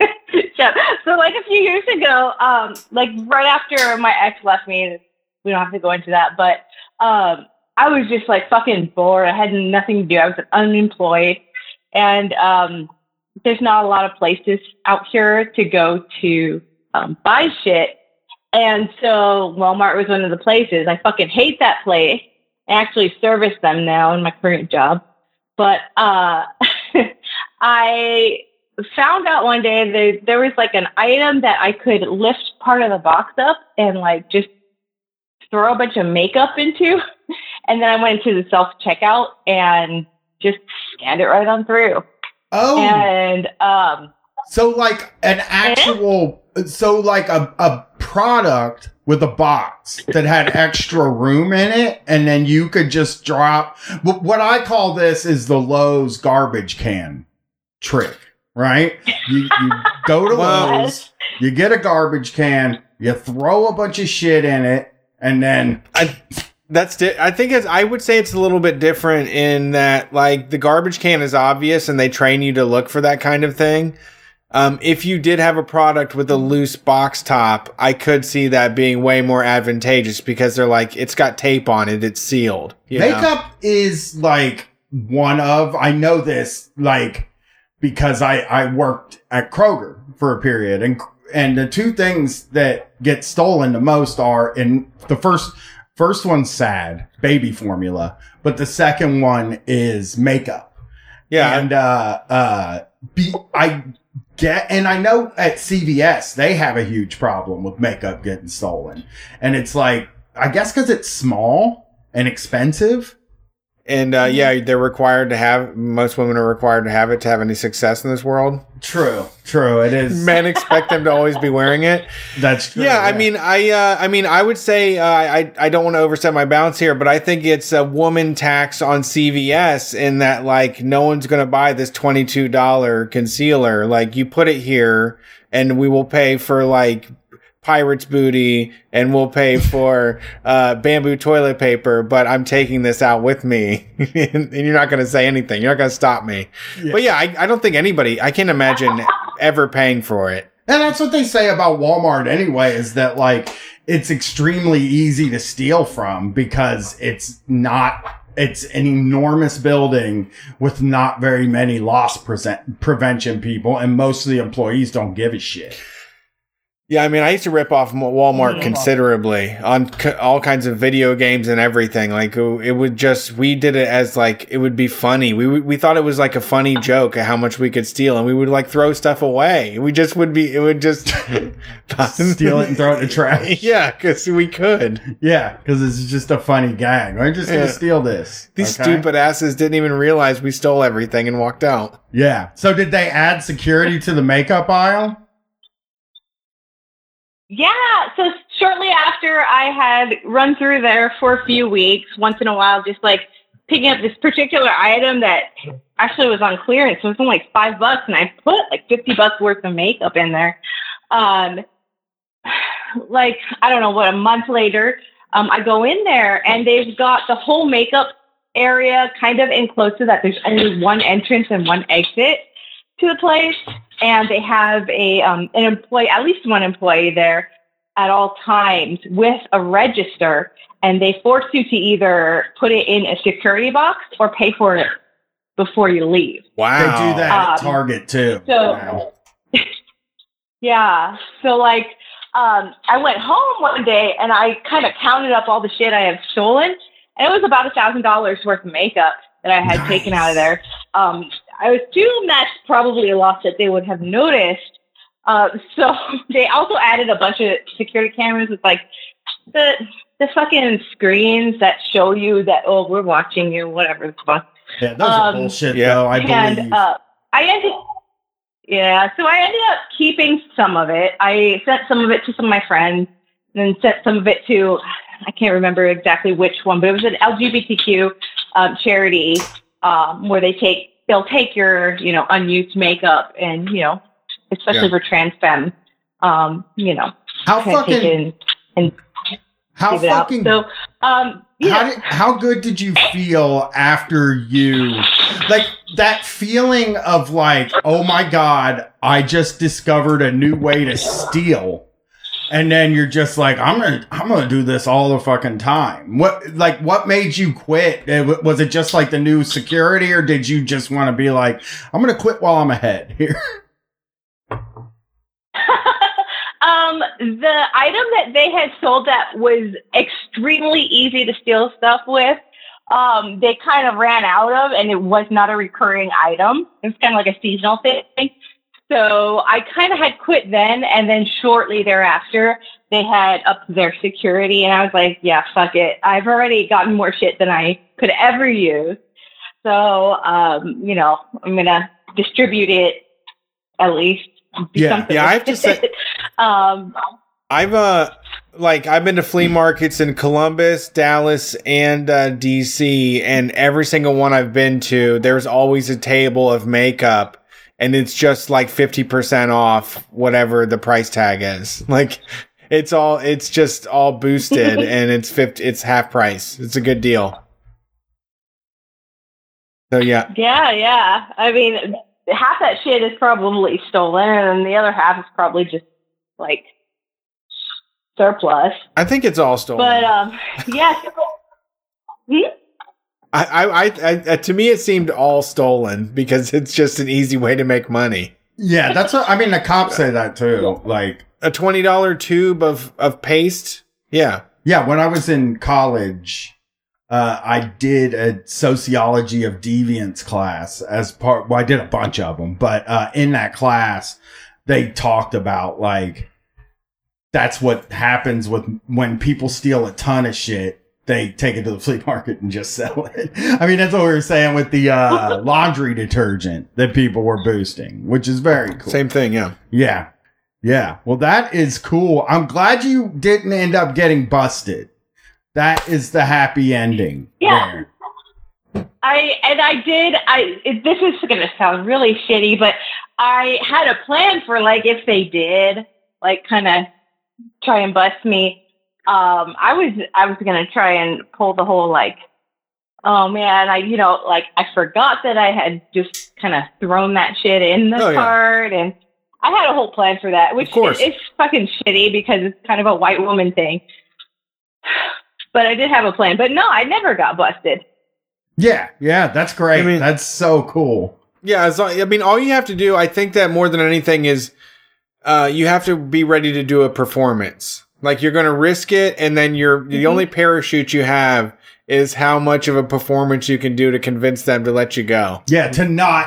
so, so like a few years ago, um, like right after my ex left me, we don't have to go into that, but um, I was just like fucking bored. I had nothing to do. I was unemployed, and um, there's not a lot of places out here to go to um, buy shit. And so Walmart was one of the places. I fucking hate that place. I actually service them now in my current job. But uh, I found out one day that there was like an item that I could lift part of the box up and like just throw a bunch of makeup into. And then I went into the self checkout and just scanned it right on through. oh, And um, so like an actual, so like a, a product with a box that had extra room in it, and then you could just drop. What what I call this is the Lowe's garbage can trick, right? You, you go to Wow. Lowe's, you get a garbage can, you throw a bunch of shit in it, and then I that's di- I think it's I would say it's a little bit different in that like the garbage can is obvious and they train you to look for that kind of thing. Um, if you did have a product with a loose box top, I could see that being way more advantageous because they're like it's got tape on it, it's sealed. you know? Makeup is like one of I know this like because I I worked at Kroger for a period. And and the two things that get stolen the most are in the first first one's sad baby formula but the second one is makeup. Yeah, and uh uh be I get and I know at CVS they have a huge problem with makeup getting stolen. And it's like I guess cuz it's small and expensive and uh, yeah, they're required to have. Most women are required to have it to have any success in this world. True, true. It is. Men expect them to always be wearing it. That's true. Yeah, I mean, I, uh, I mean, I would say uh, I, I don't want to overstep my bounds here, but I think it's a woman tax on CVS in that like no one's going to buy this twenty two dollar concealer. Like you put it here, and we will pay for like pirate's booty, and we'll pay for uh, bamboo toilet paper. But I'm taking this out with me, and you're not going to say anything. You're not going to stop me. Yeah. But yeah, I, I don't think anybody. I can't imagine ever paying for it. and that's what they say about Walmart anyway. Is that like it's extremely easy to steal from because it's not. It's an enormous building with not very many loss present, prevention people, and most of the employees don't give a shit. Yeah, I mean, I used to rip off Walmart considerably on all kinds of video games and everything. Like it would just, we did it as like it would be funny. We we thought it was like a funny joke at how much we could steal, and we would like throw stuff away. We just would be, it would just Steal it and throw it in the trash. Yeah, because we could. Yeah, because it's just a funny gag. We're just gonna steal this. These okay? stupid asses didn't even realize we stole everything and walked out. Yeah. So did they add security to the makeup aisle? Yeah. So shortly after I had run through there for a few weeks, once in a while, just like picking up this particular item that actually was on clearance. It was only like five bucks, and I put like fifty bucks worth of makeup in there. Um, like I don't know what a month later, um, I go in there and they've got the whole makeup area kind of enclosed so that there's only one entrance and one exit to the place, and they have a um, an employee, at least one employee there at all times with a register, and they force you to either put it in a security box or pay for it before you leave. Wow. They do that at Um, Target too. so- now. Yeah. So like, um, I went home one day and I kind of counted up all the shit I have stolen, and it was about a thousand dollars worth of makeup that I had taken out of there. Um, I assume that's probably a loss that they would have noticed. Uh, so they also added a bunch of security cameras with like the the fucking screens that show you that oh we're watching you whatever the fuck. yeah, those are um, bullshit yeah. though. I and believe. uh, I ended, yeah. So I ended up keeping some of it. I sent some of it to some of my friends, and then sent some of it to I can't remember exactly which one, but it was an LGBTQ um, charity um, where they take they'll take your you know unused makeup and you know especially Yeah. for trans femme, um, you know, how kind of take fucking and how give it out. fucking So um, yeah. how did, how good did you feel after you like that feeling of like oh my god i just discovered a new way to steal and then you're just like i'm gonna i'm gonna do this all the fucking time what like what made you quit Uh, was it just like the new security or did you just want to be like i'm gonna quit while i'm ahead here um, the item that they had sold that was extremely easy to steal stuff with, um, they kind of ran out of, and it was not a recurring item. It was kind of like a seasonal thing. So I kind of had quit then, and then shortly thereafter, they had upped their security, and I was like, "Yeah, fuck it. I've already gotten more shit than I could ever use." So, um, you know, I'm gonna distribute it at least. Yeah. something Yeah, I have to say- um, I've uh like I've been to flea markets in Columbus, Dallas, and uh, DC, and every single one I've been to, there's always a table of makeup, and it's just like fifty percent off whatever the price tag is. Like it's all it's just all boosted, and it's fifty, it's half price. It's a good deal. So yeah, Yeah, yeah. I mean, half that shit is probably stolen, and the other half is probably just like surplus. I think it's all stolen. But um, yeah. Hmm? I, I, I, I, uh, to me, it seemed all stolen because it's just an easy way to make money. yeah that's what i mean the cops say that too like A twenty dollar tube of of paste. Yeah. Yeah, when I was in college, uh, I did a sociology of deviance class as part. Well, I did a bunch of them, but uh, in that class, they talked about like that's what happens with when people steal a ton of shit. They take it to the flea market and just sell it. I mean, that's what we were saying with the uh, laundry detergent that people were boosting, which is very cool. Same thing. Yeah. Yeah. Yeah. Well, that is cool. I'm glad you didn't end up getting busted. That is the happy ending. Yeah. there. I and I did. I it, this is going to sound really shitty, but I had a plan for like if they did like kind of try and bust me. Um, I was I was going to try and pull the whole like, oh man, I you know like I forgot that I had just kind of thrown that shit in the Oh, yeah. cart and. I had a whole plan for that, which Of is fucking shitty because it's kind of a white woman thing. But I did have a plan. But no, I never got busted. Yeah. Yeah. That's great. I mean- that's so cool. Yeah. As long, I mean, all you have to do, I think that more than anything is, uh, you have to be ready to do a performance. Like you're going to risk it, and then you're the Mhm. only parachute you have is how much of a performance you can do to convince them to let you go. Yeah. To not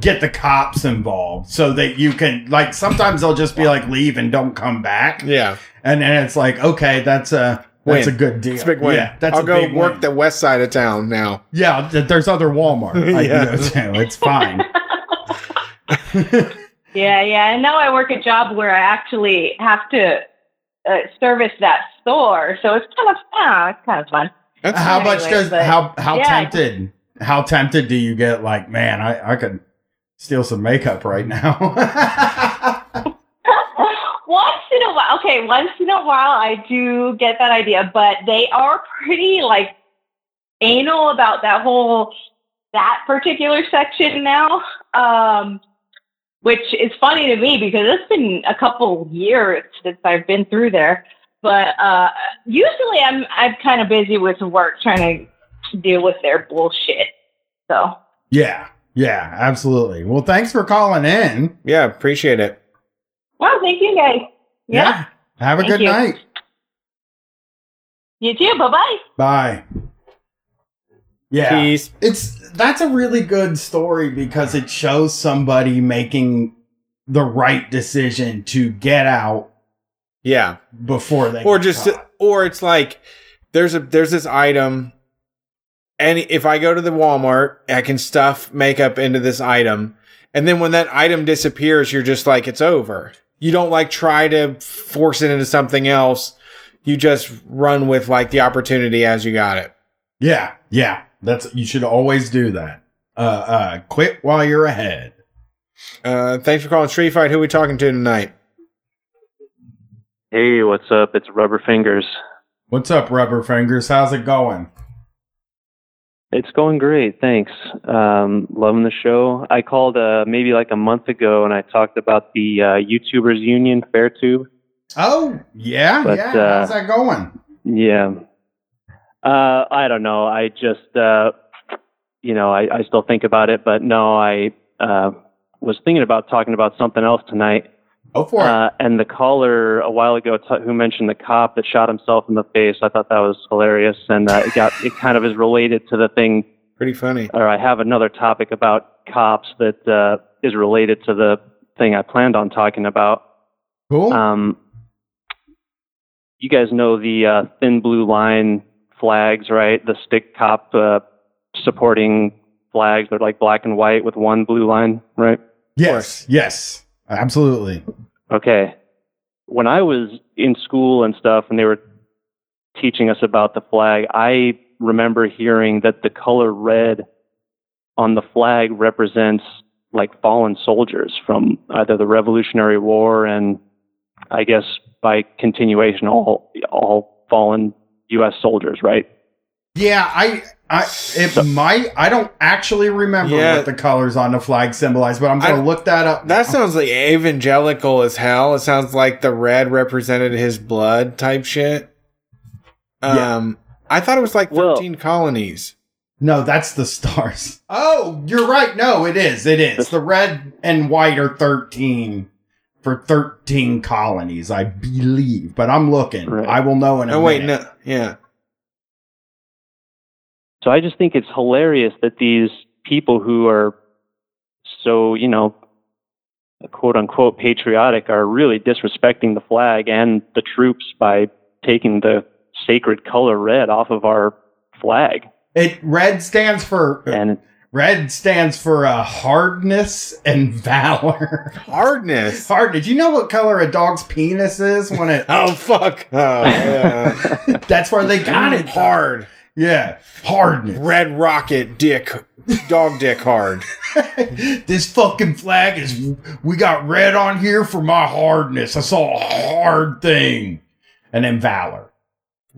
get the cops involved so that you can, like, sometimes they'll just be like, leave and don't come back. Yeah. And then it's like, okay, that's a. That's Win. a good deal. It's a big win. Yeah, that's I'll a go big work win. the west side of town now. Yeah, there's other Walmart. I Yeah. can go. It's fine. Yeah, yeah. And now I work a job where I actually have to uh, service that store, so it's kind of ah, it's kind of fun. That's how much does but- how how yeah. tempted how tempted do you get like man i i could steal some makeup right now once in a while, okay, once in a while I do get that idea, but they are pretty like anal about that whole that particular section now. Um, which is funny to me because it's been a couple years since I've been through there. But uh, usually I'm I'm kind of busy with work trying to deal with their bullshit. So Yeah, yeah, absolutely. Well, thanks for calling in. Yeah, appreciate it. Well, thank you guys. Yeah. Have a Thank good you. night. You too. Bye bye bye. Bye. Yeah. Peace. It's that's a really good story because it shows somebody making the right decision to get out Yeah. before they or get just caught. or it's like there's a there's this item and if i go to the walmart i can stuff makeup into this item and then when that item disappears you're just like it's over you don't like try to force it into something else you just run with like the opportunity as you got it Yeah, yeah. That's you should always do that. Uh uh quit while you're ahead. uh thanks for calling street fight who we talking to tonight Hey, what's up? It's Rubber Fingers. What's up, rubber fingers? How's it going? It's going great, thanks. Um, loving the show. I called uh, maybe like a month ago and I talked about the uh, YouTubers Union Fairtube. Oh, yeah, But, yeah. uh, How's that going? Yeah. Uh, I don't know. I just, uh, you know, I, I still think about it, but no, I uh, was thinking about talking about something else tonight. Go for it. Uh, and the caller a while ago t- who mentioned the cop that shot himself in the face, I thought that was hilarious, and uh, it got it kind of is related to the thing. pretty funny Or I have another topic about cops that uh, is related to the thing I planned on talking about. Cool. Um, you guys know the uh, thin blue line flags, right? The stick cop uh, supporting flags. They're like black and white with one blue line, right? yes, yes. Absolutely. Okay. When I was in school and stuff, and they were teaching us about the flag, I remember hearing that the color red on the flag represents like fallen soldiers from either the Revolutionary War and I guess by continuation all all fallen U.S. soldiers, right? Yeah, I, I, it might. I don't actually remember Yeah. what the colors on the flag symbolize, but I'm gonna look that up. that now. sounds like evangelical as hell it sounds like the red represented his blood type shit Yeah. um i thought it was like Well- 13 colonies no, that's the stars. Oh, you're right. No, it is. It is. The red and white are thirteen for thirteen colonies, I believe. But I'm looking. Right. I will know in a oh wait minute. no yeah So I just think it's hilarious that these people who are so, you know, quote unquote patriotic are really disrespecting the flag and the troops by taking the sacred color red off of our flag. It red stands for And red stands for uh, hardness and valor. hardness Hard. Did you know what color a dog's penis is when it? oh fuck oh yeah That's where they got it. hard Yeah, hardness. red rocket dick dog dick hard this fucking flag is. We got red on here for my hardness. I saw a hard thing, and then valor,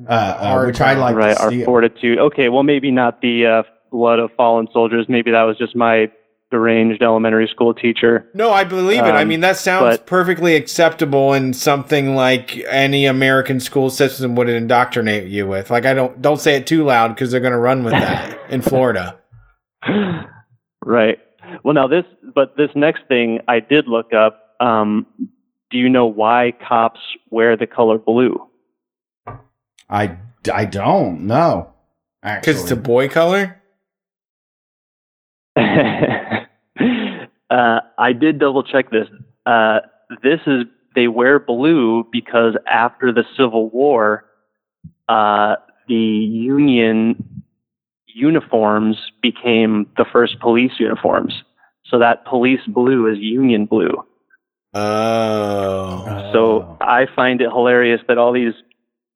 uh, uh, Hard which I like. right, to our fortitude. Okay, well maybe not the uh, blood of fallen soldiers. Maybe that was just my deranged elementary school teacher. no i believe it i Um, mean that sounds but- perfectly acceptable in something like any american school system would indoctrinate you with like i don't don't say it too loud because they're going to run with that in florida right. Well, now this, but this next thing I did look up. Um, do you know why cops wear the color blue? I I don't know. Because it's a boy color uh, I did double check this. Uh, this is they wear blue because after the Civil War, uh, the Union uniforms became the first police uniforms. So that police blue is Union blue. oh So I find it hilarious that all these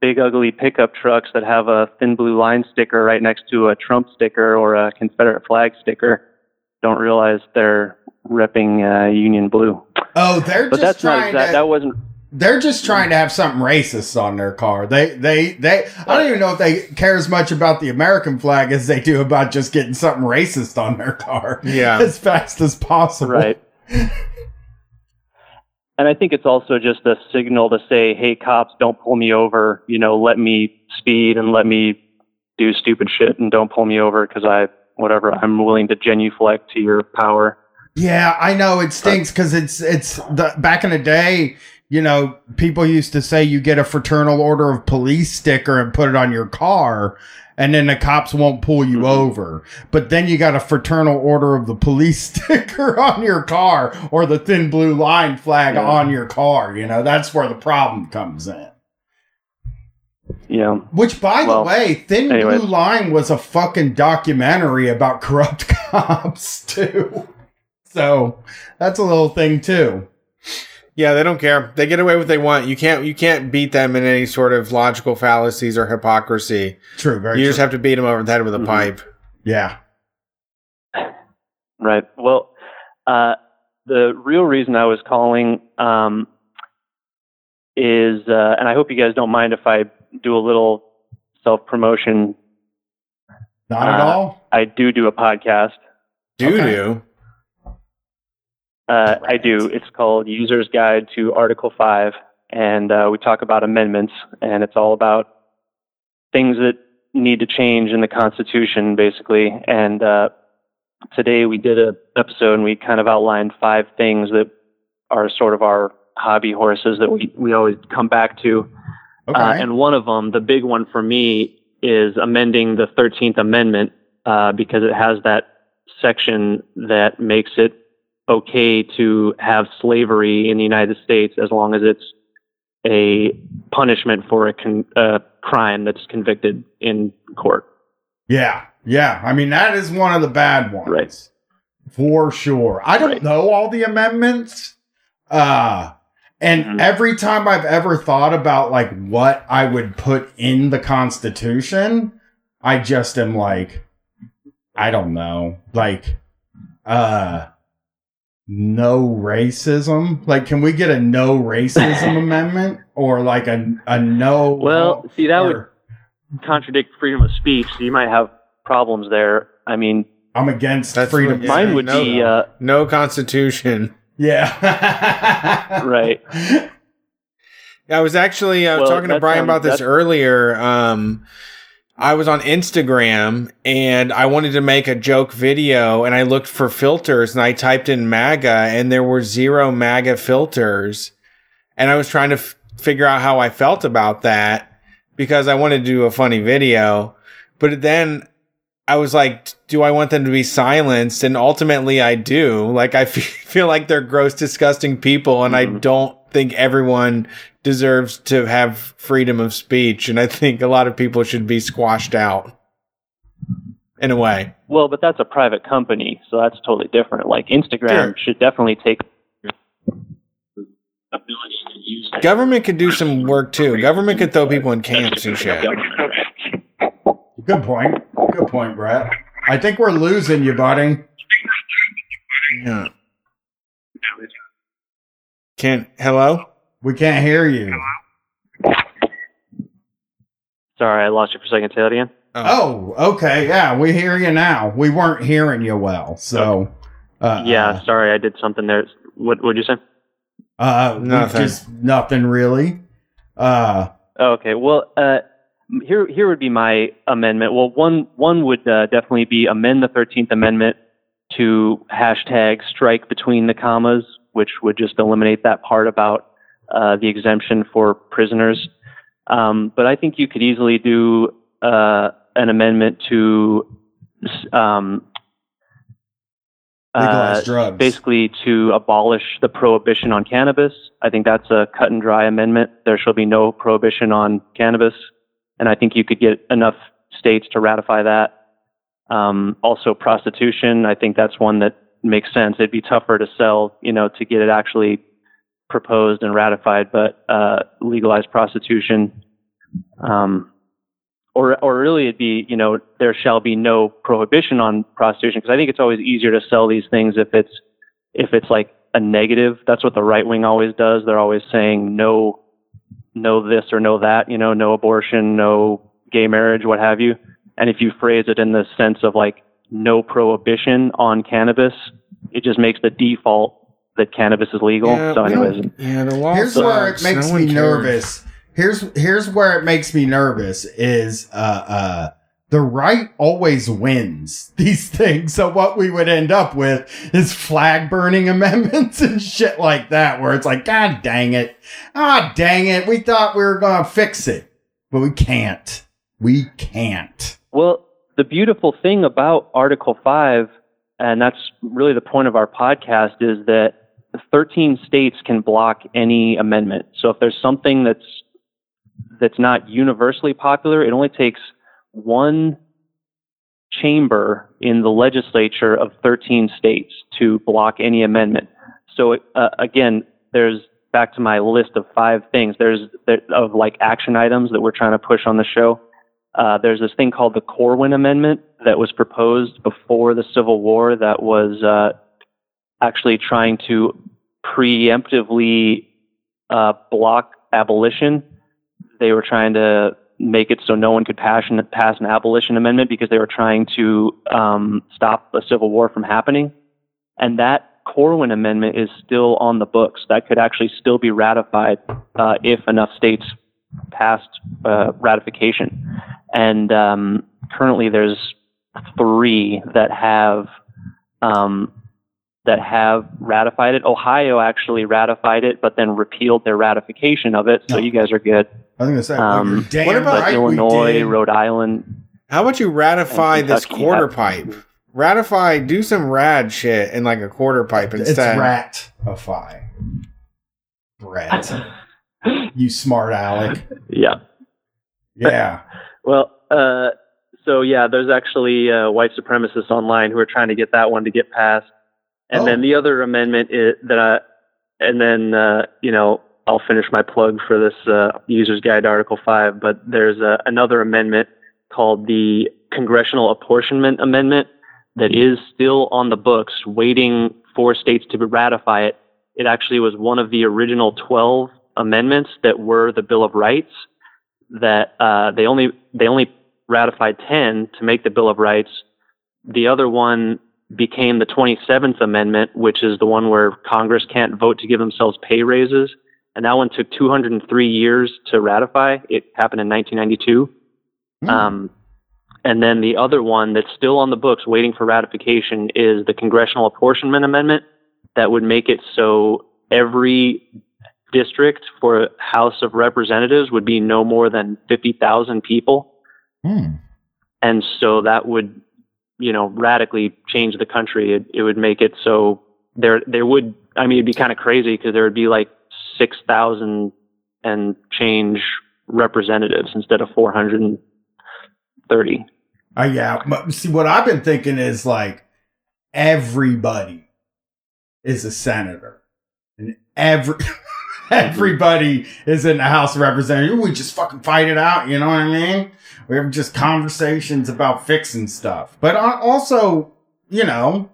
big ugly pickup trucks that have a thin blue line sticker right next to a Trump sticker or a Confederate flag sticker don't realize they're ripping uh, Union blue. oh, they're But just that's not exact. to. That wasn't. they're just trying to have something racist on their car. They they they. I don't even know if they care as much about the American flag as they do about just getting something racist on their car. Yeah. as fast as possible. Right. And I think it's also just a signal to say, "Hey, cops, don't pull me over. You know, let me speed and let me do stupid shit, and don't pull me over because I whatever. I'm willing to genuflect to your power. Yeah, I know it stinks because it's it's the back in the day. You know, people used to say you get a fraternal order of police sticker and put it on your car, and then the cops won't pull you mm-hmm. over. But then you got a fraternal order of the police sticker on your car or the thin blue line flag on your car. You know, that's where the problem comes in. Yeah. Which, by Well, the way, Thin anyways. Blue Line was a fucking documentary about corrupt cops too. So that's a little thing too. Yeah, they don't care. They get away with what they want. You can't you can't beat them in any sort of logical fallacies or hypocrisy. True, very you true. just have to beat them over the head with a Mhm. pipe. yeah. Right. Well, uh, the real reason I was calling um, is, uh, and I hope you guys don't mind if I do a little self promotion. Not at Uh, all. I do do a podcast. Do Okay. do. Uh, I do. It's called User's Guide to Article 5, and uh, we talk about amendments, and it's all about things that need to change in the Constitution, basically. And uh, today we did a episode, and we kind of outlined five things that are sort of our hobby horses that we, we always come back to. Okay. Uh, and one of them, the big one for me, is amending the 13th Amendment uh, because it has that section that makes it okay to have slavery in the United States as long as it's a punishment for a con- uh, crime that's convicted in court. yeah. Yeah. I mean, that is one of the bad ones. Right. For sure. I don't Right. know all the amendments. Uh, and Mhm. every time I've ever thought about like what I would put in the Constitution, I just am like, I don't know. Like, uh, no racism. Like, can we get a no racism amendment or like a, a no? Well, see, that would contradict freedom of speech, so you might have problems there. I mean, I'm against That's freedom. what- mine would no, be uh, No constitution. Yeah. right. I was actually I was Well, talking to Brian sounds- about this earlier. Um, I was on Instagram and I wanted to make a joke video and I looked for filters and I typed in MAGA and there were zero MAGA filters. And I was trying to f- figure out how I felt about that because I wanted to do a funny video. But then I was like, do I want them to be silenced? And ultimately I do. Like, I f- feel like they're gross, disgusting people and I Mhm. don't think everyone deserves to have freedom of speech. And I think a lot of people should be squashed out in a way. Well, but that's a private company, so that's totally different. Like Instagram Sure. should definitely take ability to use. Government could do some work too. Government could throw people in camps and shit. Good point. Good point, Brett. I think we're losing you, buddy. Yeah. Can't. Hello? We can't hear you. Sorry, I lost you for a second. Say that again. Oh, okay. Yeah, we hear you now. We weren't hearing you well, so. Uh, yeah, sorry, I did something there. What would you say? Uh, Nothing. Just nothing really. Uh, Oh, okay. Well, uh, here here would be my amendment. Well, one one would uh, definitely be amend the Thirteenth Amendment to hashtag strike between the commas, which would just eliminate that part about uh, the exemption for prisoners. Um, but I think you could easily do uh, an amendment to um, uh, basically to abolish the prohibition on cannabis. I think that's a cut and dry amendment. There shall be no prohibition on cannabis, and I think you could get enough states to ratify that. Um, also, prostitution. I think that's one that makes sense. It'd be tougher to sell, you know, to get it actually proposed and ratified, but uh, legalize prostitution. Um, or, or really it'd be, you know, there shall be no prohibition on prostitution because I think it's always easier to sell these things if it's, if it's like a negative. That's what the right wing always does. They're always saying no, no this or no that, you know, no abortion, no gay marriage, what have you. And if you phrase it in the sense of like no prohibition on cannabis, it just makes the default that cannabis is legal. Yeah, so anyways, yeah, the law. Here's where it makes No me cares. nervous. Here's here's where it makes me nervous is uh uh the right always wins these things. So what we would end up with is flag burning amendments and shit like that, where it's like, God dang it. Ah, dang it. We thought we were going to fix it, but we can't. We can't. Well, the beautiful thing about Article 5, and that's really the point of our podcast, is that 13 states can block any amendment. So if there's something that's that's not universally popular, it only takes one chamber in the legislature of 13 states to block any amendment. So uh, again, there's back to my list of five things. There's there, of like action items that we're trying to push on the show. Uh, there's this thing called the Corwin Amendment that was proposed before the Civil War that was uh, actually trying to preemptively uh, block abolition. They were trying to make it so no one could pass an, pass an abolition amendment because they were trying to um, stop a civil war from happening. And that Corwin Amendment is still on the books. That could actually still be ratified uh, if enough states passed uh, ratification. And um, currently, there's three that have um, that have ratified it. Ohio actually ratified it, but then repealed their ratification of it. So you guys are good. I think that's Um, damn what about right Illinois. Rhode Island. How about you ratify this Kentucky quarter have- pipe? Ratify, do some rad shit in like a quarter pipe instead. It's instead. ratify. Brett. you smart Alec. Yeah. Yeah. Well, uh, so yeah, there's actually uh, white supremacists online who are trying to get that one to get passed, and Oh. then the other amendment is, that I, and then uh, you know I'll finish my plug for this uh, user's guide Article Five. But there's uh, another amendment called the Congressional Apportionment Amendment that is still on the books, waiting for states to ratify it. It actually was one of the original 12 amendments that were the Bill of Rights that uh, they only they only ratified 10 to make the Bill of Rights. The other one became the 27th Amendment, which is the one where Congress can't vote to give themselves pay raises. And that one took 203 years to ratify. It happened in 1992. Hmm. Um, and then the other one that's still on the books waiting for ratification is the Congressional Apportionment Amendment that would make it so every district for House of Representatives would be no more than 50,000 people. Hmm. And so that would, you know, radically change the country. It, it would make it so there, there would, I mean, it'd be kind of crazy because there would be like 6,000 and change representatives instead of 430. Uh, yeah. but See, what I've been thinking is like everybody is a senator, and every everybody is in the House of Representatives. We just fucking fight it out. You know what I mean? We have just conversations about fixing stuff, but also, you know,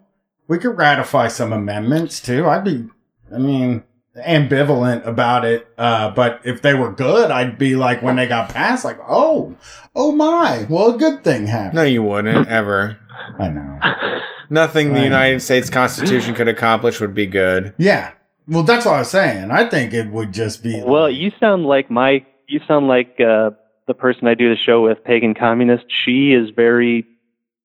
we could ratify some amendments too. I'd be, I mean. Ambivalent about it, uh, but if they were good, I'd be like when they got passed, like, oh, oh my, well, a good thing happened. No, you wouldn't ever. I know. Nothing the Right. United States Constitution could accomplish would be good. Yeah. Well, that's what I was saying. I think it would just be. Well, you sound like my, you sound like uh, the person I do the show with, Pagan Communist. She is very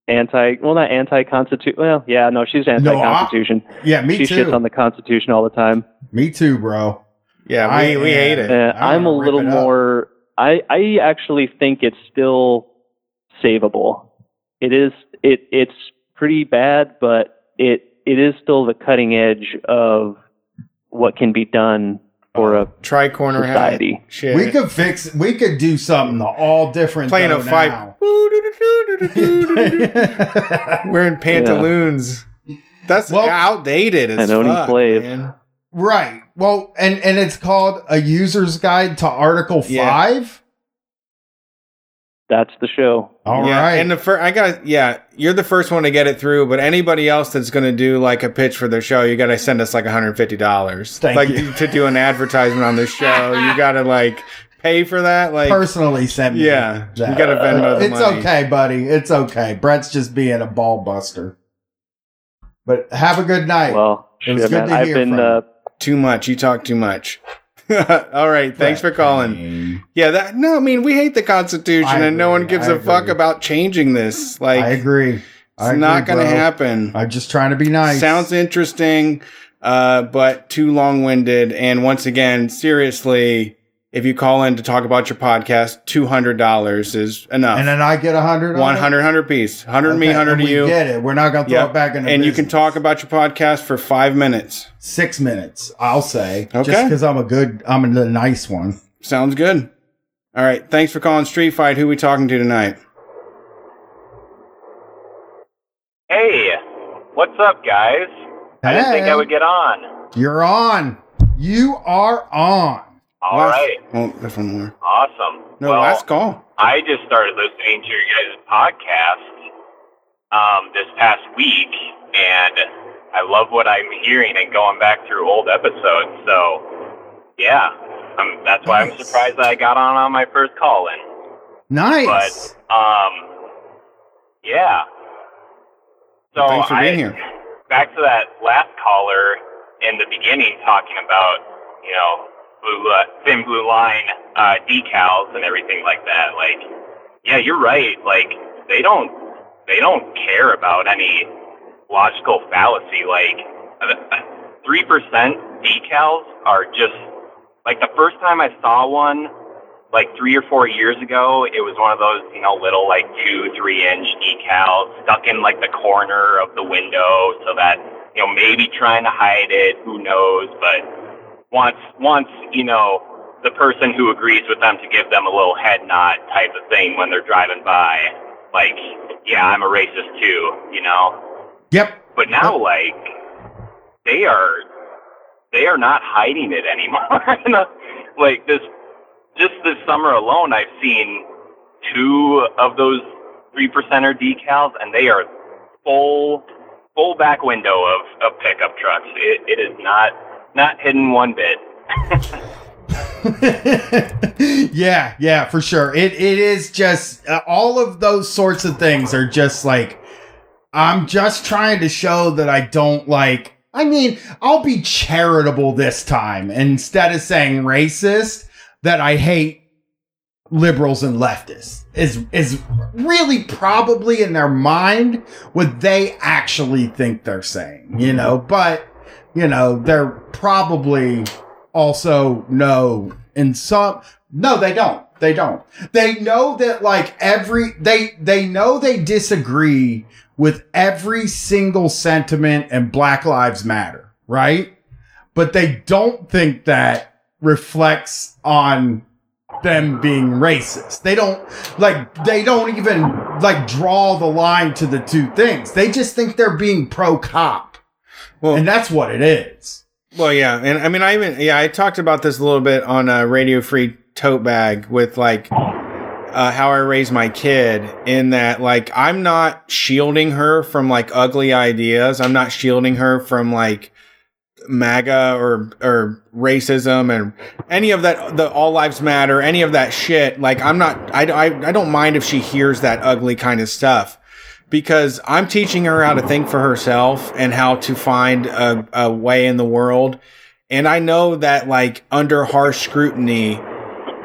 anti, well, not anti-constitution. Well, yeah, no, she's anti-constitution. yeah, me she too. shits on the Constitution all the time. Me too, bro. Yeah, I we, we hate it. Uh, I I'm a little more. I I actually think it's still savable. It is. It it's pretty bad, but it it is still the cutting edge of what can be done for a Tri-corner society. Shit. We could fix. We could do something all different. Playing though a fight. now. Wearing pantaloons. That's Well- outdated as And fuck, slaves. man. Right. Well, and and it's called a user's guide to Article Yeah. Five. That's the show. All right. yeah, and the first, I got yeah, you're the first one to get it through. But anybody else that's going to do like a pitch for their show, you got to send us like 150 dollars, Thank like you. to do an advertisement on the show. you got to like pay for that, like Personally, send me. yeah, that. you got to Venmo the It's money. okay, buddy. It's okay. Brett's just being a ball buster. But have a good night. Well, It was shit, good man. to I've hear been from uh, Too much. You talk too much. All right, thanks for calling. Yeah, that no, I mean we hate the Constitution, I and no one gives I a fuck about changing this. Like, I agree. it's I agree, not going to happen. I'm just trying to be nice. Sounds interesting, uh, but too long winded. And once again, seriously, if you call in to talk about your podcast, two hundred dollars is enough. and then I get a hundred. on it? 100, 100 piece, hundred me, hundred to you. Get it? We're not gonna throw Yep. it back in. and you can talk about your podcast for five minutes. six minutes. I'll say. Okay. Just because I'm a good, I'm a nice one. Sounds good. All right, thanks for calling Street Fight. Who we talking to tonight? Hey, what's up, guys? I didn't think I would get on. You're on. You are on. All last, right, Oh, that's one more. awesome. No, well, last call. I just started listening to your guys' podcast um, this past week, and I love what I'm hearing and going back through old episodes. So, yeah, um, that's why I'm surprised that I got on on my first call in. Nice. Um, yeah. So Thanks for I, being here. back to that last caller in the beginning talking about, you know, blue uh, thin blue line uh, decals and everything like that. Like, yeah, you're right. Like, they don't they don't care about any logical fallacy. Like, three percent decals are just like the first time I saw one. Like three or four years ago, it was one of those, you know, little like two, three inch decals stuck in like the corner of the window so that you know, maybe trying to hide it, who knows, but once once, you know, the person who agrees with them to give them a little head nod type of thing when they're driving by, like, yeah, I'm a racist too, you know? Yep. But now like they are they are not hiding it anymore. like this just this summer alone I've seen two of those three percenter decals and they are full full back window of, of pickup trucks. It, it is not not hidden one bit. yeah, yeah, for sure. It it is just uh, all of those sorts of things are just like I'm just trying to show that I don't like I mean, I'll be charitable this time instead of saying racist that I hate liberals and leftists is is really probably in their mind what they actually think they're saying, you know, but you know, they're probably also know in some no they don't. They don't. They know that like every they they know they disagree with every single sentiment and black lives matter right? But they don't think that reflects on them being racist. They don't like they don't even like draw the line to the two things. They just think they're being pro cop Well, and that's what it is Well, yeah, and I mean, I even yeah, I talked about this a little bit on a Radio Free Tote Bag with like uh, how I raise my kid. In that, like, I'm not shielding her from like ugly ideas. I'm not shielding her from like MAGA or or racism and any of that. The all lives matter. Any of that shit. Like, I'm not. I I, I don't mind if she hears that ugly kind of stuff because I'm teaching her how to think for herself and how to find a, a way in the world. And I know that like under harsh scrutiny,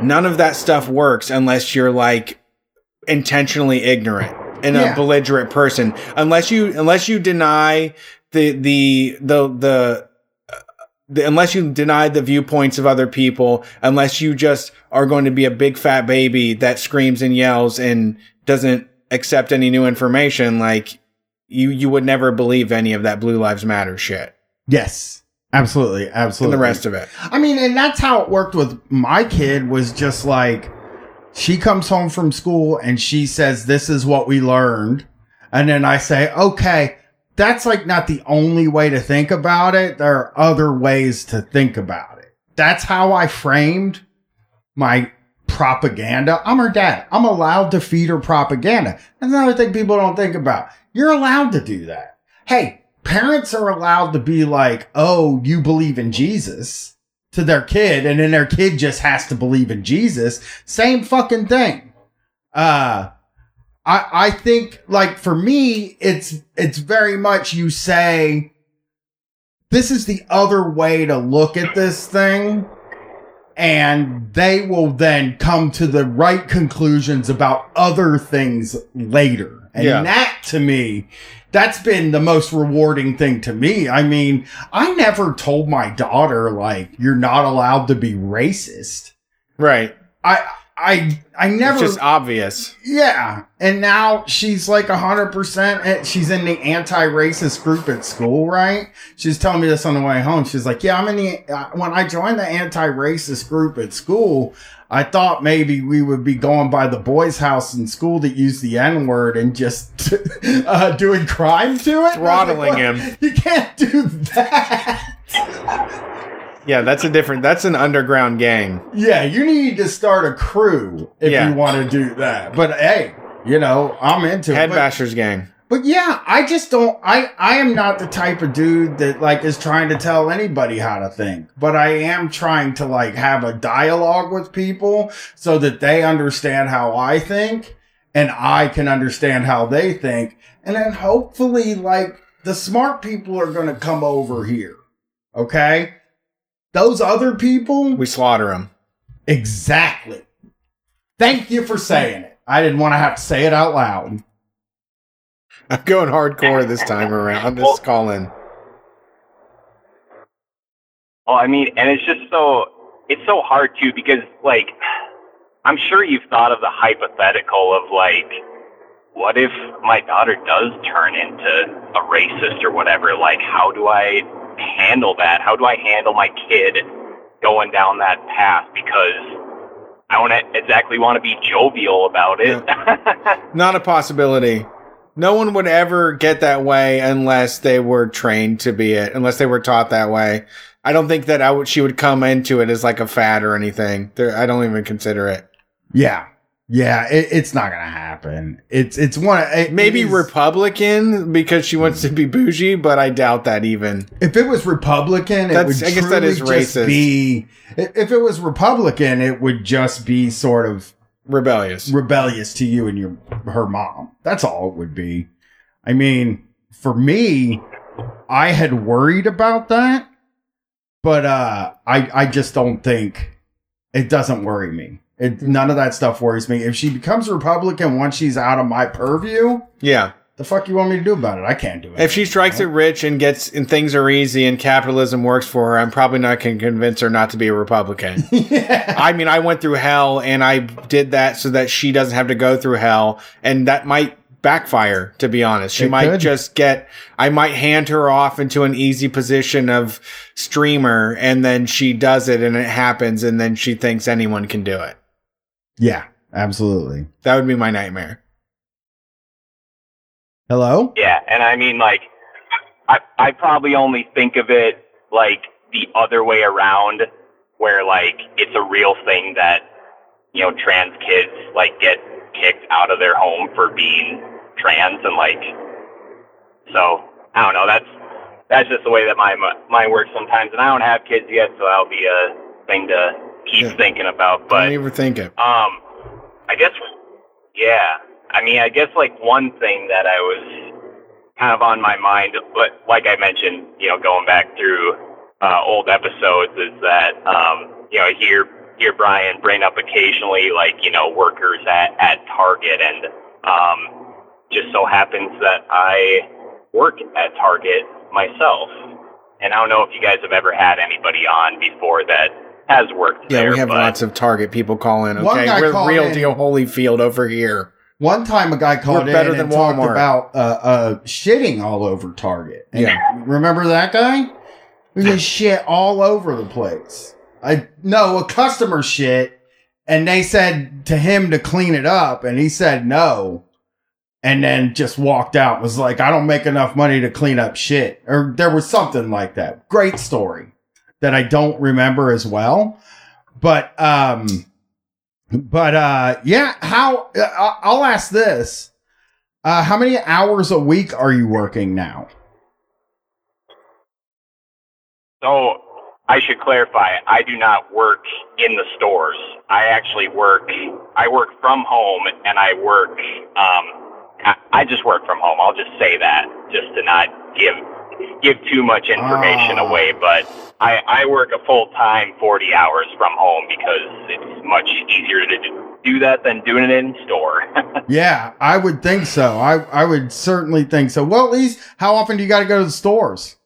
none of that stuff works unless you're like intentionally ignorant and Yeah. a belligerent person. Unless you unless you deny the the the the the, unless you deny the viewpoints of other people, unless you just are going to be a big fat baby that screams and yells and doesn't accept any new information, like you you would never believe any of that Blue Lives Matter shit Yes, absolutely, and absolutely. the rest of it. I mean, and that's how it worked with my kid. Was just like she comes home from school and she says, "This is what we learned," and then I say, "Okay." That's like not the only way to think about it. There are other ways to think about it. That's how I framed my propaganda. I'm her dad. I'm allowed to feed her propaganda. That's another thing people don't think about. You're allowed to do that. Hey, parents are allowed to be like, oh, you believe in Jesus to their kid, and then their kid just has to believe in Jesus. Same fucking thing. Uh, I, I think like for me, it's, it's very much you say, this is the other way to look at this thing. And they will then come to the right conclusions about other things later. And Yeah. that to me, that's been the most rewarding thing to me. I mean, I never told my daughter like you're not allowed to be racist. Right. I I I never It's just obvious. yeah, and now she's like hundred percent. She's in the anti-racist group at school, right? She's telling me this on the way home. She's like, "Yeah, I'm in the uh, when I joined the anti-racist group at school." I thought maybe we would be going by the boys' house in school that use the N word and just uh, doing crime to it, was like, Throttling him. You can't do that. Yeah, that's a different. That's an underground gang. Yeah, you need to start a crew if Yeah. you want to do that. But hey, you know, I'm into Head. But- bashers gang. But yeah, I just don't I I am not the type of dude that like is trying to tell anybody how to think. But I am trying to like have a dialogue with people so that they understand how I think and I can understand how they think. And then hopefully like the smart people are going to come over here. Okay? Those other people We slaughter them. Exactly. Thank you for saying it. I didn't want to have to say it out loud. I'm going hardcore this time around. I'm just calling. Well, I mean, and it's just so it's so hard too because like I'm sure you've thought of the hypothetical of like what if my daughter does turn into a racist or whatever? Like how do I handle that? How do I handle my kid going down that path because I don't exactly want to be jovial about it. Not a possibility. No one would ever get that way unless they were trained to be it, unless they were taught that way. I don't think that I would, she would come into it as like a fad or anything. There, I don't even consider it. Yeah. Yeah, it, it's not gonna happen. It's it's one. It, Maybe it Republican because she wants to be bougie, but I doubt that even. if it was Republican, it That's- would I guess that is racist. Be if it was Republican, it would just be sort of Rebellious. rebellious to you and your her mom. That's all it would be. I mean, for me, I had worried about that, but uh I I just don't think it doesn't worry me. It, none of that stuff worries me. If she becomes a Republican once she's out of my purview, Yeah. the fuck you want me to do about it? I can't do it. If she strikes it rich and gets and things are easy and capitalism works for her, I'm probably not going to convince her not to be a Republican. I mean, I went through hell and I did that so that she doesn't have to go through hell, and that might backfire. To be honest, she It might could. just get. I might hand her off into an easy position of streamer, and then she does it, and it happens, and then she thinks anyone can do it. Yeah, absolutely. That would be my nightmare. Hello? Yeah, and I mean, like, I I probably only think of it like the other way around, where like it's a real thing that you know trans kids like get kicked out of their home for being trans, and like, so I don't know. That's that's just the way that my mind works sometimes, and I don't have kids yet, so that'll be a thing to keep Yeah. thinking about. Don't But even think it. um, I guess, yeah. I mean, I guess like one thing that I was kind of on my mind, but like I mentioned, you know, going back through uh, old episodes, is that um, you know, I hear hear Brian bring up occasionally, like you know, workers at at Target, and um, just so happens that I work at Target myself, and I don't know if you guys have ever had anybody on before that has worked Yeah, there. we have but lots of Target people call in. Okay, we're real in- deal Holyfield over here. One time, a guy called We're better in and than talked Walmart. about uh, uh, shitting all over Target. And Yeah. remember that guy? He just shit all over the place. I no, a customer shit, and they said to him to clean it up, and he said no, and then just walked out. Was like, I don't make enough money to clean up shit, or there was something like that. Great story that I don't remember as well, but um. But uh yeah, how uh, I'll ask this. Uh how many hours a week are you working now? So I should clarify. I do not work in the stores. I actually work. I work from home, and I work. Um, I just work from home. I'll just say that, just to not give give too much information Ah. away, but I, I work a full time 40 hours from home because it's much easier to do- do that than doing it in store. Yeah, I would think so. I I would certainly think so. Well, at least how often do you got to go to the stores?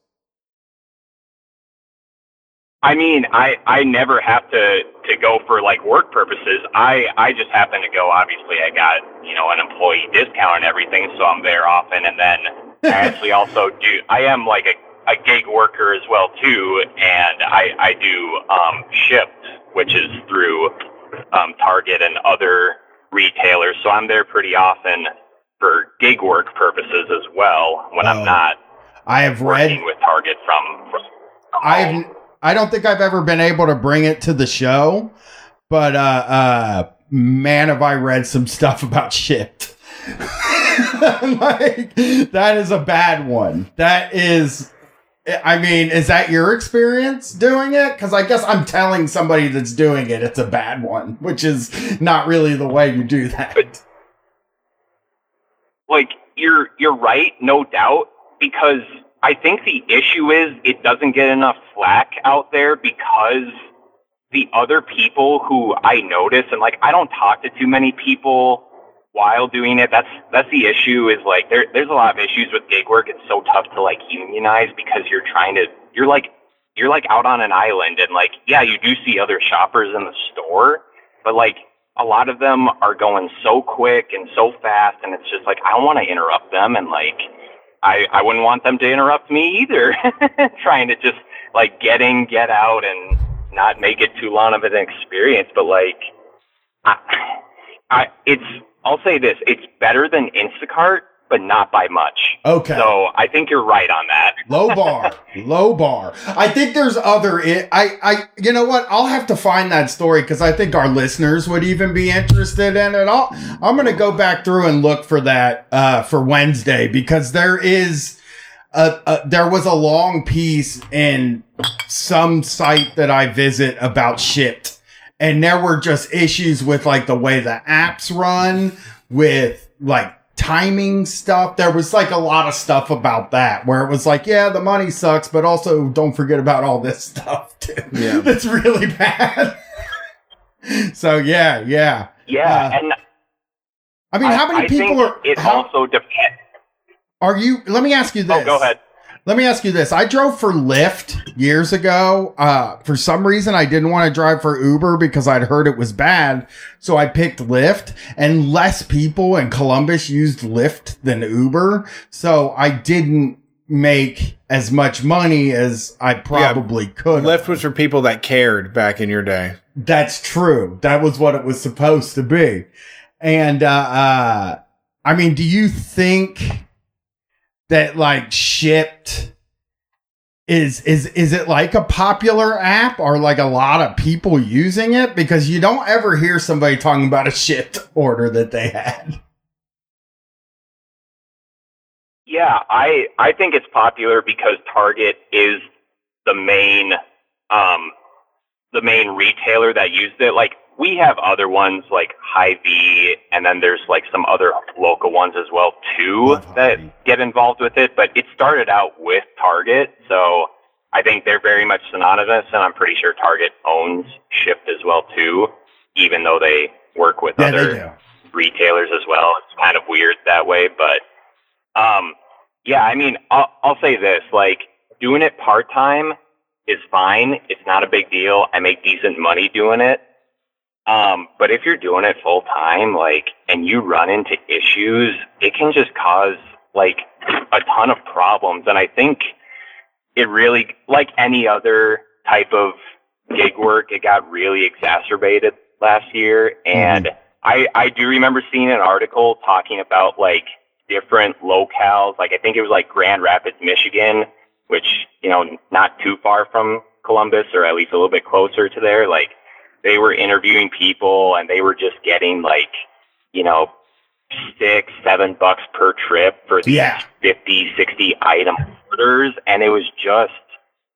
I mean, I I never have to to go for like work purposes. I I just happen to go. Obviously, I got you know an employee discount and everything, so I'm there often. And then I actually also do. I am like a a gig worker as well too, and I I do um, Shipt, which is through um, Target and other retailers. So I'm there pretty often for gig work purposes as well when Oh. I'm not I have read. with Target from. from I've I don't think I've ever been able to bring it to the show, but uh uh man have I read some stuff about Shipt. like that is a bad one. That is I mean, is that your experience doing it? Because I guess I'm telling somebody that's doing it it's a bad one, which is not really the way you do that. But, like you're you're right, no doubt, because I think the issue is it doesn't get enough slack out there because the other people who I notice and like I don't talk to too many people while doing it. That's that's the issue is like there there's a lot of issues with gig work. It's so tough to like unionize because you're trying to you're like you're like out on an island and like yeah, you do see other shoppers in the store, but like a lot of them are going so quick and so fast and it's just like I don't want to interrupt them and like I I wouldn't want them to interrupt me either trying to just like get in get out and not make it too long of an experience but like I I it's I'll say this it's better than Instacart but not by much. Okay. so I think you're right on that. Low bar. Low bar. I think there's other i i, you know what? I'll have to find that story because i think our listeners would even be interested in it. I'll, i'm gonna go back through and look for that uh for wednesday because there is a, a there was a long piece in some site that i visit about Shipt and there were just issues with like the way the apps run with like timing stuff. There was like a lot of stuff about that where it was like, yeah, the money sucks, but also don't forget about all this stuff too. Yeah. That's really bad. so yeah, yeah. yeah Uh, and I mean, how many I people think are it how, also depends are you let me ask you this. oh go ahead Let me ask you this. I drove for Lyft years ago. Uh, for some reason, I didn't want to drive for Uber because I'd heard it was bad. So I picked Lyft and less people in Columbus used Lyft than Uber. So I didn't make as much money as I probably could. Lyft was for people that cared back in your day. That's true. That was what it was supposed to be. And, uh, uh, I mean, do you think that like Shipt is, is, is it like a popular app or like a lot of people using it? Because you don't ever hear somebody talking about a Shipt order that they had. Yeah, I I think it's popular because Target is the main um the main retailer that used it. Like we have other ones like Hy-Vee and then there's like some other local ones as well too that get involved with it, but it started out with Target, so I think they're very much synonymous and I'm pretty sure Target owns Shipt as well too, even though they work with Yeah, other retailers as well. It's kind of weird that way, but um, yeah, I mean, I'll, I'll say this: like doing it part time is fine. It's not a big deal. I make decent money doing it. Um, but if you're doing it full time, like, and you run into issues, it can just cause like a ton of problems. And I think it really, like any other type of gig work, it got really exacerbated last year. And I, I do remember seeing an article talking about like different locales. Like I think it was like Grand Rapids, Michigan, which, you know, not too far from Columbus or at least a little bit closer to there. Like they were interviewing people and they were just getting like, you know, six, seven bucks per trip for these Yeah. 50, 60 item orders. And it was just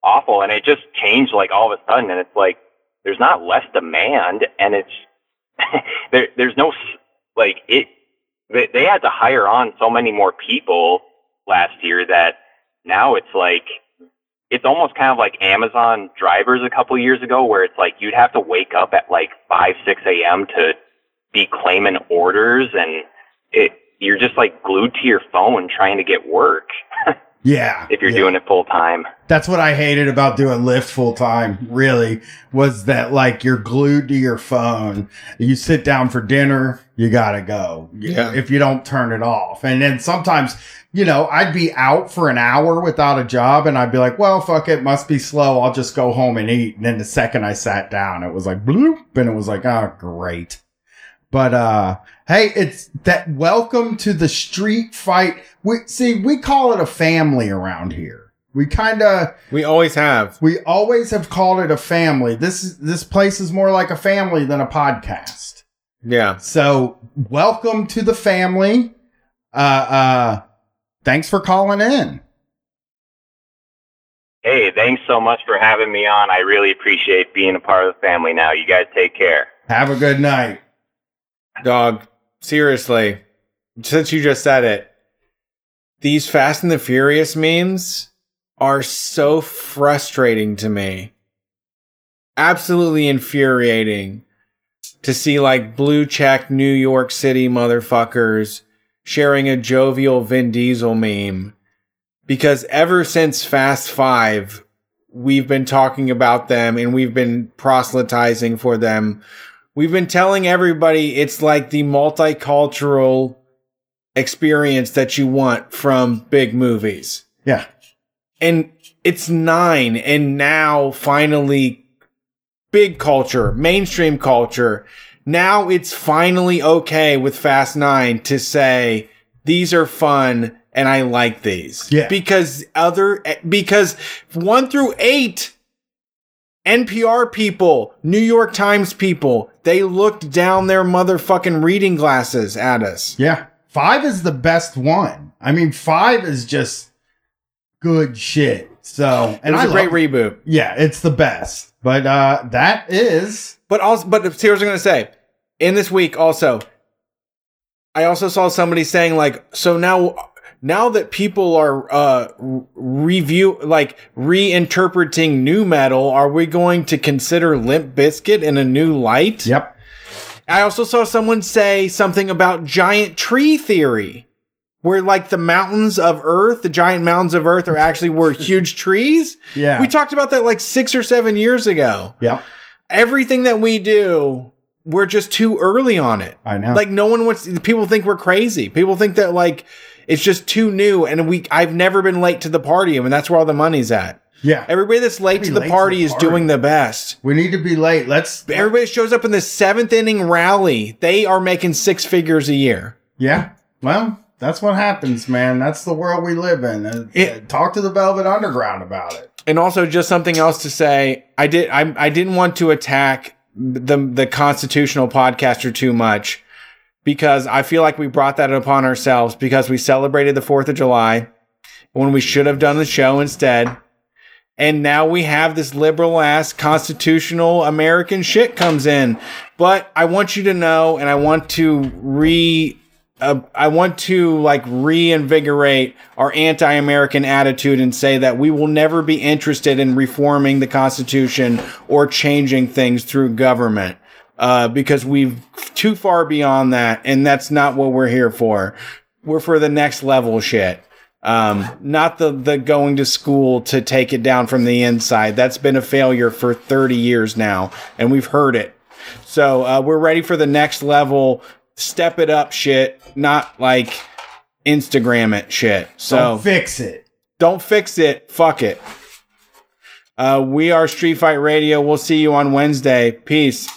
awful. And it just changed like all of a sudden. And it's like, there's not less demand and it's, there, there's no, s- like it, they, they had to hire on so many more people last year that now it's like it's almost kind of like Amazon drivers a couple years ago, where it's like you'd have to wake up at like five, six a.m. to be claiming orders, and it you're just like glued to your phone trying to get work Yeah. if you're yeah. doing it full time. That's what I hated about doing Lyft full time, really, was that like you're glued to your phone. You sit down for dinner, you gotta go. Yeah. If you don't turn it off. And then sometimes, you know, I'd be out for an hour without a job and I'd be like, well, fuck it, must be slow. I'll just go home and eat. And then the second I sat down, it was like bloop, and it was like, oh, great. But uh hey, it's that welcome to the street fight. We see we call it a family around here. We kind of We always have. we always have called it a family. This is this place is more like a family than a podcast. Yeah. So welcome to the family. Uh uh thanks for calling in. Hey, thanks so much for having me on. I really appreciate being a part of the family now. You guys take care. Have a good night. Dog, seriously, since you just said it, these Fast and the Furious memes are so frustrating to me. Absolutely infuriating to see like blue check New York City motherfuckers sharing a jovial Vin Diesel meme. Because ever since Fast Five, we've been talking about them and we've been proselytizing for them We've been telling everybody it's like the multicultural experience that you want from big movies. Yeah. And it's nine, and now finally, big culture, mainstream culture. Now it's finally okay with Fast Nine to say these are fun and I like these. Yeah. Because other, because one through eight, NPR people, New York Times people, they looked down their motherfucking reading glasses at us. Yeah. Five is the best one. I mean, five is just good shit. So And it was I a great love- reboot. Yeah, it's the best. But uh that is But also, but here's what I'm gonna say. In this week, also, I also saw somebody saying like, so now, now that people are uh review like reinterpreting nu metal, are we going to consider Limp Bizkit in a new light? Yep. I also saw someone say something about giant tree theory. Where like the mountains of Earth, the giant mountains of Earth are actually were huge trees. Yeah. We talked about that like six or seven years ago Yeah, everything that we do, we're just too early on it. I know. Like no one wants people think we're crazy. People think that like it's just too new and we I've never been late to the party I and that's where all the money's at. Yeah. Everybody that's late to the late to party is doing the best. We need to be late. Let's Everybody shows up in the seventh inning rally. They are making six figures a year. Yeah. Well, that's what happens, man. That's the world we live in. Uh, It- talk to the Velvet Underground about it. And also just something else to say. I did I I didn't want to attack the the constitutional podcaster too much because I feel like we brought that upon ourselves because we celebrated the 4th of July when we should have done the show instead. And now we have this liberal ass constitutional American shit comes in. But I want you to know and I want to re uh, I want to like reinvigorate our anti-American attitude and say that we will never be interested in reforming the Constitution or changing things through government uh, because we've too far beyond that, and that's not what we're here for. We're for the next level shit. Um, not the the going to school to take it down from the inside. That's been a failure for 30 years now, and we've heard it. So uh, we're ready for the next level, step it up shit, not like Instagram it shit. So Don't fix it. don't fix it. Fuck it. Uh, we are Street Fight Radio. We'll see you on Wednesday. Peace.